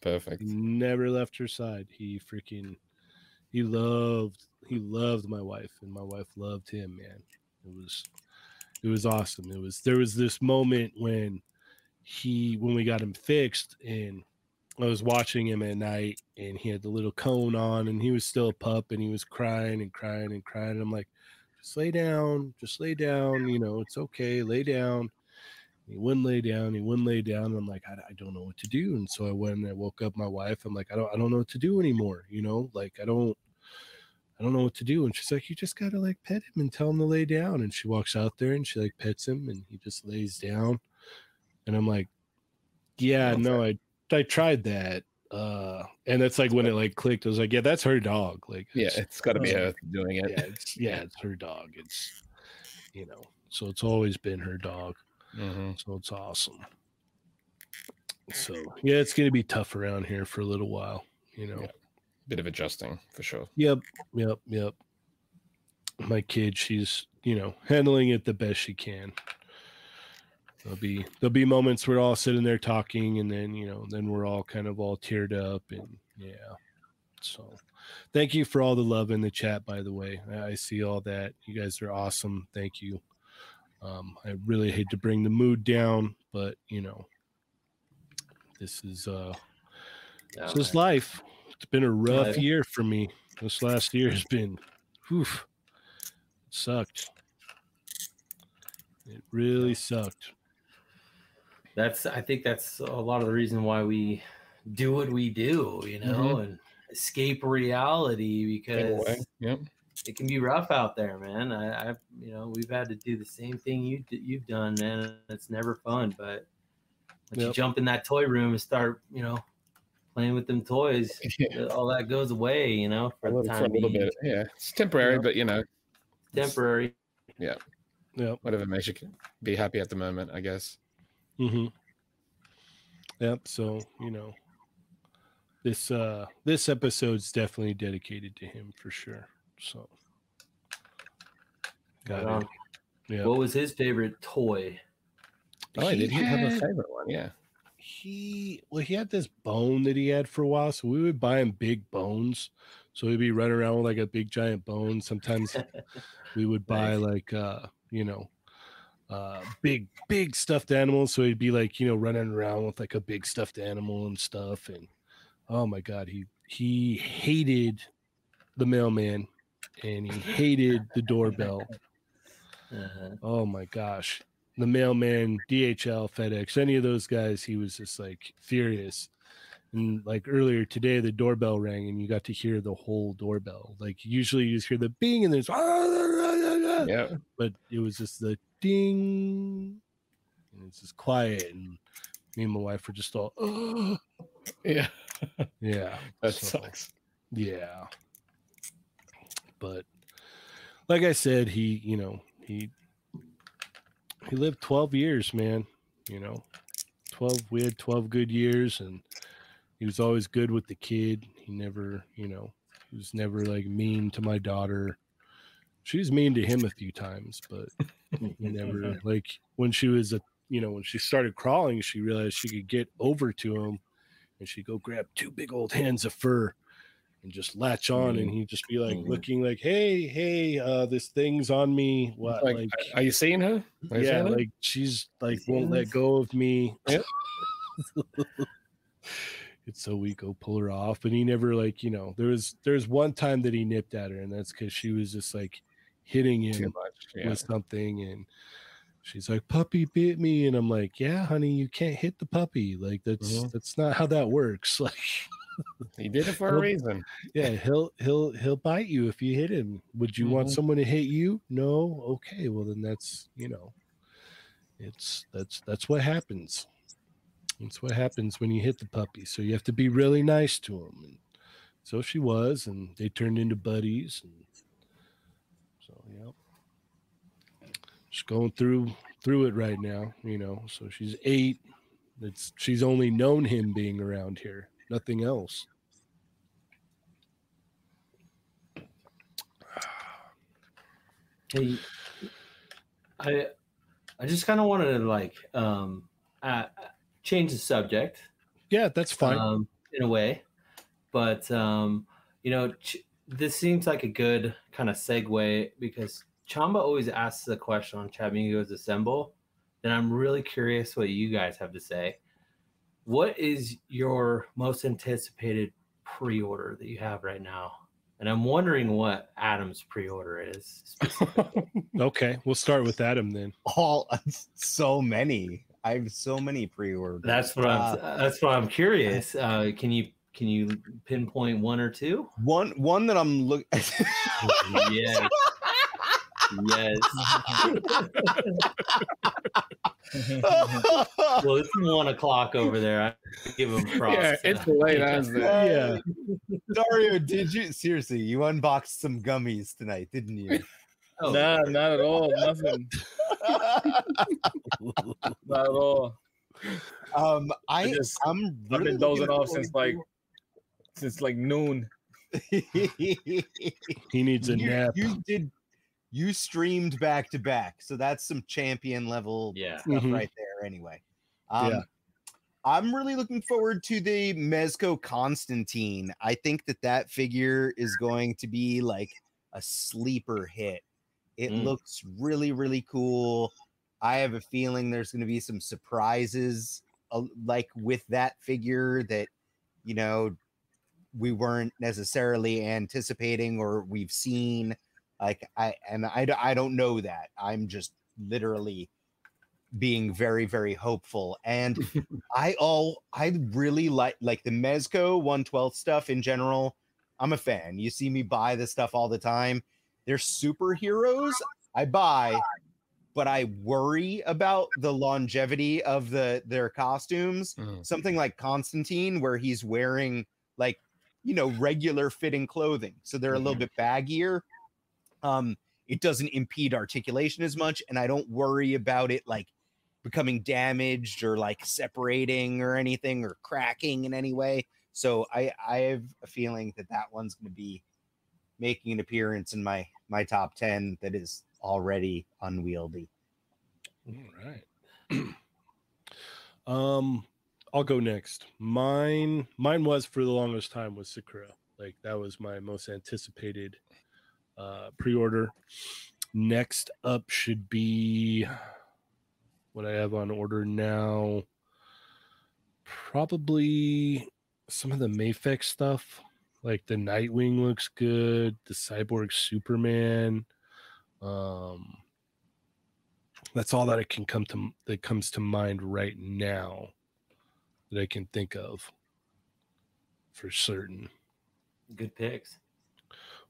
Perfect. He never left her side. He freaking he loved he loved my wife and my wife loved him, man. It was it was awesome. It was there was this moment when he when we got him fixed and I was watching him at night and he had the little cone on and he was still a pup and he was crying and crying and crying. And I'm like, just lay down, just lay down, you know, it's okay, lay down. He wouldn't lay down. He wouldn't lay down. I'm like, I, I don't know what to do. And so I went and I woke up my wife. I'm like, I don't, I don't know what to do anymore. You know, like I don't, I don't know what to do. And she's like, you just gotta like pet him and tell him to lay down. And she walks out there and she like pets him and he just lays down. And I'm like, yeah, Okay. no, I, I tried that. Uh, and that's like when it like clicked. I was like, yeah, that's her dog. Like, Yeah, it's- it's got to be uh, her doing it. yeah, it's, yeah, it's her dog. It's, you know, so it's always been her dog. hmm So it's awesome. So yeah, it's gonna be tough around here for a little while, you know. Yeah. Bit of adjusting for sure. Yep, yep, yep. My kid, she's you know handling it the best she can. There'll be there'll be moments we're all sitting there talking, and then you know then we're all kind of all teared up, and yeah. So, thank you for all the love in the chat. By the way, I I see all that. You guys are awesome. Thank you. Um, I really hate to bring the mood down, but you know, this is uh Yeah, this is life. It's been a rough year for me. This last year has been, oof, it sucked. It really sucked. that's I think that's a lot of the reason why we do what we do, you know, mm-hmm. and escape reality because Yep. it can be rough out there, man. I, I you know, we've had to do the same thing you you've done, man. It's never fun, but once you jump in that toy room and start, you know, playing with them toys, Yeah. all that goes away, you know, for A the little, for a little being. bit. Yeah. It's temporary, Yep. but you know, temporary. Yeah. Yep. whatever makes you be happy at the moment, I guess. Mm-hmm. Yep. So you know, this uh this episode's definitely dedicated to him for sure. So. Got Right it. Yeah. What was his favorite toy? Oh, did he have a favorite one? Yeah. He well he had this bone that he had for a while so we would buy him big bones so he'd be running around with like a big giant bone sometimes we would buy Nice. like uh you know uh big big stuffed animals so he'd be like you know running around with like a big stuffed animal and stuff and oh my god he he hated the mailman and he hated the doorbell Uh-huh. Oh my gosh. The mailman, DHL, FedEx, any of those guys, he was just like furious. And like earlier today, the doorbell rang and you got to hear the whole doorbell. Like usually you just hear the bing and there's, Yeah. but it was just the ding. And it's just quiet. And me and my wife were just all, oh, Yeah. yeah. That So- sucks. Yeah. But like I said, he, you know, he he lived 12 years, man. You know, 12 we had 12 good years and he was always good with the kid. He never, you know, he was never like mean to my daughter. She was mean to him a few times, but he never like when she was a you know, when she started crawling, she realized she could get over to him and she'd go grab two big old hands of fur and just latch on and he'd just be like Mhm. looking like, Hey, hey, uh this thing's on me. What Like, like, are you seeing her? You yeah, seeing her? like she's like won't let go of me. Yep. it's so we go pull her off, and he never like you know there was there was one time that he nipped at her, and that's because she was just like hitting him. Yeah. with something, and she's like puppy bit me, and I'm like yeah, honey, you can't hit the puppy, like that's Mhm. that's not how that works. Like He did it for a reason. yeah, he'll he'll he'll bite you if you hit him. Would you want Mhm. someone to hit you? No. Okay, well then that's you know, it's that's that's what happens. That's what happens when you hit the puppy. So you have to be really nice to him. And so she was, and they turned into buddies. And so yeah. she's going through through it right now, you know. So she's eight. It's she's only known him being around here, nothing else. Hey, I I just kind of wanted to like um uh, change the subject Yeah, that's fine. um, in a way, but um, you know ch- this seems like a good kind of segue because Chamba always asks the question on Chamigos Assemble. Then I'm really curious what you guys have to say. What is your most anticipated pre-order that you have right now? And I'm wondering what Adam's pre-order is. okay, we'll start with Adam then. All so many. I have so many pre-orders. That's what I'm. Uh, that's why I'm curious. Uh, can you can you pinpoint one or two? one one that I'm looking. yes. Yes. well, it's one o'clock over there. I give him props. yeah, it's late, honestly. Yeah. Dario, did you seriously? You unboxed some gummies tonight, didn't you? Oh, Nah, not at all. Nothing. Not at all. um, I I just I'm I've been dozing off since like forward since like noon. He needs a you, nap. you did. You streamed back to back, so that's some champion level yeah. stuff Mhm. right there. Anyway, um, Yeah. I'm really looking forward to the Mezco Constantine. I think that that figure is going to be like a sleeper hit. It Mm. looks really, really cool. I have a feeling there's going to be some surprises, uh, like with that figure that you know we weren't necessarily anticipating or we've seen. Like I and I I don't know that. I'm just literally being very very hopeful and i all i really like like the mezco 112 stuff in general i'm a fan. You see me buy this stuff all the time. They're superheroes i buy but i worry about the longevity of the their costumes. Mm. something like constantine where he's wearing like you know regular fitting clothing so they're a little bit baggier um it doesn't impede articulation as much and i don't worry about it like becoming damaged or like separating or anything or cracking in any way so i i have a feeling that that one's going to be making an appearance in my my top 10 that is already unwieldy All right. um, I'll go next. Mine, mine was for the longest time was Sakura. Like that was my most anticipated uh pre-order. Next up should be what I have on order now. Probably some of the Mafex stuff. Like the Nightwing looks good, the Cyborg Superman. Um that's all that I can come to that comes to mind right now that I can think of for certain. Good picks.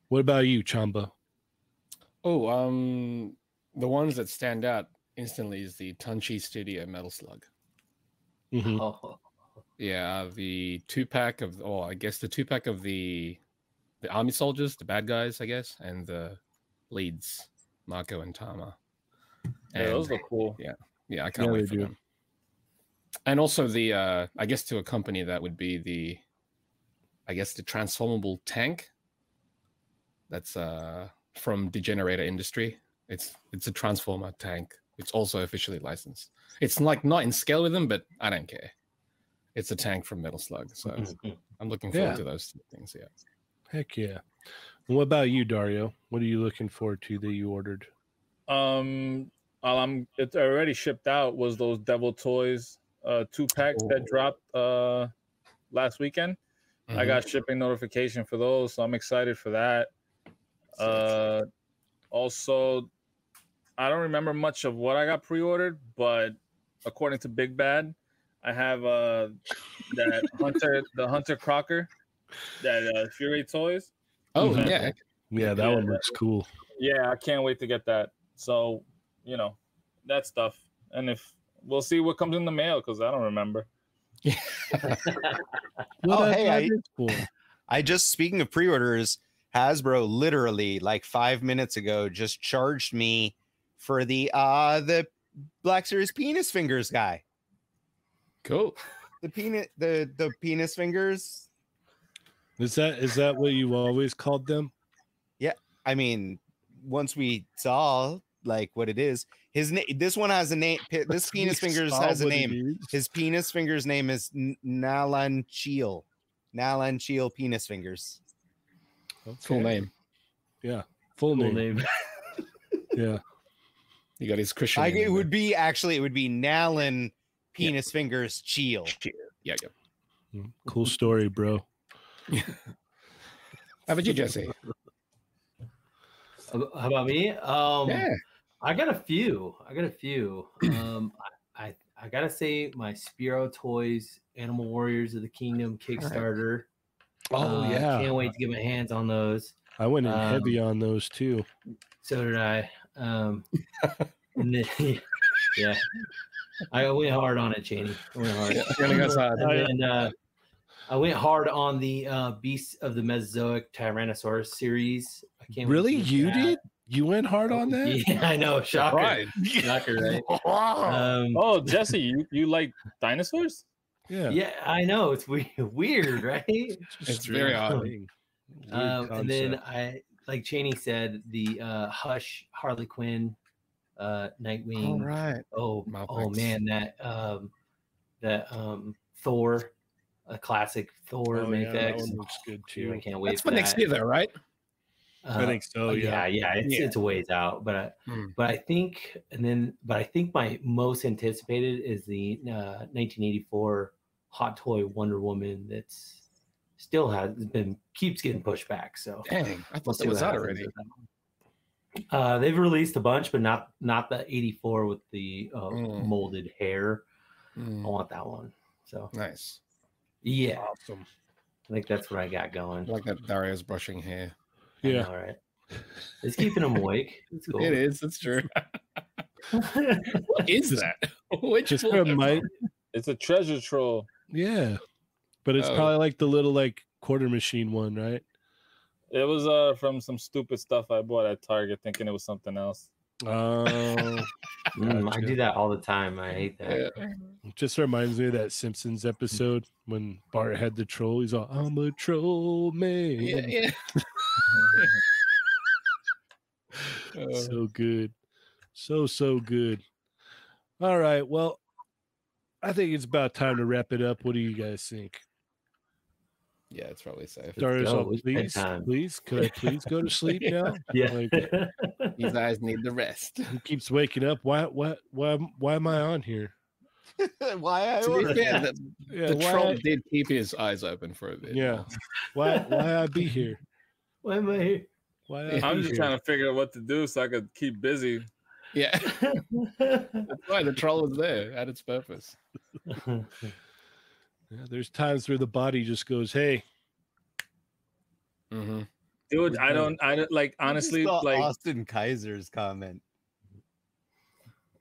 What about you, Chamba? Oh, um, the ones that stand out instantly is the Tunshi Studio Metal Slug. Mhm. Oh, Yeah, the two pack of, oh, I guess the two pack of the the army soldiers, the bad guys, I guess, and the leads, Marco and Tarma. Yeah, those look cool. Yeah, yeah, I can't Yeah, wait for do. them. And also the uh I guess to accompany that would be the I guess the transformable tank. That's uh from Degenerator Industry. It's it's a transformer tank. It's also officially licensed. It's like not in scale with them, but I don't care. It's a tank from Metal Slug. So Mhm. I'm looking forward Yeah. to those things. Yeah. Heck yeah. And what about you, Dario? What are you looking forward to that you ordered? Um, well, I'm it's already shipped out. Was those Devil Toys uh two packs Oh. that dropped uh last weekend? I Mhm. got shipping notification for those, so I'm excited for that. Uh, also, I don't remember much of what I got pre-ordered, but according to Big Bad, I have uh that Hunter, the Hunter Crocker, that uh, Fury Toys. Oh Mhm. yeah. Yeah, that Yeah. one looks cool. Yeah, I can't wait to get that. So, you know, that stuff. And if we'll see what comes in the mail because I don't remember. Well, Oh, hey, I- cool. I just speaking of pre-orders, Hasbro literally like five minutes ago just charged me for the uh the Black Series penis fingers guy. Cool. The penis the the penis fingers. Is that is that what you always called them? Yeah, I mean, once we saw like what it is, his name. This one has a name. This penis fingers has a name. His penis fingers name is N- Nalan Cheel. Nalan Cheel penis fingers. Full name. Yeah. Full Cool name. name. Yeah. You got his Christian. I, name it in would be actually it would be Nalan penis fingers Cheel. Yeah, yeah. Mm, Cool story, bro. How about you, Jesse? How how about me? Um, yeah. I got a few. I got a few. Um, I, I I gotta say my Spiro Toys Animal Warriors of the Kingdom Kickstarter. Oh Uh, yeah. can't wait to get my hands on those. I went in Um, heavy on those too. So did I. Um, then, yeah, I went hard on it, Cheney. I went hard. Feeling us. And then, uh, I went hard on the uh, Beasts of the Mesozoic Tyrannosaurus series. I can't Really? get You that. did? You went hard on that? Yeah, I know. Shocker. Right. Shocker, right? Um, Oh, Jesse, you, you like dinosaurs? Yeah. yeah, I know. It's we- weird, right? It's very odd. Um, and then. I, like Cheney said, the uh, Hush, Harley Quinn, uh, Nightwing. All right. Oh, oh Mafex's. man, that um, that um, Thor, a classic Thor Oh, yeah, that one looks good Dude, I can't wait That's for for next that. year, though, right? I Uh, think so. yeah, Yeah. yeah, it's Yeah. it's a ways out, but I, Hmm. but I think, and then, but I think my most anticipated is the uh, 1984 Hot Toy Wonder Woman. That's still has been keeps getting pushed back. So Dang, I thought see it was out already. with that one. Uh, they've released a bunch, but not not the 84 with the uh, Mm. molded hair. I Mm, want that one. So nice. yeah, Awesome. I think that's what I got going. I like that Dario's brushing hair. Yeah. All right. It's keeping them awake. It's cool. It is. It's true. what is that? Which Just one? for. It's a treasure troll. Yeah. But it's Oh. probably like the little like quarter machine one, right? It was uh from some stupid stuff I bought at Target, thinking it was something else. Oh, Mm, I do that all the time. I hate that. Yeah. just reminds me of that Simpsons episode when Bart had the troll. He's all, "I'm a troll man." Yeah, yeah. Uh, so good so so good all right well i think it's about time to wrap it up what do you guys think yeah, it's probably safe. Darius, go. oh, please please could i please go to sleep now Yeah. Like- These eyes need the rest. who keeps waking up why why why why am i on here Why I To be ordered fair, the, yeah the why troll I- did keep his eyes open for a bit. yeah why why i be here Why am I here? why I I'm just here? trying to figure out what to do so I could keep busy. Yeah. That's why the troll was there. at its purpose. yeah, there's times where the body just goes hey Mm-hmm. Dude, I don't I don't like honestly saw like Austin Kaiser's comment.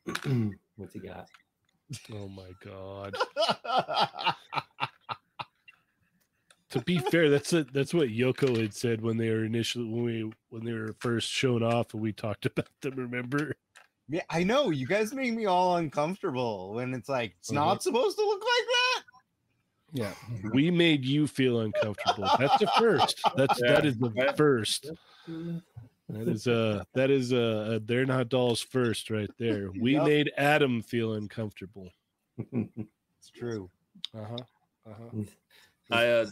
What's he got? oh my god to be fair, that's it. That's what Yoko had said when they were initially when we when they were first shown off, and we talked about them. Remember? Yeah, I know you guys make me all uncomfortable when it's like it's not supposed to look like that. Yeah. We made you feel uncomfortable. That's the first. That's that Yeah, is the first. That is uh that is uh they're not dolls first right there. We Yep. made Adam feel uncomfortable. It's true. Uh huh. Uh huh. I uh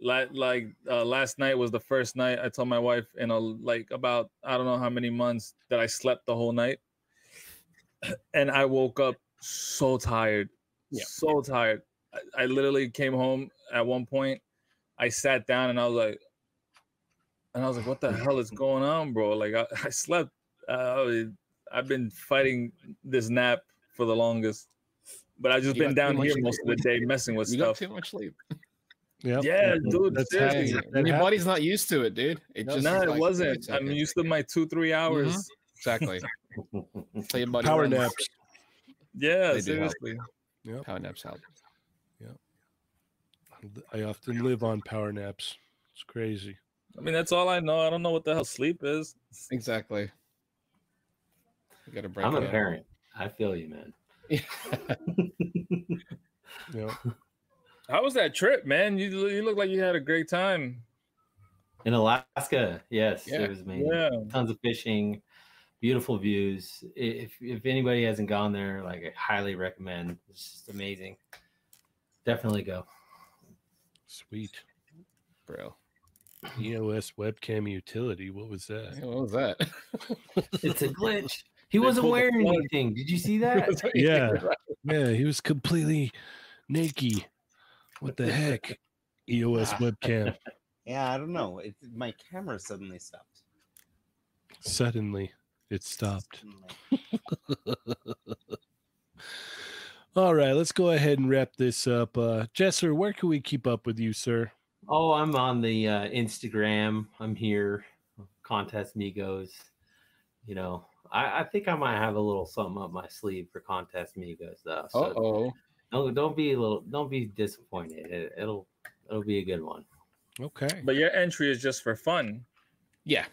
like like uh, last night was the first night I told my wife in a like about I don't know how many months that I slept the whole night, and I woke up so tired, Yeah. so tired. I, I literally came home at one point. I sat down and I was like, and I was like, "What the hell is going on, bro?" Like I, I slept. Uh, I've been fighting this nap for the longest, but I just You been down much here sleep. most of the day messing with stuff. You got stuff. too much sleep. Yep. Yeah, dude. That's seriously. happening. And That your body's not used to it, dude. It No, just no, it like, wasn't. I'm used to my two, three hours. Exactly. So your body Power runs. naps. Yeah, They do help. seriously. Power naps help. Yeah. I often live on power naps. It's crazy. I mean, that's all I know. I don't know what the hell sleep is. Exactly. You got to break. I'm it a out. parent. I feel you, man. Yeah. How was that trip, man? You you look like you had a great time. In Alaska, yes, Yeah. it was amazing. Yeah. Tons of fishing, beautiful views. If if anybody hasn't gone there, like I highly recommend. It's just amazing. Definitely go. Sweet. bro. EOS webcam utility. What was that? Hey, What was that? It's a glitch. He They wasn't wearing anything. Did you see that? Yeah. Yeah, he was completely naked. What the heck? EOS ah. webcam. Yeah, I don't know. It, my camera suddenly stopped. Suddenly it stopped. All right, let's go ahead and wrap this up. Uh Jesser, where can we keep up with you, sir? Oh, I'm on the uh, Instagram. I'm here. Contest Migos. You know, I, I think I might have a little something up my sleeve for Contest Migos though. So oh. don't, don't be a little don't be disappointed. It, it'll it'll be a good one. Okay. But your entry is just for fun. Yeah.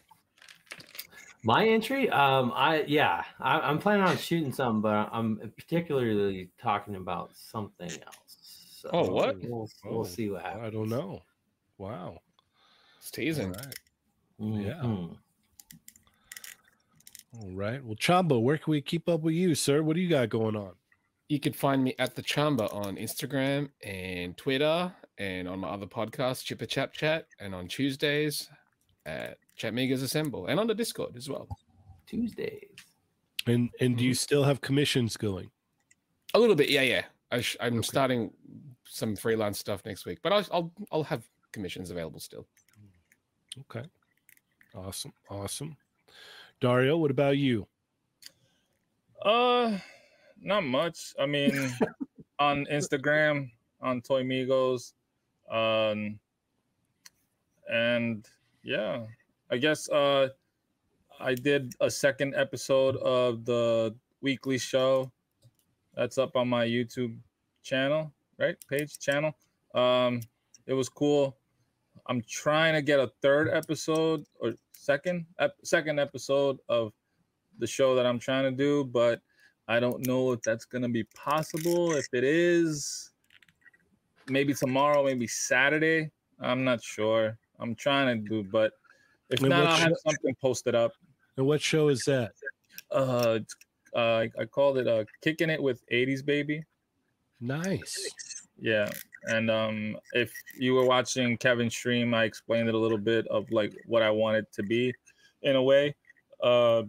My entry, um, I yeah, I, I'm planning on shooting some, but I'm particularly talking about something else. So Oh, what? We'll, Oh, we'll see what happens. I don't know. Wow. It's teasing. All right. yeah. Mhm. All right. Well, Chamba, where can we keep up with you, sir? What do you got going on? You can find me at the Chamba on Instagram and Twitter and on my other podcast, Chipper Chap Chat, and on Tuesdays at Chamigos Assemble and on the Discord as well. Tuesdays. And and do Mm-hmm. you still have commissions going? A little bit, yeah, yeah. I sh- I'm Okay. starting some freelance stuff next week, but I'll I'll, I'll have commissions available still. Okay. Awesome. Awesome. Dario, what about you? Uh, not much. I mean, on Instagram, on Toy Migos, um, and yeah, I guess uh, I did a second episode of the weekly show. That's up on my YouTube channel, right? Page channel. Um, it was cool. I'm trying to get a third episode or second ep- second episode of the show that I'm trying to do, but I don't know if that's gonna be possible. If it is, maybe tomorrow, maybe Saturday. I'm not sure. I'm trying to do, but if And not, I'll have something posted up. And what show is that? Uh, uh, I- called it uh, "Kicking It with '80s Baby." Nice. Yeah, and um, if you were watching Kevin stream, I explained it a little bit of like what I wanted to be, in a way. Uh,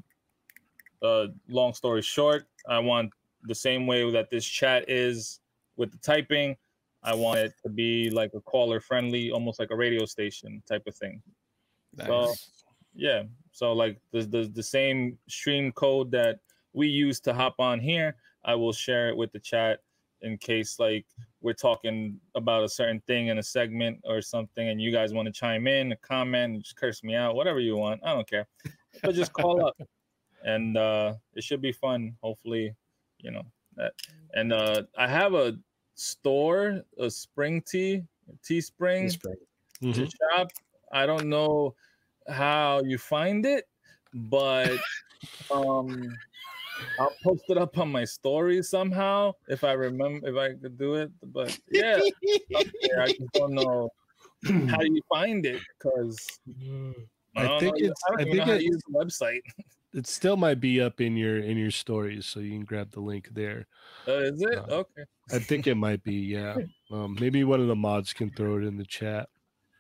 uh, long story short, I want the same way that this chat is with the typing. I want it to be like a caller friendly, almost like a radio station type of thing. So- Yeah. So like the, the the same stream code that we use to hop on here, I will share it with the chat in case like we're talking about a certain thing in a segment or something, and you guys want to chime in, a comment, just curse me out, whatever you want. I don't care, but just call up, and uh, it should be fun. Hopefully, you know that. And uh, I have a store, a Spring Tea, Teespring Mhm. to shop. I don't know how you find it, but um I'll post it up on my story somehow if I remember if I could do it. But yeah, there, I just don't know how you find it because I don't think know, it's- I don't I think know how to use the website. It still might be up in your in your stories, so you can grab the link there. Uh, is it Uh, okay? I think it might be, yeah. Um, maybe one of the mods can throw it in the chat.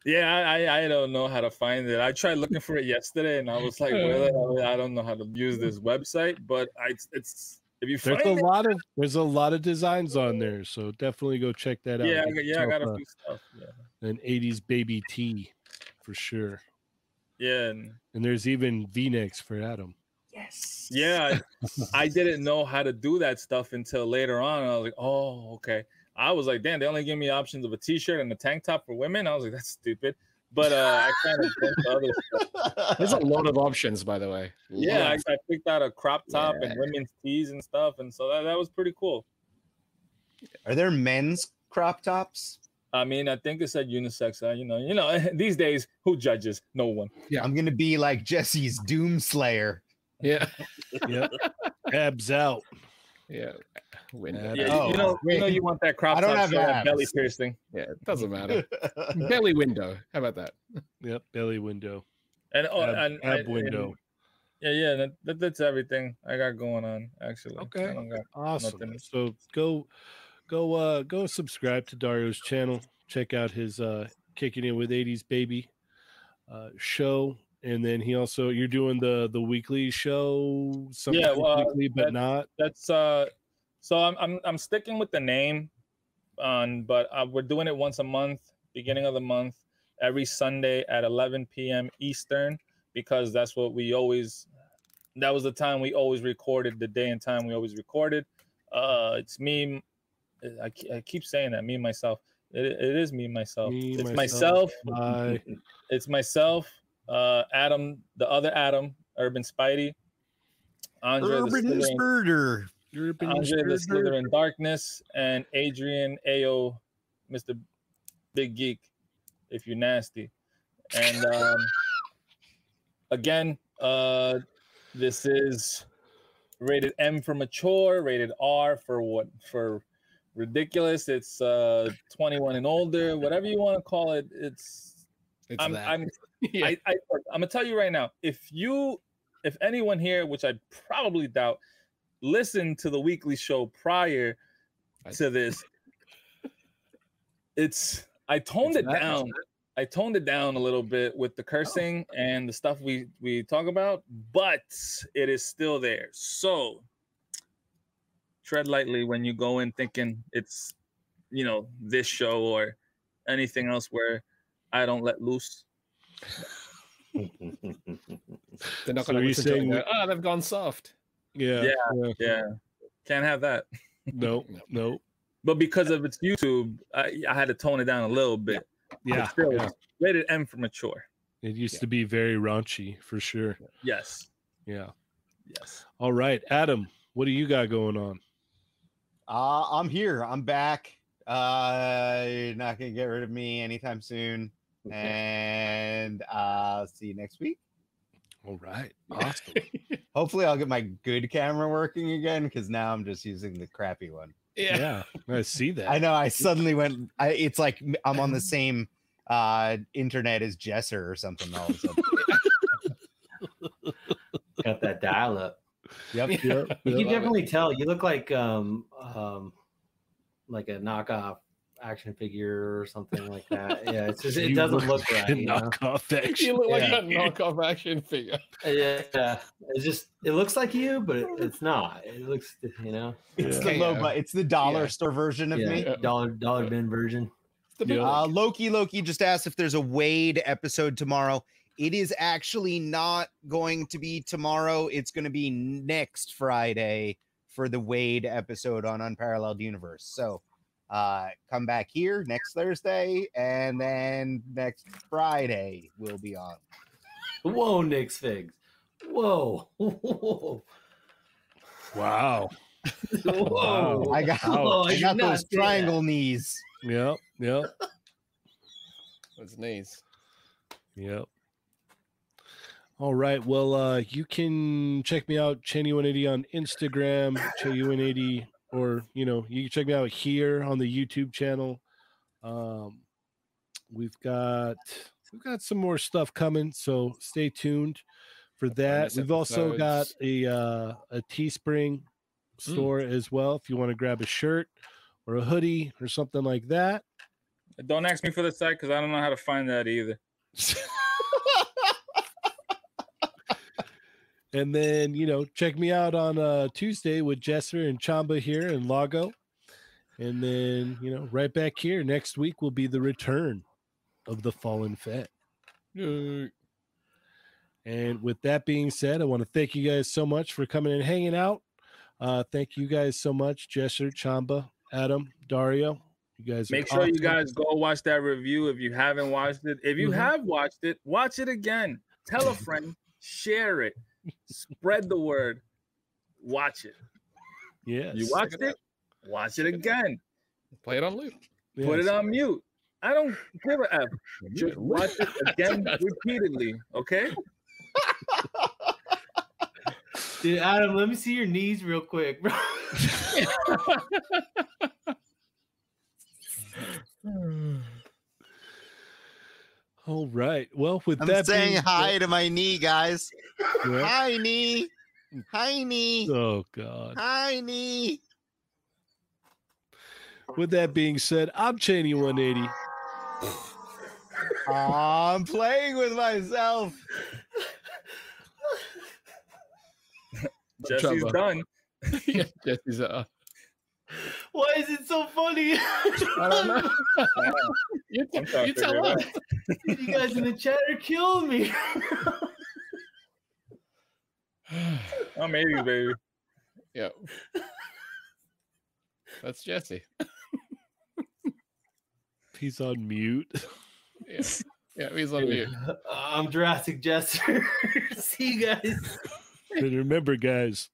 Yeah, I, I don't know how to find it. I tried looking for it yesterday, and I was like, hell? I don't know how to use this website. But I it's if you There's a it, lot of there's a lot of designs on there, so definitely go check that out. yeah, I Get got, yeah, I got a a- few stuff. Yeah. an 80s baby tee for sure. Yeah, and And there's even V-necks for Adam. Yes. yeah, I, I didn't know how to do that stuff until later on. I was like, oh, okay. I was like, damn, they only give me options of a t-shirt and a tank top for women. I was like, that's stupid. But uh, I kind of went other stuff. There's a lot of options, by the way. Yeah, I, I picked out a crop top Yeah. and women's tees and stuff, and so that, that was pretty cool. Are there men's crop tops? I mean, I think it said unisex. Uh, you know, you know, these days, who judges? No one. Yeah. I'm gonna be like Jesse's Doomslayer. Yeah. Yep. Abs out. Yeah. Window. Yeah, Yeah, Oh, you know, you know, you want that crop I don't top have show that belly piercing, Yeah, it doesn't matter. Belly window. How about that? Yep. Belly window. and oh, Ab, and, ab and- window. yeah, yeah, that, that, that's everything I got going on. Actually, I Okay. don't got- Awesome. Nothing. So go go uh go subscribe to Dario's channel. Check out his uh kicking in with 80s baby uh show. And then he also you're doing the the weekly show sometimes well, weekly but that- not. that's uh so I'm I'm I'm sticking with the name on but uh, we're doing it once a month beginning of the month every Sunday at 11 p.m. Eastern because that's what we always that was the time we always recorded the day and time we always recorded uh it's me I, I keep saying that me myself it, it is me myself Me, it's myself. myself Bye. it's myself uh Adam the other Adam Urban Spidey Andre the Urban Slytherin- Spurter. Urban Andre the Sturder. Slither in Darkness, and Adrian Ao, Mr. Big Geek, if you're nasty. And um, again, uh, this is rated M for mature, rated R for what for ridiculous. It's uh 21 and older, whatever you want to call it. It's It's I'm that. I'm yeah. I, I, I'm gonna tell you right now, if you if anyone here, which I probably doubt, listened to the weekly show prior I- to this, it's I toned It's it down. I toned it down a little bit with the cursing oh. and the stuff we we talk about, but it is still there. So tread lightly when you go in thinking it's you know this show or anything else where I don't let loose. They're not So going to you're listen to it. saying and Oh, they've gone soft. Yeah. Yeah. yeah. Yeah, can't have that. No, No. no. But because of its YouTube, I, I had to tone it down a little bit. Yeah. But still, yeah. rated M for mature. It used Yeah. to be very raunchy for sure. Yes, Yeah. yes. All right, Adam, what do you got going on? Uh, I'm here. I'm back. Uh, you're not gonna get rid of me anytime soon. And uh, see you next week. All right. Awesome. Hopefully, I'll get my good camera working again because now I'm just using the crappy one. yeah. I see that. I know. I suddenly went. I, it's like I'm on the same uh internet as Jesser or something. All of a sudden. Got that dial up. yep. Yep, You can definitely tell. You look like um um like a knockoff action figure or something like that. Yeah, it's just it doesn't look right. You know? Knockoff you look like Yeah. a knockoff action figure. Yeah, it's just it looks like you, but it, it's not. It looks, you know, It's Yeah. the low, but it's the dollar Yeah. store version of yeah, me. Yeah. dollar dollar bin version. It's the big Yeah. one. Uh, Loki Loki just asked if there's a Wade episode tomorrow. It is actually not going to be tomorrow. It's going to be next Friday for the Wade episode on Unparalleled Universe. So uh, come back here next Thursday, and then next Friday we'll be on. Whoa, Nick's figs. Whoa, whoa, Wow. whoa. I got, Oh, I I got those say that. triangle knees. Yep. Yep. those knees. Yep. All right. Well, uh, you can check me out, Chenny180 on Instagram, Chenny180, or you know, you can check me out here on the YouTube channel. Um, we've got we've got some more stuff coming, so stay tuned for that. We've also got a uh, a Teespring store as well. If you want to grab a shirt or a hoodie or something like that. Don't ask me for the site because I don't know how to find that either. And then, you know, check me out on uh Tuesday with Jesser and Chamba here in Lago. And then, you know, right back here next week will be the return of the fallen Fett. Yay. And with that being said, I want to thank you guys so much for coming and hanging out. Uh thank you guys so much, Jesser, Chamba, Adam, Dario. You guys Make sure you guys go watch that review if you haven't watched it. If you Mhm. have watched it, watch it again. Tell a friend, share it, spread the word. Watch it. Yes. You watched it, watch it again. Play it on loop. Put it on mute. I don't give a F. Just watch it again repeatedly. Okay. Dude, Adam, let me see your knees real quick, bro. All right. Well, with I'm that saying being hi to my knee, guys. Yeah. Hi, knee. Hi, knee. Oh God. Hi, knee. With that being said, I'm Cheney 180. I'm playing with myself. Jesse's done. yeah, Jesse's uh, Why is it so funny? I don't know. you, t- you tell figure us. you guys in the chat are killing me. I'm 80s, baby. yeah. That's Jesse. He's on mute. Yeah. Yeah, he's on mute. Uh, I'm Jurassic Jester. see you guys. and remember, guys,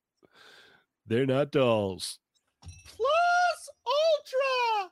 they're not dolls. Ultra!